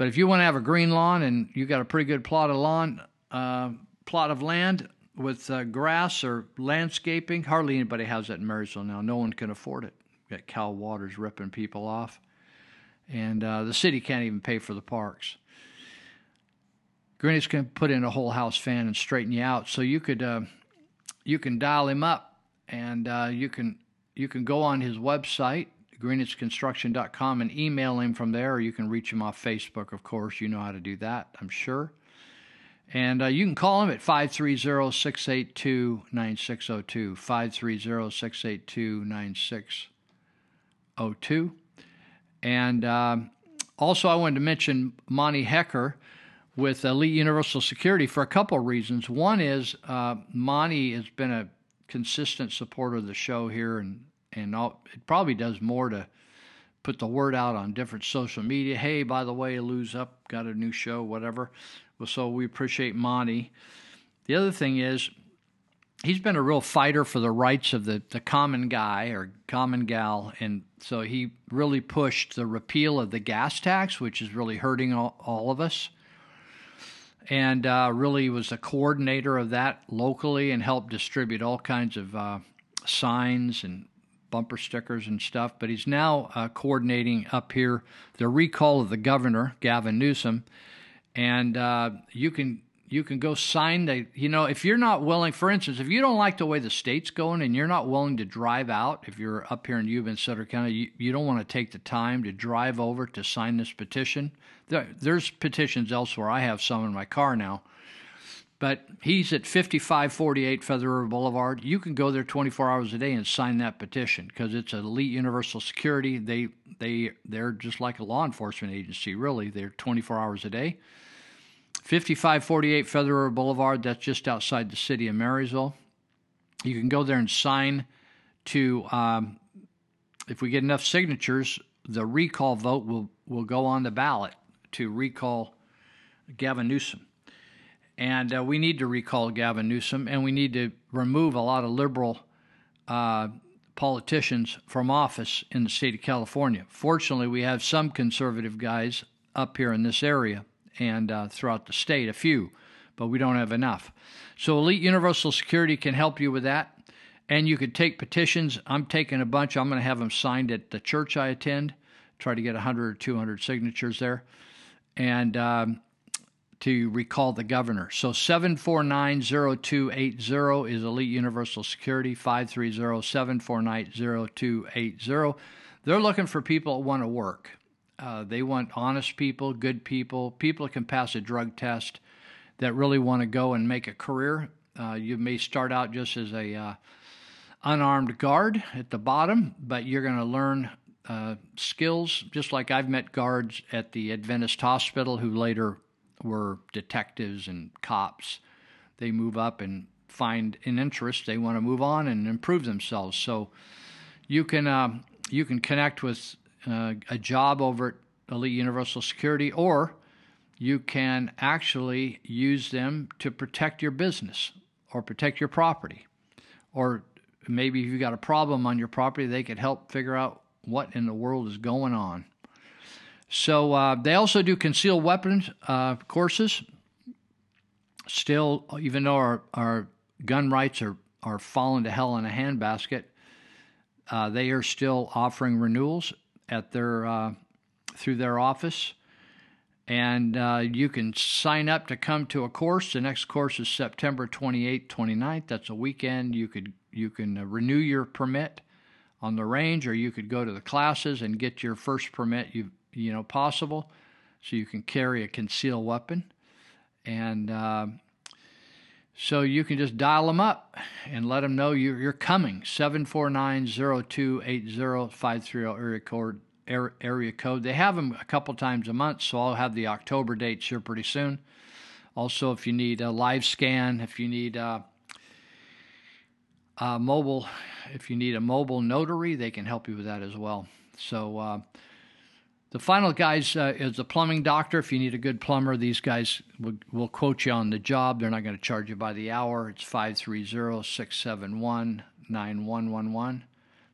But if you want to have a green lawn and you got a pretty good plot of lawn, uh, plot of land with uh, grass or landscaping, hardly anybody has that in Marysville now. No one can afford it. You got Cal Waters ripping people off, and uh, the city can't even pay for the parks. Greenetz can put in a whole house fan and straighten you out, so you could uh, you can dial him up, and uh, you can you can go on his website greenetzconstruction.com and email him from there, or you can reach him off Facebook, of course. You know how to do that, I'm sure. And uh, you can call him at 530 682 9602. 530 682 9602. And uh, also, I wanted to mention Monty Hecker with Elite Universal Security for a couple of reasons. One is uh, Monty has been a consistent supporter of the show here and and all, it probably does more to put the word out on different social media. Hey, by the way, Lou's up, got a new show, whatever. Well, so we appreciate Monty. The other thing is, he's been a real fighter for the rights of the, the common guy or common gal. And so he really pushed the repeal of the gas tax, which is really hurting all, all of us. And uh, really was a coordinator of that locally and helped distribute all kinds of uh, signs and bumper stickers and stuff. But he's now uh, coordinating up here the recall of the governor, Gavin Newsom. And uh, you can you can go sign the you know if you're not willing for instance if you don't like the way the state's going and you're not willing to drive out if you're up here in Yuba and Sutter County you, you don't want to take the time to drive over to sign this petition there, there's petitions elsewhere I have some in my car now but he's at 5548 Feather River Boulevard you can go there 24 hours a day and sign that petition because it's elite universal security they they they're just like a law enforcement agency really they're 24 hours a day 5548 Feather River Boulevard, that's just outside the city of Marysville. You can go there and sign to, um, if we get enough signatures, the recall vote will, will go on the ballot to recall Gavin Newsom. And uh, we need to recall Gavin Newsom, and we need to remove a lot of liberal uh, politicians from office in the state of California. Fortunately, we have some conservative guys up here in this area and uh, throughout the state, a few, but we don't have enough. So, Elite Universal Security can help you with that. And you could take petitions. I'm taking a bunch. I'm going to have them signed at the church I attend, try to get 100 or 200 signatures there, and um, to recall the governor. So 7490280 is Elite Universal Security, 530 749 0280. They're looking for people that want to work. Uh, they want honest people, good people, people that can pass a drug test, that really want to go and make a career. Uh, you may start out just as a uh, unarmed guard at the bottom, but you're going to learn uh, skills, just like I've met guards at the Adventist Hospital who later were detectives and cops. They move up and find an interest. They want to move on and improve themselves. So you can uh, you can connect with uh, a job over at Elite Universal Security, or you can actually use them to protect your business or protect your property. Or maybe if you've got a problem on your property, they could help figure out what in the world is going on. So uh, they also do concealed weapons uh, courses. Still, even though our, our gun rights are, are falling to hell in a handbasket, uh, they are still offering renewals at their uh, through their office, and uh, you can sign up to come to a course. The next course is September 28th, 29th. That's a weekend. You could you can uh, renew your permit on the range, or you could go to the classes and get your first permit you you know possible, so you can carry a concealed weapon, and uh, so you can just dial them up and let them know you're, you're coming. 749-0280-530 area code, area code. They have them a couple times a month, so I'll have the October dates here pretty soon. Also, if you need a live scan, if you need a, a mobile, if you need a mobile notary, they can help you with that as well. So uh, the final guys uh, is the plumbing doctor. If you need a good plumber, these guys will, will quote you on the job. They're not going to charge you by the hour. It's 530 671 9111.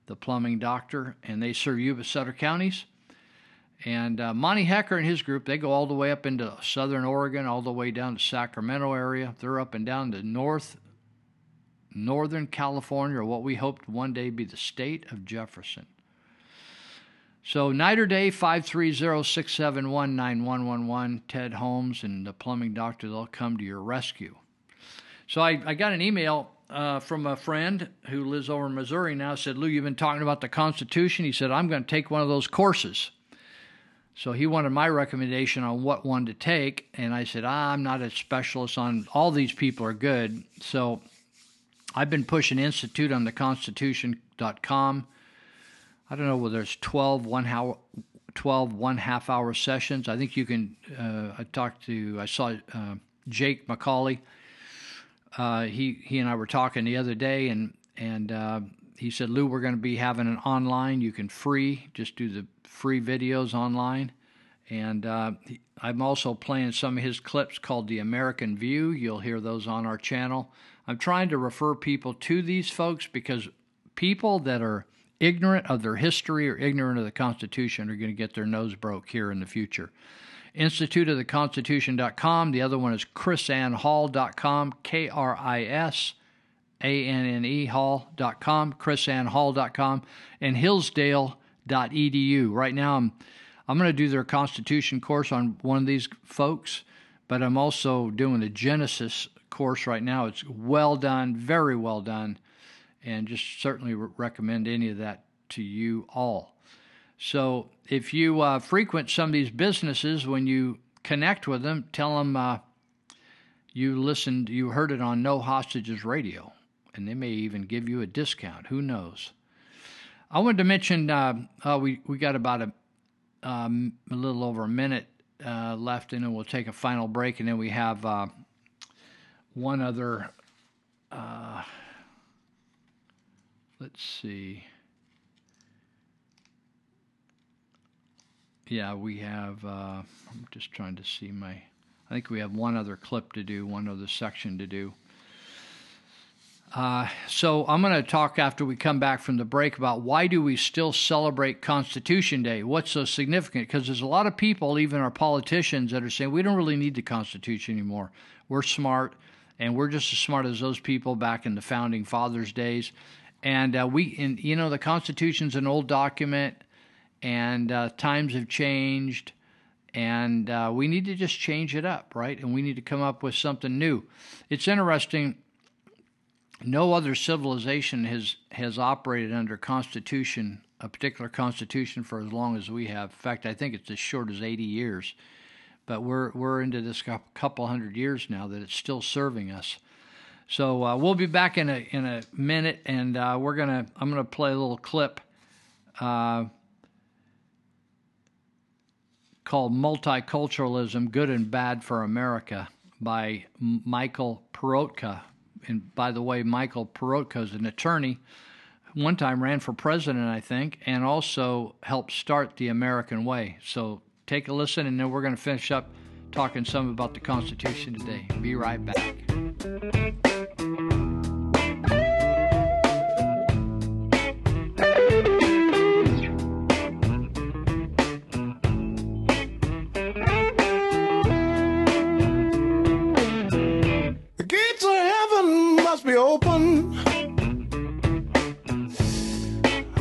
The plumbing doctor, and they serve Yuba Sutter counties. And uh, Monty Hecker and his group, they go all the way up into southern Oregon, all the way down to Sacramento area. They're up and down to north, northern California, or what we hope to one day be the state of Jefferson. So night or day, 530-671-9111, Ted Holmes and the plumbing doctor, they'll come to your rescue. So I, I got an email uh, from a friend who lives over in Missouri now, said, Lou, you've been talking about the Constitution. He said, I'm going to take one of those courses. So he wanted my recommendation on what one to take, and I said, ah, I'm not a specialist on all these people are good. So I've been pushing Institute on the Constitution.com I don't know whether it's 12 one hour, 12 one half hour sessions. I think you can. Uh, I talked to. I saw uh, Jake MacAulay. Uh, he he and I were talking the other day, and and uh, he said, Lou, we're going to be having an online. You can free just do the free videos online, and uh, I'm also playing some of his clips called the American View. You'll hear those on our channel. I'm trying to refer people to these folks because people that are ignorant of their history or ignorant of the Constitution are going to get their nose broke here in the future. Instituteoftheconstitution.com. The other one is krisannehall.com, K R I S A N N E Hall.com, krisannehall.com, and hillsdale.edu. Right now, I'm, I'm going to do their Constitution course on one of these folks, but I'm also doing the Genesis course right now. It's well done, very well done, and just certainly recommend any of that to you all. So if you uh, frequent some of these businesses, when you connect with them, tell them uh, you listened, you heard it on No Hostages Radio, and they may even give you a discount. Who knows? I wanted to mention uh, uh, we we got about a um, a little over a minute uh, left, and then we'll take a final break, and then we have uh, one other. Let's see. Yeah, we have. Uh, I'm just trying to see my. I think we have one other clip to do, one other section to do. Uh, so I'm going to talk after we come back from the break about why do we still celebrate Constitution Day? What's so significant? Because there's a lot of people, even our politicians, that are saying we don't really need the Constitution anymore. We're smart, and we're just as smart as those people back in the founding fathers' days. And uh, we, and, you know, the Constitution's an old document, and uh, times have changed, and uh, we need to just change it up, right? And we need to come up with something new. It's interesting no other civilization has has operated under constitution a particular constitution for as long as we have. In fact, I think it's as short as 80 years. But we're we're into this couple hundred years now that it's still serving us. So uh, we'll be back in a in a minute, and uh, we're gonna I'm gonna play a little clip uh, called "Multiculturalism: Good and Bad for America" by Michael Peroutka. and by the way, Michael Peroutka is an attorney. One time ran for president, I think, and also helped start the American way. So take a listen, and then we're going to finish up talking some about the Constitution today. Be right back. The gates of heaven must be open.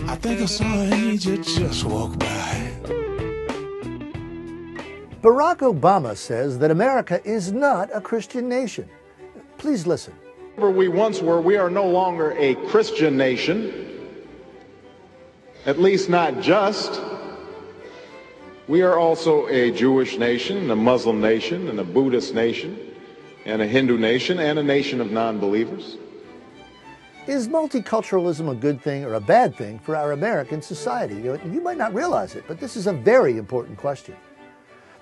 I think I saw an angel just walk by. Barack Obama says that America is not a Christian nation. Please listen. We once were, we are no longer a Christian nation, at least not just. We are also a Jewish nation, a Muslim nation, and a Buddhist nation and a Hindu nation and a nation of non believers. Is multiculturalism a good thing or a bad thing for our American society? You might not realize it, but this is a very important question.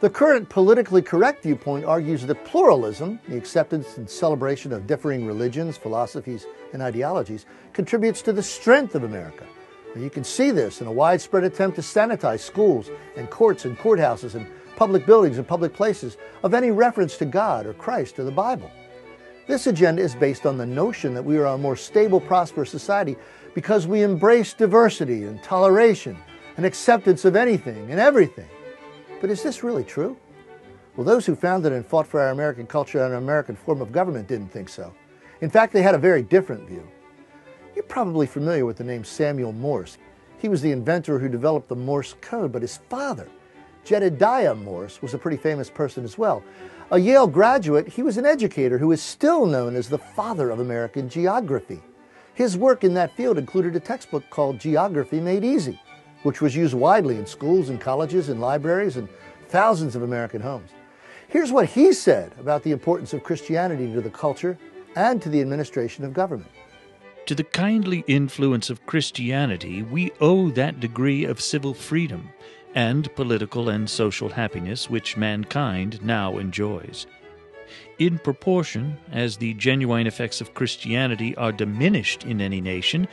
The current politically correct viewpoint argues that pluralism, the acceptance and celebration of differing religions, philosophies, and ideologies, contributes to the strength of America. you can see this in a widespread attempt to sanitize schools and courts and courthouses and public buildings and public places of any reference to God or Christ or the Bible. This agenda is based on the notion that we are a more stable, prosperous society because we embrace diversity and toleration and acceptance of anything and everything. But is this really true? Well, those who founded and fought for our American culture and our American form of government didn't think so. In fact, they had a very different view. You're probably familiar with the name Samuel Morse. He was the inventor who developed the Morse code, but his father, Jedediah Morse was a pretty famous person as well. A Yale graduate, he was an educator who is still known as the father of American geography. His work in that field included a textbook called Geography Made Easy, which was used widely in schools and colleges and libraries and thousands of American homes. Here's what he said about the importance of Christianity to the culture and to the administration of government. To the kindly influence of Christianity, we owe that degree of civil freedom and political and social happiness which mankind now enjoys. In proportion as the genuine effects of Christianity are diminished in any nation,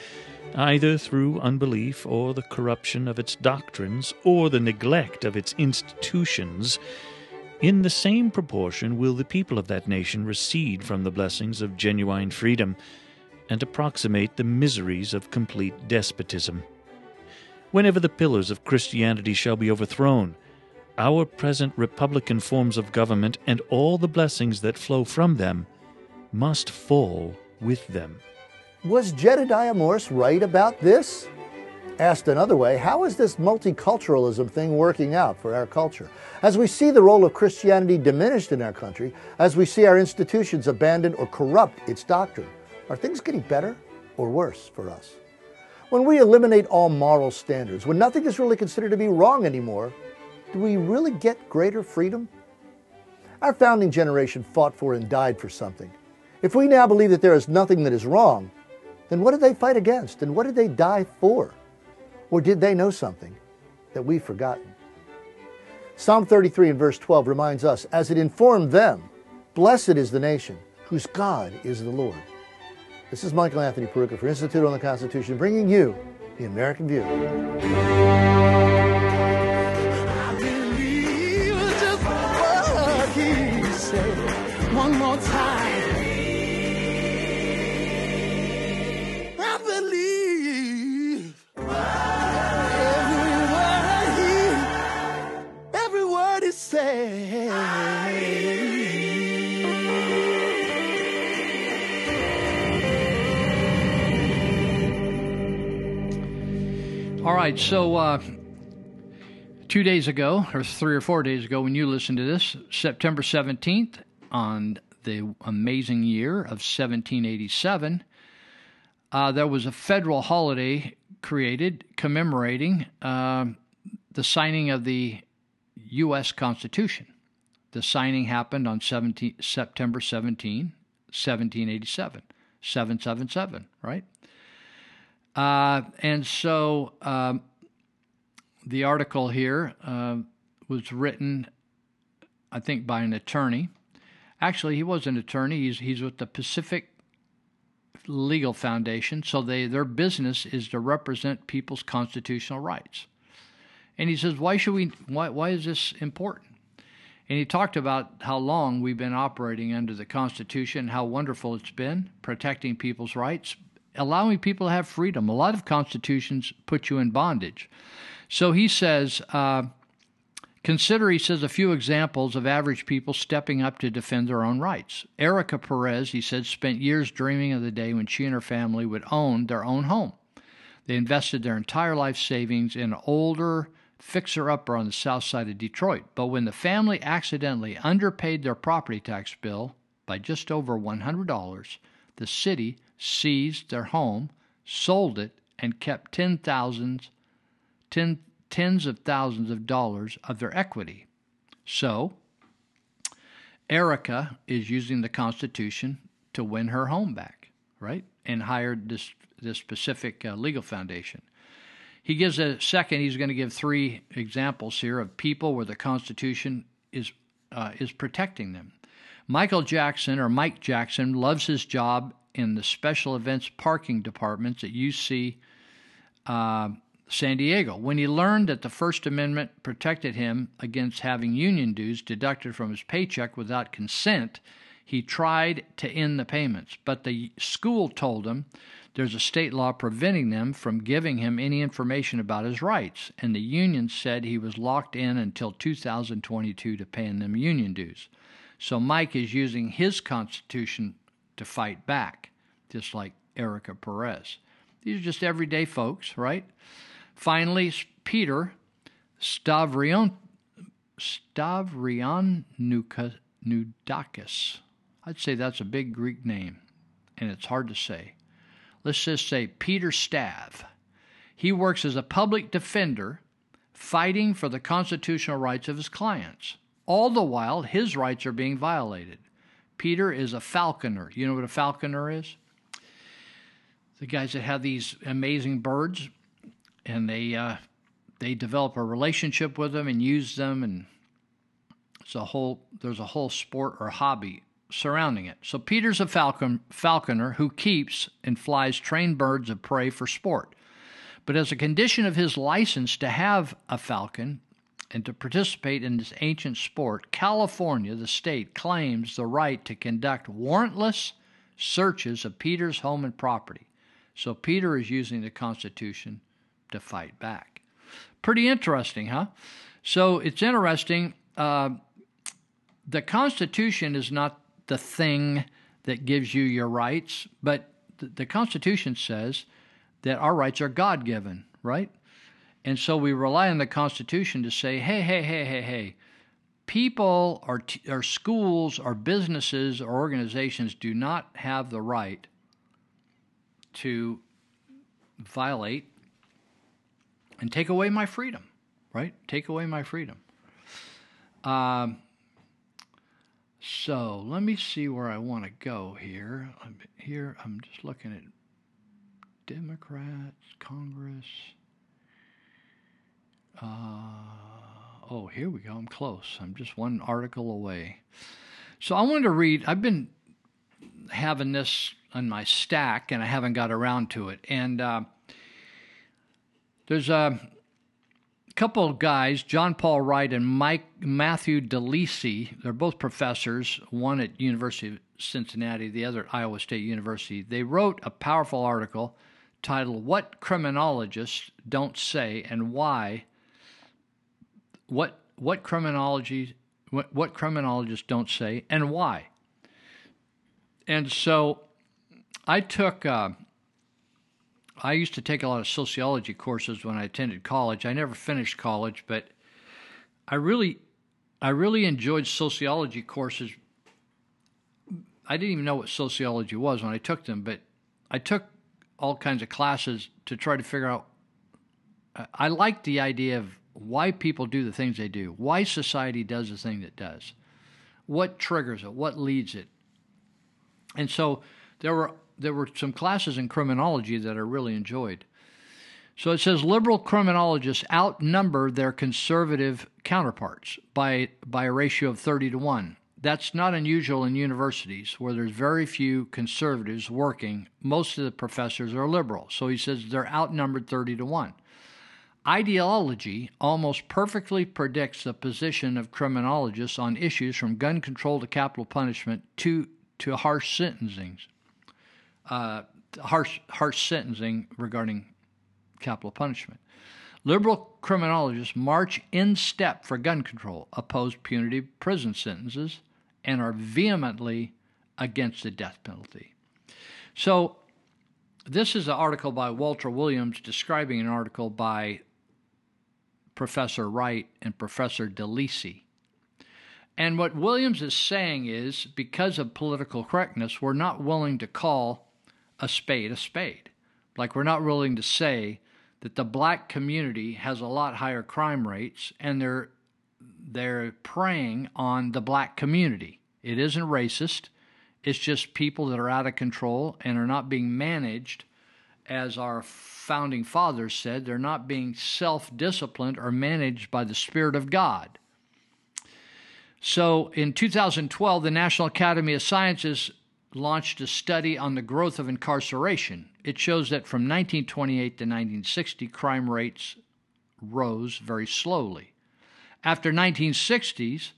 either through unbelief or the corruption of its doctrines or the neglect of its institutions, in the same proportion will the people of that nation recede from the blessings of genuine freedom and approximate the miseries of complete despotism whenever the pillars of Christianity shall be overthrown, our present republican forms of government and all the blessings that flow from them must fall with them. Was Jedediah Morse right about this? Asked another way, how is this multiculturalism thing working out for our culture? As we see the role of Christianity diminished in our country, as we see our institutions abandon or corrupt its doctrine, are things getting better or worse for us? When we eliminate all moral standards, when nothing is really considered to be wrong anymore, do we really get greater freedom? Our founding generation fought for and died for something. If we now believe that there is nothing that is wrong, then what did they fight against and what did they die for? Or did they know something that we've forgotten? Psalm 33 and verse 12 reminds us, as it informed them, Blessed is the nation whose God is the Lord. This is Michael Anthony Peroutka for Institute on the Constitution, bringing you the American View. One more time. All right, so uh, two days ago, or three or four days ago, when you listened to this, September 17th, on the amazing year of 1787, uh, there was a federal holiday created commemorating uh, the signing of the U.S. Constitution. The signing happened on 17, September 17, 1787. 777, right? Uh, and so um, the article here uh, was written, I think, by an attorney. Actually, he was an attorney. He's he's with the Pacific Legal Foundation, so they their business is to represent people's constitutional rights. And he says, why should we? Why why is this important? And he talked about how long we've been operating under the Constitution, how wonderful it's been protecting people's rights, allowing people to have freedom. A lot of constitutions put you in bondage. So he says, uh, consider, he says, a few examples of average people stepping up to defend their own rights. Erica Perez, he said, spent years dreaming of the day when she and her family would own their own home. They invested their entire life savings in an older fixer upper on the south side of Detroit. But when the family accidentally underpaid their property tax bill by just over $100, the city seized their home, sold it, and kept ten thousands, ten, tens of thousands of dollars of their equity. So, Erica is using the Constitution to win her home back, right? And hired this this specific uh, legal foundation. He gives a second. He's going to give three examples here of people where the Constitution is uh, is protecting them. Michael Jackson or Mike Jackson loves his job in the special events parking departments at UC uh, San Diego. When he learned that the First Amendment protected him against having union dues deducted from his paycheck without consent, he tried to end the payments. But the school told him there's a state law preventing them from giving him any information about his rights, and the union said he was locked in until 2022 to paying them union dues. So Mike is using his constitution to fight back, just like Erica Perez. These are just everyday folks, right? Finally, Peter Stavrion, Stavrianoudakis. I'd say that's a big Greek name, and it's hard to say. Let's just say Peter Stav. He works as a public defender fighting for the constitutional rights of his clients. All the while, his rights are being violated. Peter is a falconer. You know what a falconer is? The guys that have these amazing birds, and they uh, they develop a relationship with them and use them, and it's a whole there's a whole sport or hobby surrounding it. So Peter's a falcon falconer who keeps and flies trained birds of prey for sport. But as a condition of his license to have a falcon, and to participate in this ancient sport, California, the state, claims the right to conduct warrantless searches of Peter's home and property. So Peter is using the Constitution to fight back. Pretty interesting, huh? So it's interesting. Uh, the Constitution is not the thing that gives you your rights, but the, the Constitution says that our rights are God given, right? And so we rely on the Constitution to say, hey, hey, hey, hey, hey, people or, t- or schools or businesses or organizations do not have the right to violate and take away my freedom, right? Take away my freedom. Um, so let me see where I want to go here. I'm here, I'm just looking at Democrats, Congress. Uh, oh, here we go. I'm close. I'm just one article away. So I wanted to read. I've been having this on my stack, and I haven't got around to it. And uh, there's a couple of guys, John Paul Wright and Mike Matthew DeLisi. They're both professors, one at University of Cincinnati, the other at Iowa State University. They wrote a powerful article titled "What Criminologists Don't Say and Why." What what criminology what, what criminologists don't say and why. And so, I took. Uh, I used to take a lot of sociology courses when I attended college. I never finished college, but I really, I really enjoyed sociology courses. I didn't even know what sociology was when I took them, but I took all kinds of classes to try to figure out. I liked the idea of why people do the things they do, why society does the thing that does, what triggers it, what leads it. And so there were there were some classes in criminology that I really enjoyed. So it says liberal criminologists outnumber their conservative counterparts by by a ratio of 30 to 1. That's not unusual in universities where there's very few conservatives working. Most of the professors are liberal. So he says they're outnumbered 30 to 1. Ideology almost perfectly predicts the position of criminologists on issues from gun control to capital punishment to, to harsh sentencing. Uh, harsh, harsh sentencing regarding capital punishment. Liberal criminologists march in step for gun control, oppose punitive prison sentences, and are vehemently against the death penalty. So, this is an article by Walter Williams describing an article by Professor Wright and Professor DeLisi. And what Williams is saying is because of political correctness, we're not willing to call a spade a spade. Like, we're not willing to say that the black community has a lot higher crime rates and they're they're preying on the black community. It isn't racist. It's just people that are out of control and are not being managed as our founding fathers said, they're not being self disciplined or managed by the Spirit of God. So in 2012, the National Academy of Sciences launched a study on the growth of incarceration. It shows that from 1928 to 1960, crime rates rose very slowly. After 1960s,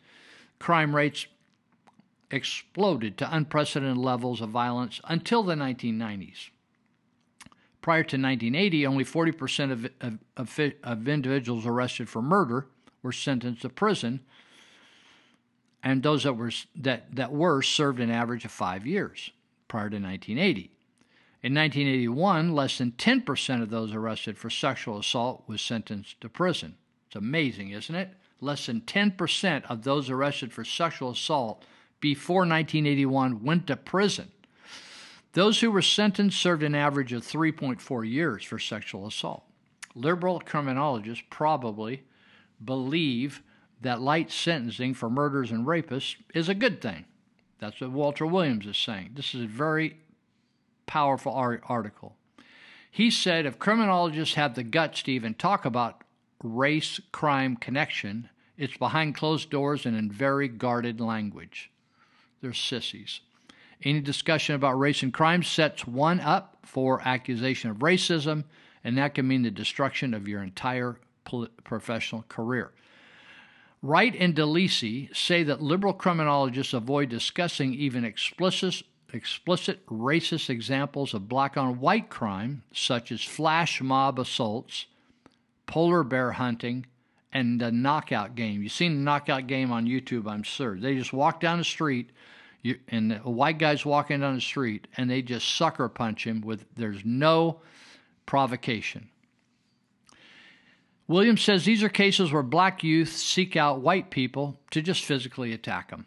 crime rates exploded to unprecedented levels of violence until the 1990s. Prior to 1980, only 40% of, of, of, of individuals arrested for murder were sentenced to prison, and those that were that, that were served an average of five years prior to 1980. In 1981, less than 10% of those arrested for sexual assault was sentenced to prison. It's amazing, isn't it? Less than 10% of those arrested for sexual assault before 1981 went to prison. Those who were sentenced served an average of 3.4 years for sexual assault. Liberal criminologists probably believe that light sentencing for murders and rapists is a good thing. That's what Walter Williams is saying. This is a very powerful article. He said if criminologists have the guts to even talk about race crime connection, it's behind closed doors and in very guarded language. They're sissies. Any discussion about race and crime sets one up for accusation of racism, and that can mean the destruction of your entire professional career. Wright and DeLisi say that liberal criminologists avoid discussing even explicit, explicit racist examples of black on white crime, such as flash mob assaults, polar bear hunting, and the knockout game. You've seen the knockout game on YouTube, I'm sure. They just walk down the street you, and a white guy's walking down the street and they just sucker punch him with there's no provocation. Williams says these are cases where black youth seek out white people to just physically attack them.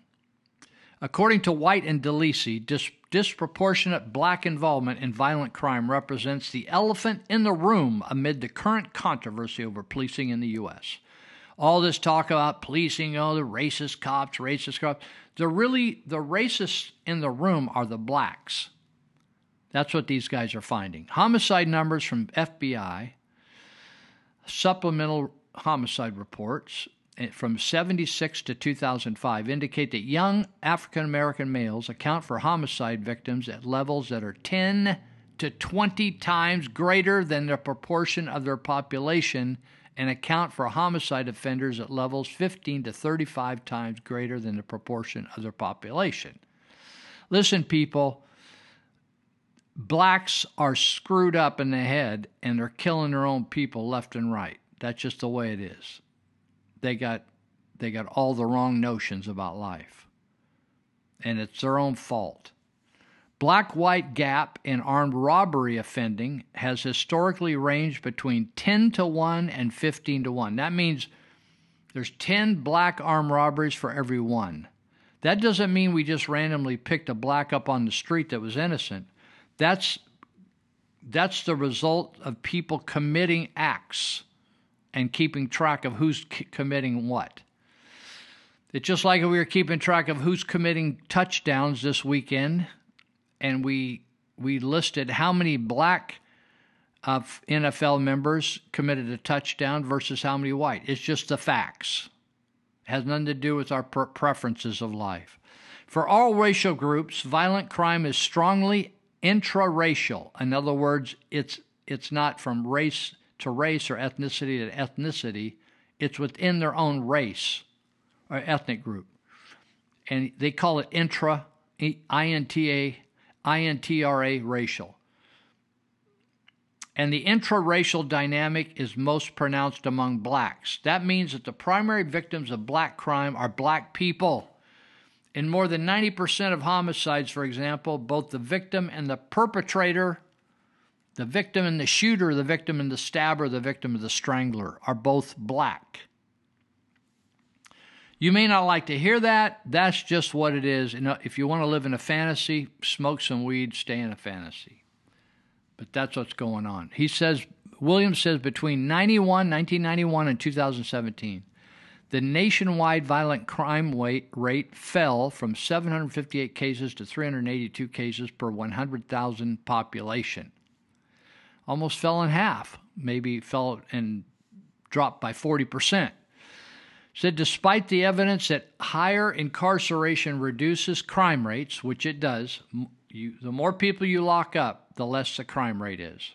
According to White and DeLisi, dis- disproportionate black involvement in violent crime represents the elephant in the room amid the current controversy over policing in the U.S. All this talk about policing, oh, the racist cops, racist cops. The really the racists in the room are the blacks. That's what these guys are finding. Homicide numbers from FBI, supplemental homicide reports eh, from 76 to 2005 indicate that young African American males account for homicide victims at levels that are 10 to 20 times greater than the proportion of their population and account for homicide offenders at levels 15 to 35 times greater than the proportion of their population. Listen, people, blacks are screwed up in the head and they're killing their own people left and right. That's just the way it is. They got they got all the wrong notions about life. And it's their own fault. Black white gap in armed robbery offending has historically ranged between 10 to 1 and 15 to 1. That means there's 10 black armed robberies for every one. That doesn't mean we just randomly picked a black up on the street that was innocent. That's that's the result of people committing acts and keeping track of who's c- committing what. It's just like we were keeping track of who's committing touchdowns this weekend, and we we listed how many black uh, NFL members committed a touchdown versus how many white. It's just the facts. It has nothing to do with our pre- preferences of life. For all racial groups, violent crime is strongly intraracial. In other words, it's it's not from race to race or ethnicity to ethnicity. It's within their own race or ethnic group, and they call it intra I N T A I N T R A racial. And the intraracial dynamic is most pronounced among blacks. That means that the primary victims of black crime are black people. In more than 90% of homicides, for example, both the victim and the perpetrator, the victim and the shooter, the victim and the stabber, the victim and the strangler, are both black. You may not like to hear that. That's just what it is. if you want to live in a fantasy, smoke some weed, stay in a fantasy. But that's what's going on. He says, Williams says between 91, 1991 and 2017, the nationwide violent crime rate fell from 758 cases to 382 cases per 100,000 population. Almost fell in half, maybe fell and dropped by 40%. Said despite the evidence that higher incarceration reduces crime rates, which it does, you, the more people you lock up, the less the crime rate is.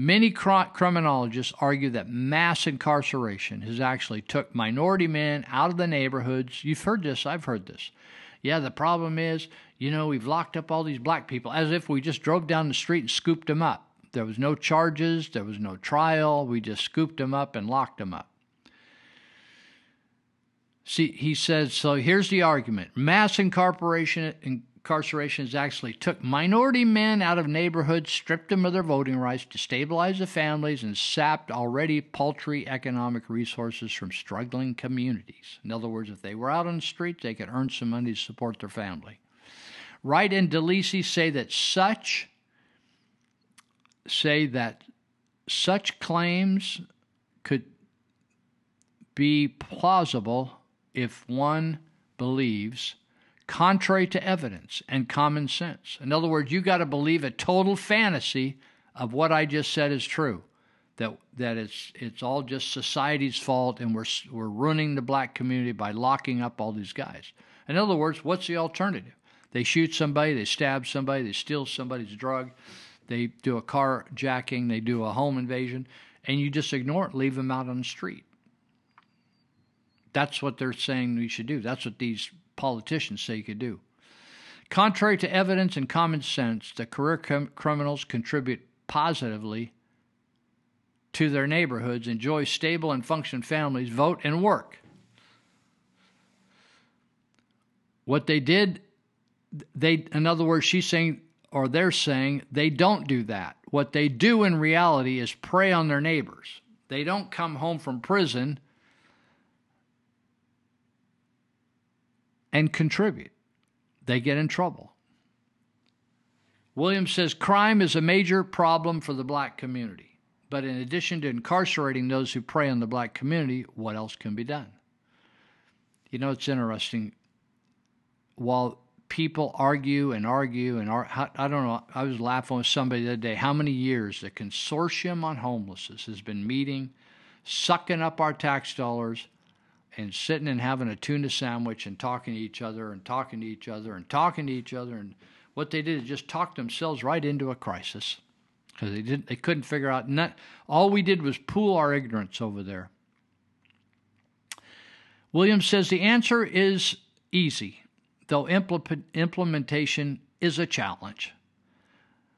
Many criminologists argue that mass incarceration has actually took minority men out of the neighborhoods. You've heard this, I've heard this. Yeah, the problem is, you know, we've locked up all these black people as if we just drove down the street and scooped them up. There was no charges, there was no trial, we just scooped them up and locked them up. See, he says, so here's the argument mass incarceration, incarcerations actually took minority men out of neighborhoods, stripped them of their voting rights, destabilized the families, and sapped already paltry economic resources from struggling communities. In other words, if they were out on the street, they could earn some money to support their family. Wright and DeLisi say that such say that such claims could be plausible if one believes contrary to evidence and common sense. In other words, you got to believe a total fantasy of what I just said is true. That that it's it's all just society's fault and we're we're ruining the black community by locking up all these guys. In other words, what's the alternative? They shoot somebody, they stab somebody, they steal somebody's drug, they do a carjacking, they do a home invasion, and you just ignore it, leave them out on the street. That's what they're saying we should do. That's what these politicians say you could do. Contrary to evidence and common sense, the career com- criminals contribute positively to their neighborhoods, enjoy stable and functioning families, vote, and work. What they did, they, in other words, she's saying, or they're saying, they don't do that. What they do in reality is prey on their neighbors. They don't come home from prison and contribute, they get in trouble. Williams says crime is a major problem for the black community. But in addition to incarcerating those who prey on the black community, what else can be done? You know, it's interesting. While people argue and argue and I don't know, I was laughing with somebody the other day. How many years the Consortium on Homelessness has been meeting, sucking up our tax dollars, and sitting and having a tuna sandwich and talking to each other and talking to each other and talking to each other. And what they did is just talk themselves right into a crisis because they didn't they couldn't figure out not, all we did was pool our ignorance over there. Williams says the answer is easy though implement, implementation is a challenge.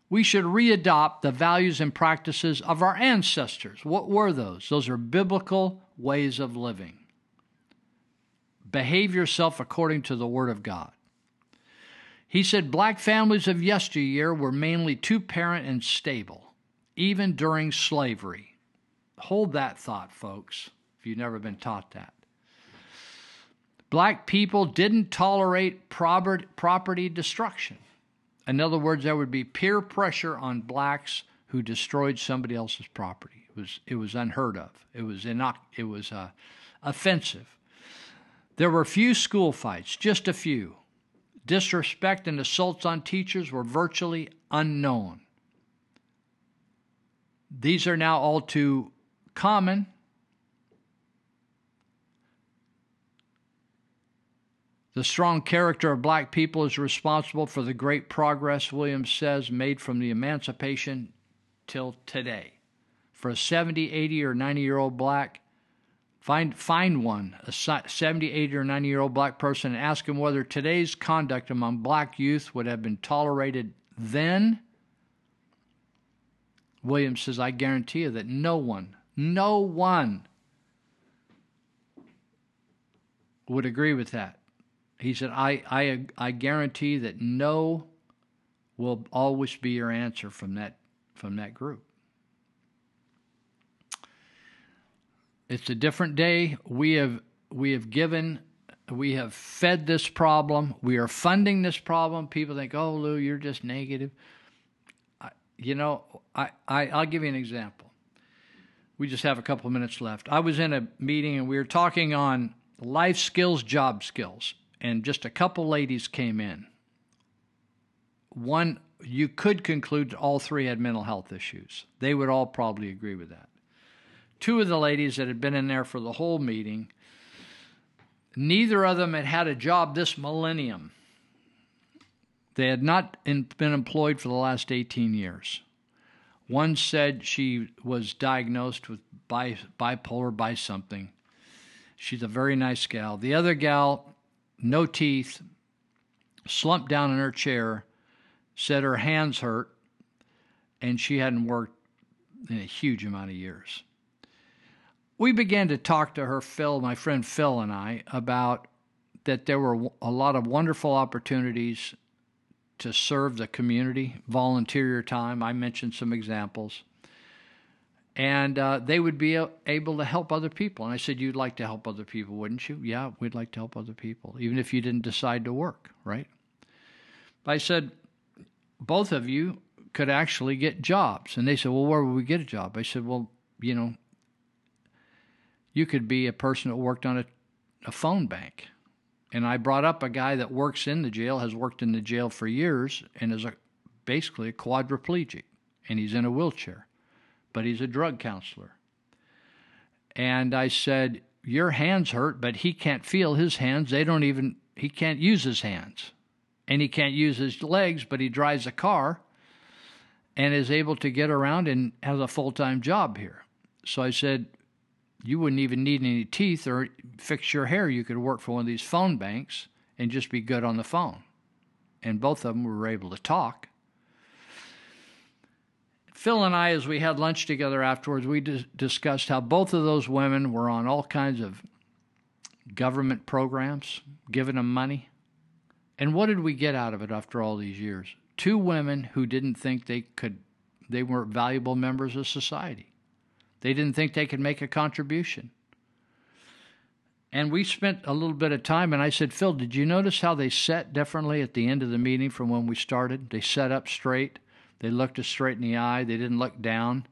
We should readopt the values and practices of our ancestors. What were those? Those are biblical ways of living behave yourself according to the word of god he said black families of yesteryear were mainly two parent and stable, even during slavery. Hold that thought, folks, if you've never been taught that. Black people didn't tolerate property destruction. In other words, there would be peer pressure on blacks who destroyed somebody else's property. It was, it was unheard of. It was, inoc- it was uh, offensive. There were few school fights, just a few. Disrespect and assaults on teachers were virtually unknown. These are now all too common. The strong character of black people is responsible for the great progress, Williams says, made from the emancipation till today. For a 70, 80, or 90 year old black, Find, find one, a 70, 80, or 90 year old black person, and ask him whether today's conduct among black youth would have been tolerated then. Williams says, I guarantee you that no one, no one would agree with that. He said, I, I, I guarantee that no will always be your answer from that, from that group. It's a different day. We have we have given we have fed this problem. We are funding this problem. People think, "Oh, Lou, you're just negative." I, you know, I, I I'll give you an example. We just have a couple of minutes left. I was in a meeting and we were talking on life skills, job skills, and just a couple ladies came in. One, you could conclude all three had mental health issues. They would all probably agree with that two of the ladies that had been in there for the whole meeting, neither of them had had a job this millennium. They had not in, been employed for the last 18 years. One said she was diagnosed with bi, bipolar by something. She's a very nice gal. The other gal, no teeth, slumped down in her chair, said her hands hurt, and she hadn't worked in a huge amount of years we began to talk to her, Phil, my friend Phil, and I, about that there were a lot of wonderful opportunities to serve the community, volunteer your time. I mentioned some examples. And uh, they would be able to help other people. And I said, You'd like to help other people, wouldn't you? Yeah, we'd like to help other people, even if you didn't decide to work, right? But I said, Both of you could actually get jobs. And they said, Well, where would we get a job? I said, Well, you know, you could be a person that worked on a, a phone bank. And I brought up a guy that works in the jail, has worked in the jail for years, and is a, basically a quadriplegic, and he's in a wheelchair, but he's a drug counselor. And I said, Your hands hurt, but he can't feel his hands. They don't even, he can't use his hands. And he can't use his legs, but he drives a car and is able to get around and has a full time job here. So I said, you wouldn't even need any teeth or fix your hair. You could work for one of these phone banks and just be good on the phone. And both of them were able to talk. Phil and I, as we had lunch together afterwards, we dis- discussed how both of those women were on all kinds of government programs, giving them money. And what did we get out of it after all these years? Two women who didn't think they could, they weren't valuable members of society. They didn't think they could make a contribution. And we spent a little bit of time, and I said, Phil, did you notice how they sat differently at the end of the meeting from when we started? They sat up straight. They looked us straight in the eye. They didn't look down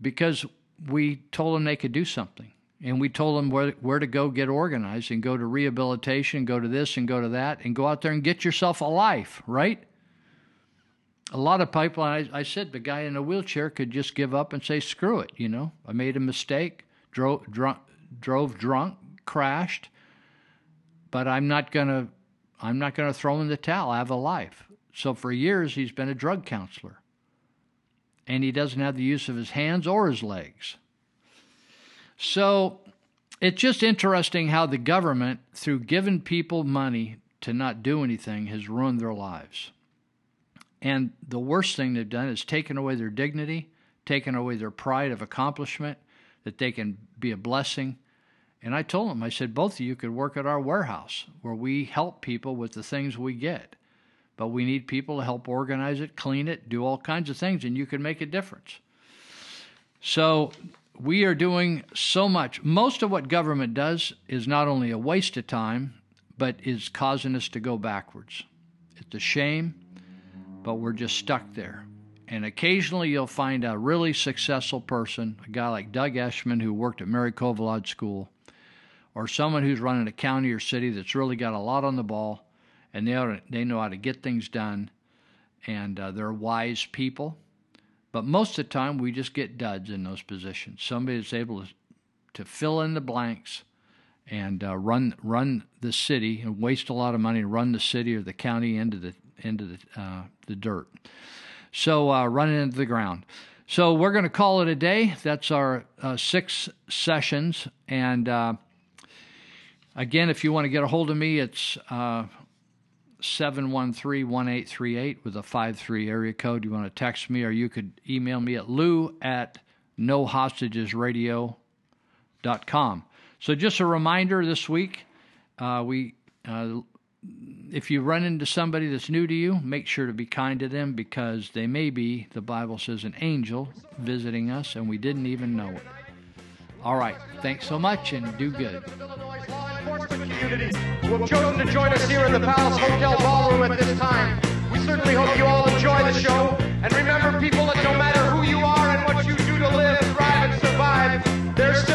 because we told them they could do something. And we told them where, where to go get organized and go to rehabilitation, go to this and go to that, and go out there and get yourself a life, right? A lot of people, I, I said the guy in a wheelchair could just give up and say, screw it, you know, I made a mistake, drove drunk, drove drunk, crashed, but I'm not going to I'm not going to throw in the towel. I have a life. So for years he's been a drug counselor. And he doesn't have the use of his hands or his legs. So it's just interesting how the government, through giving people money to not do anything, has ruined their lives. And the worst thing they've done is taken away their dignity, taken away their pride of accomplishment, that they can be a blessing. And I told them, I said, both of you could work at our warehouse where we help people with the things we get. But we need people to help organize it, clean it, do all kinds of things, and you can make a difference. So we are doing so much. Most of what government does is not only a waste of time, but is causing us to go backwards. It's a shame, but we're just stuck there. And occasionally you'll find a really successful person, a guy like Doug Eshman who worked at Mary Kovalod School, or someone who's running a county or city that's really got a lot on the ball and they, they know how to get things done and uh, they're wise people. But most of the time, we just get duds in those positions. Somebody that's able to, to fill in the blanks and uh, run run the city and waste a lot of money run the city or the county into the into the uh, the dirt. So uh, run it into the ground. So we're going to call it a day. That's our uh, six sessions. And uh, again, if you want to get a hold of me, it's uh, 713 1838 with a 53 area code. You want to text me, or you could email me at lou at nohostagesradio.com. So, just a reminder this week, uh, we. Uh, if you run into somebody that's new to you, make sure to be kind to them because they may be, the Bible says, an angel visiting us and we didn't even know it. All right. Thanks so much and do good have chosen to join us here in the Palace Hotel Ballroom at this time. We certainly hope you all enjoy the show. And remember, people, that no matter who you are and what you do to live, thrive, and survive, there's still